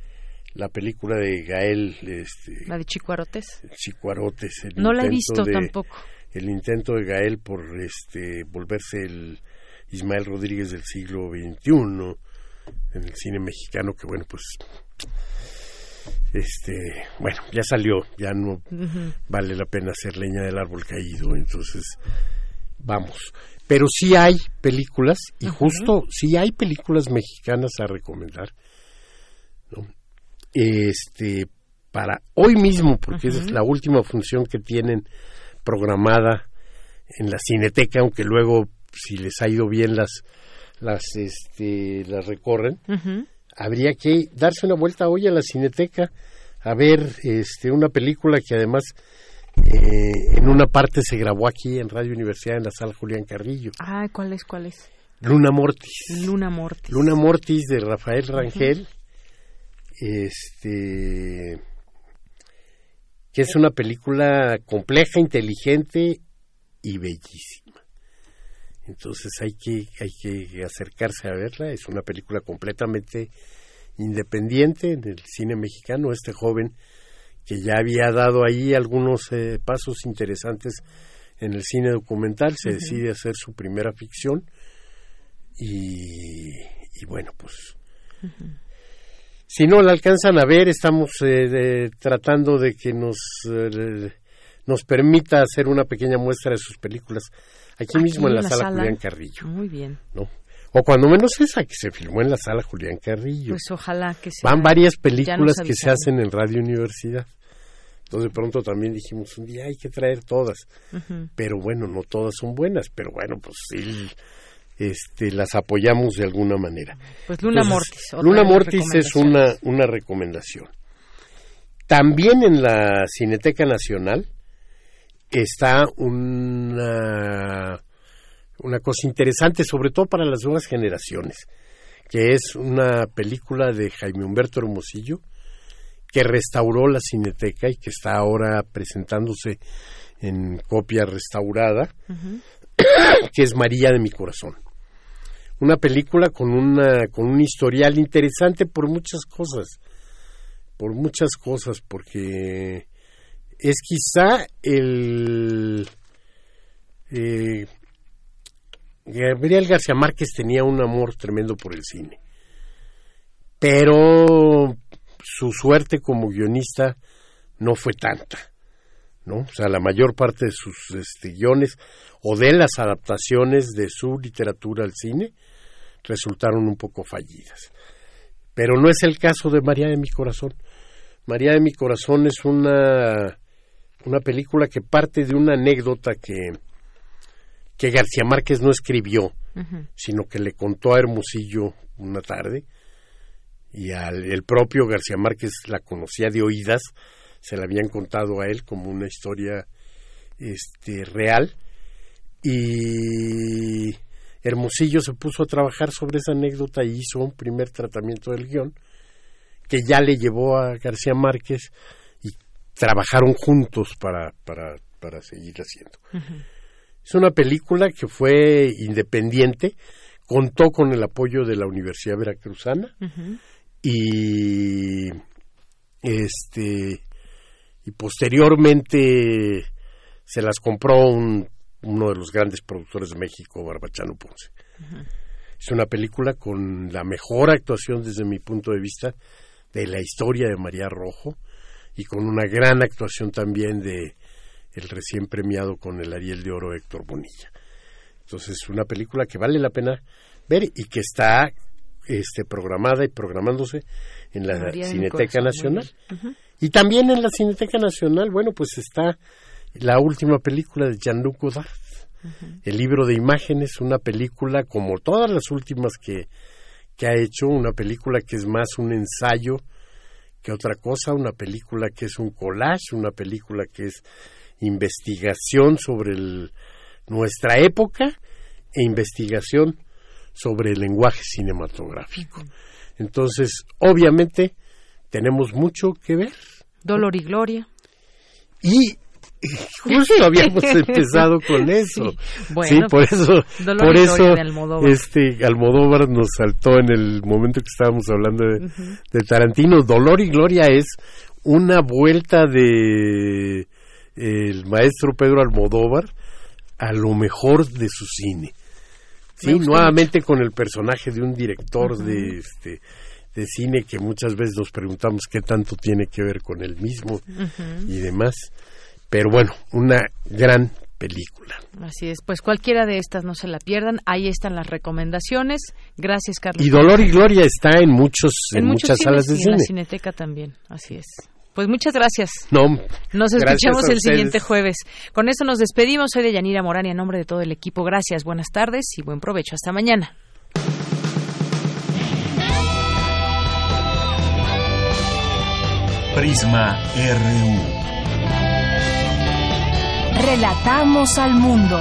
la película de Gael este, la de Chicuarotes. Chicuarotes no la he visto tampoco. el intento de Gael por este volverse el Ismael Rodríguez del siglo XXI en el cine mexicano que bueno pues este bueno ya salió ya no vale la pena hacer leña del árbol caído entonces vamos. Pero sí hay películas y justo sí hay películas mexicanas a recomendar este para hoy mismo porque esa es la última función que tienen programada en la cineteca aunque luego si les ha ido bien las las este las recorren habría que darse una vuelta hoy a la cineteca a ver este una película que además eh, en una parte se grabó aquí en Radio Universidad en la sala Julián Carrillo. Ah, ¿cuál es? ¿Cuál es? Luna Mortis. Luna Mortis. Luna Mortis de Rafael Rangel. Este que es una película compleja, inteligente y bellísima. Entonces hay que, hay que acercarse a verla. Es una película completamente independiente en el cine mexicano. Este joven que ya había dado ahí algunos eh, pasos interesantes en el cine documental, se decide hacer su primera ficción y, bueno, pues si no la alcanzan a ver, estamos eh, tratando de que nos, nos permita hacer una pequeña muestra de sus películas aquí, mismo en la, sala, Julián Carrillo. Muy bien. ¿no? O cuando menos esa que se filmó en la sala Julián Carrillo. Pues ojalá que sea. Van varias películas que se hacen en Radio Universidad. Entonces de pronto también dijimos un día hay que traer todas. Pero bueno, no todas son buenas, pero bueno, pues sí este, las apoyamos de alguna manera. Pues Luna Mortis. Luna Mortis es una, una recomendación. También en la Cineteca Nacional está una, una cosa interesante, sobre todo para las nuevas generaciones, que es una película de Jaime Humberto Hermosillo, que restauró la Cineteca y que está ahora presentándose en copia restaurada, que es María de mi corazón. Una película con, una, con un historial interesante por muchas cosas, por muchas cosas, porque es quizá el... Eh, Gabriel García Márquez tenía un amor tremendo por el cine, pero su suerte como guionista no fue tanta, ¿no? O sea, la mayor parte de sus este, guiones o de las adaptaciones de su literatura al cine resultaron un poco fallidas. Pero no es el caso de María de mi corazón. María de mi corazón es una, una película que parte de una anécdota que, que García Márquez no escribió, sino que le contó a Hermosillo una tarde y al, el propio García Márquez la conocía de oídas, se la habían contado a él como una historia este, real y Hermosillo se puso a trabajar sobre esa anécdota y hizo un primer tratamiento del guion que ya le llevó a García Márquez y trabajaron juntos para, para, para seguir haciendo. Es una película que fue independiente, contó con el apoyo de la Universidad Veracruzana y este y posteriormente se las compró un, uno de los grandes productores de México, Barbachano Ponce. Es una película con la mejor actuación desde mi punto de vista de la historia de María Rojo y con una gran actuación también de el recién premiado con el Ariel de Oro Héctor Bonilla. Entonces es una película que vale la pena ver y que está este, programada y programándose en la Cineteca Nacional. Y también en la Cineteca Nacional, bueno, pues está la última película de Jean-Luc Godard, El libro de imágenes, una película como todas las últimas que, que ha hecho, una película que es más un ensayo que otra cosa, una película que es un collage, una película que es investigación sobre nuestra época e investigación sobre el lenguaje cinematográfico. Entonces, obviamente, tenemos mucho que ver. Dolor y gloria. Y justo habíamos empezado con eso. Sí, por pues, eso, por eso Almodóvar. este Almodóvar nos saltó en el momento que estábamos hablando de, Tarantino. Dolor y Gloria es una vuelta de el maestro Pedro Almodóvar a lo mejor de su cine. Sí, nuevamente con el personaje de un director de este de cine que muchas veces nos preguntamos qué tanto tiene que ver con él mismo y demás. Pero bueno, una gran película. Así es, pues cualquiera de estas no se la pierdan. Ahí están las recomendaciones. Gracias, Carlos. Y Dolor y Gloria está en muchos en, muchas salas de cine. En la Cineteca también, así es. Pues muchas gracias. No, nos escuchamos el siguiente jueves. Con eso nos despedimos. Soy de Yanira Morán y en nombre de todo el equipo, gracias, buenas tardes y buen provecho. Hasta mañana. Prisma RU. Relatamos al mundo.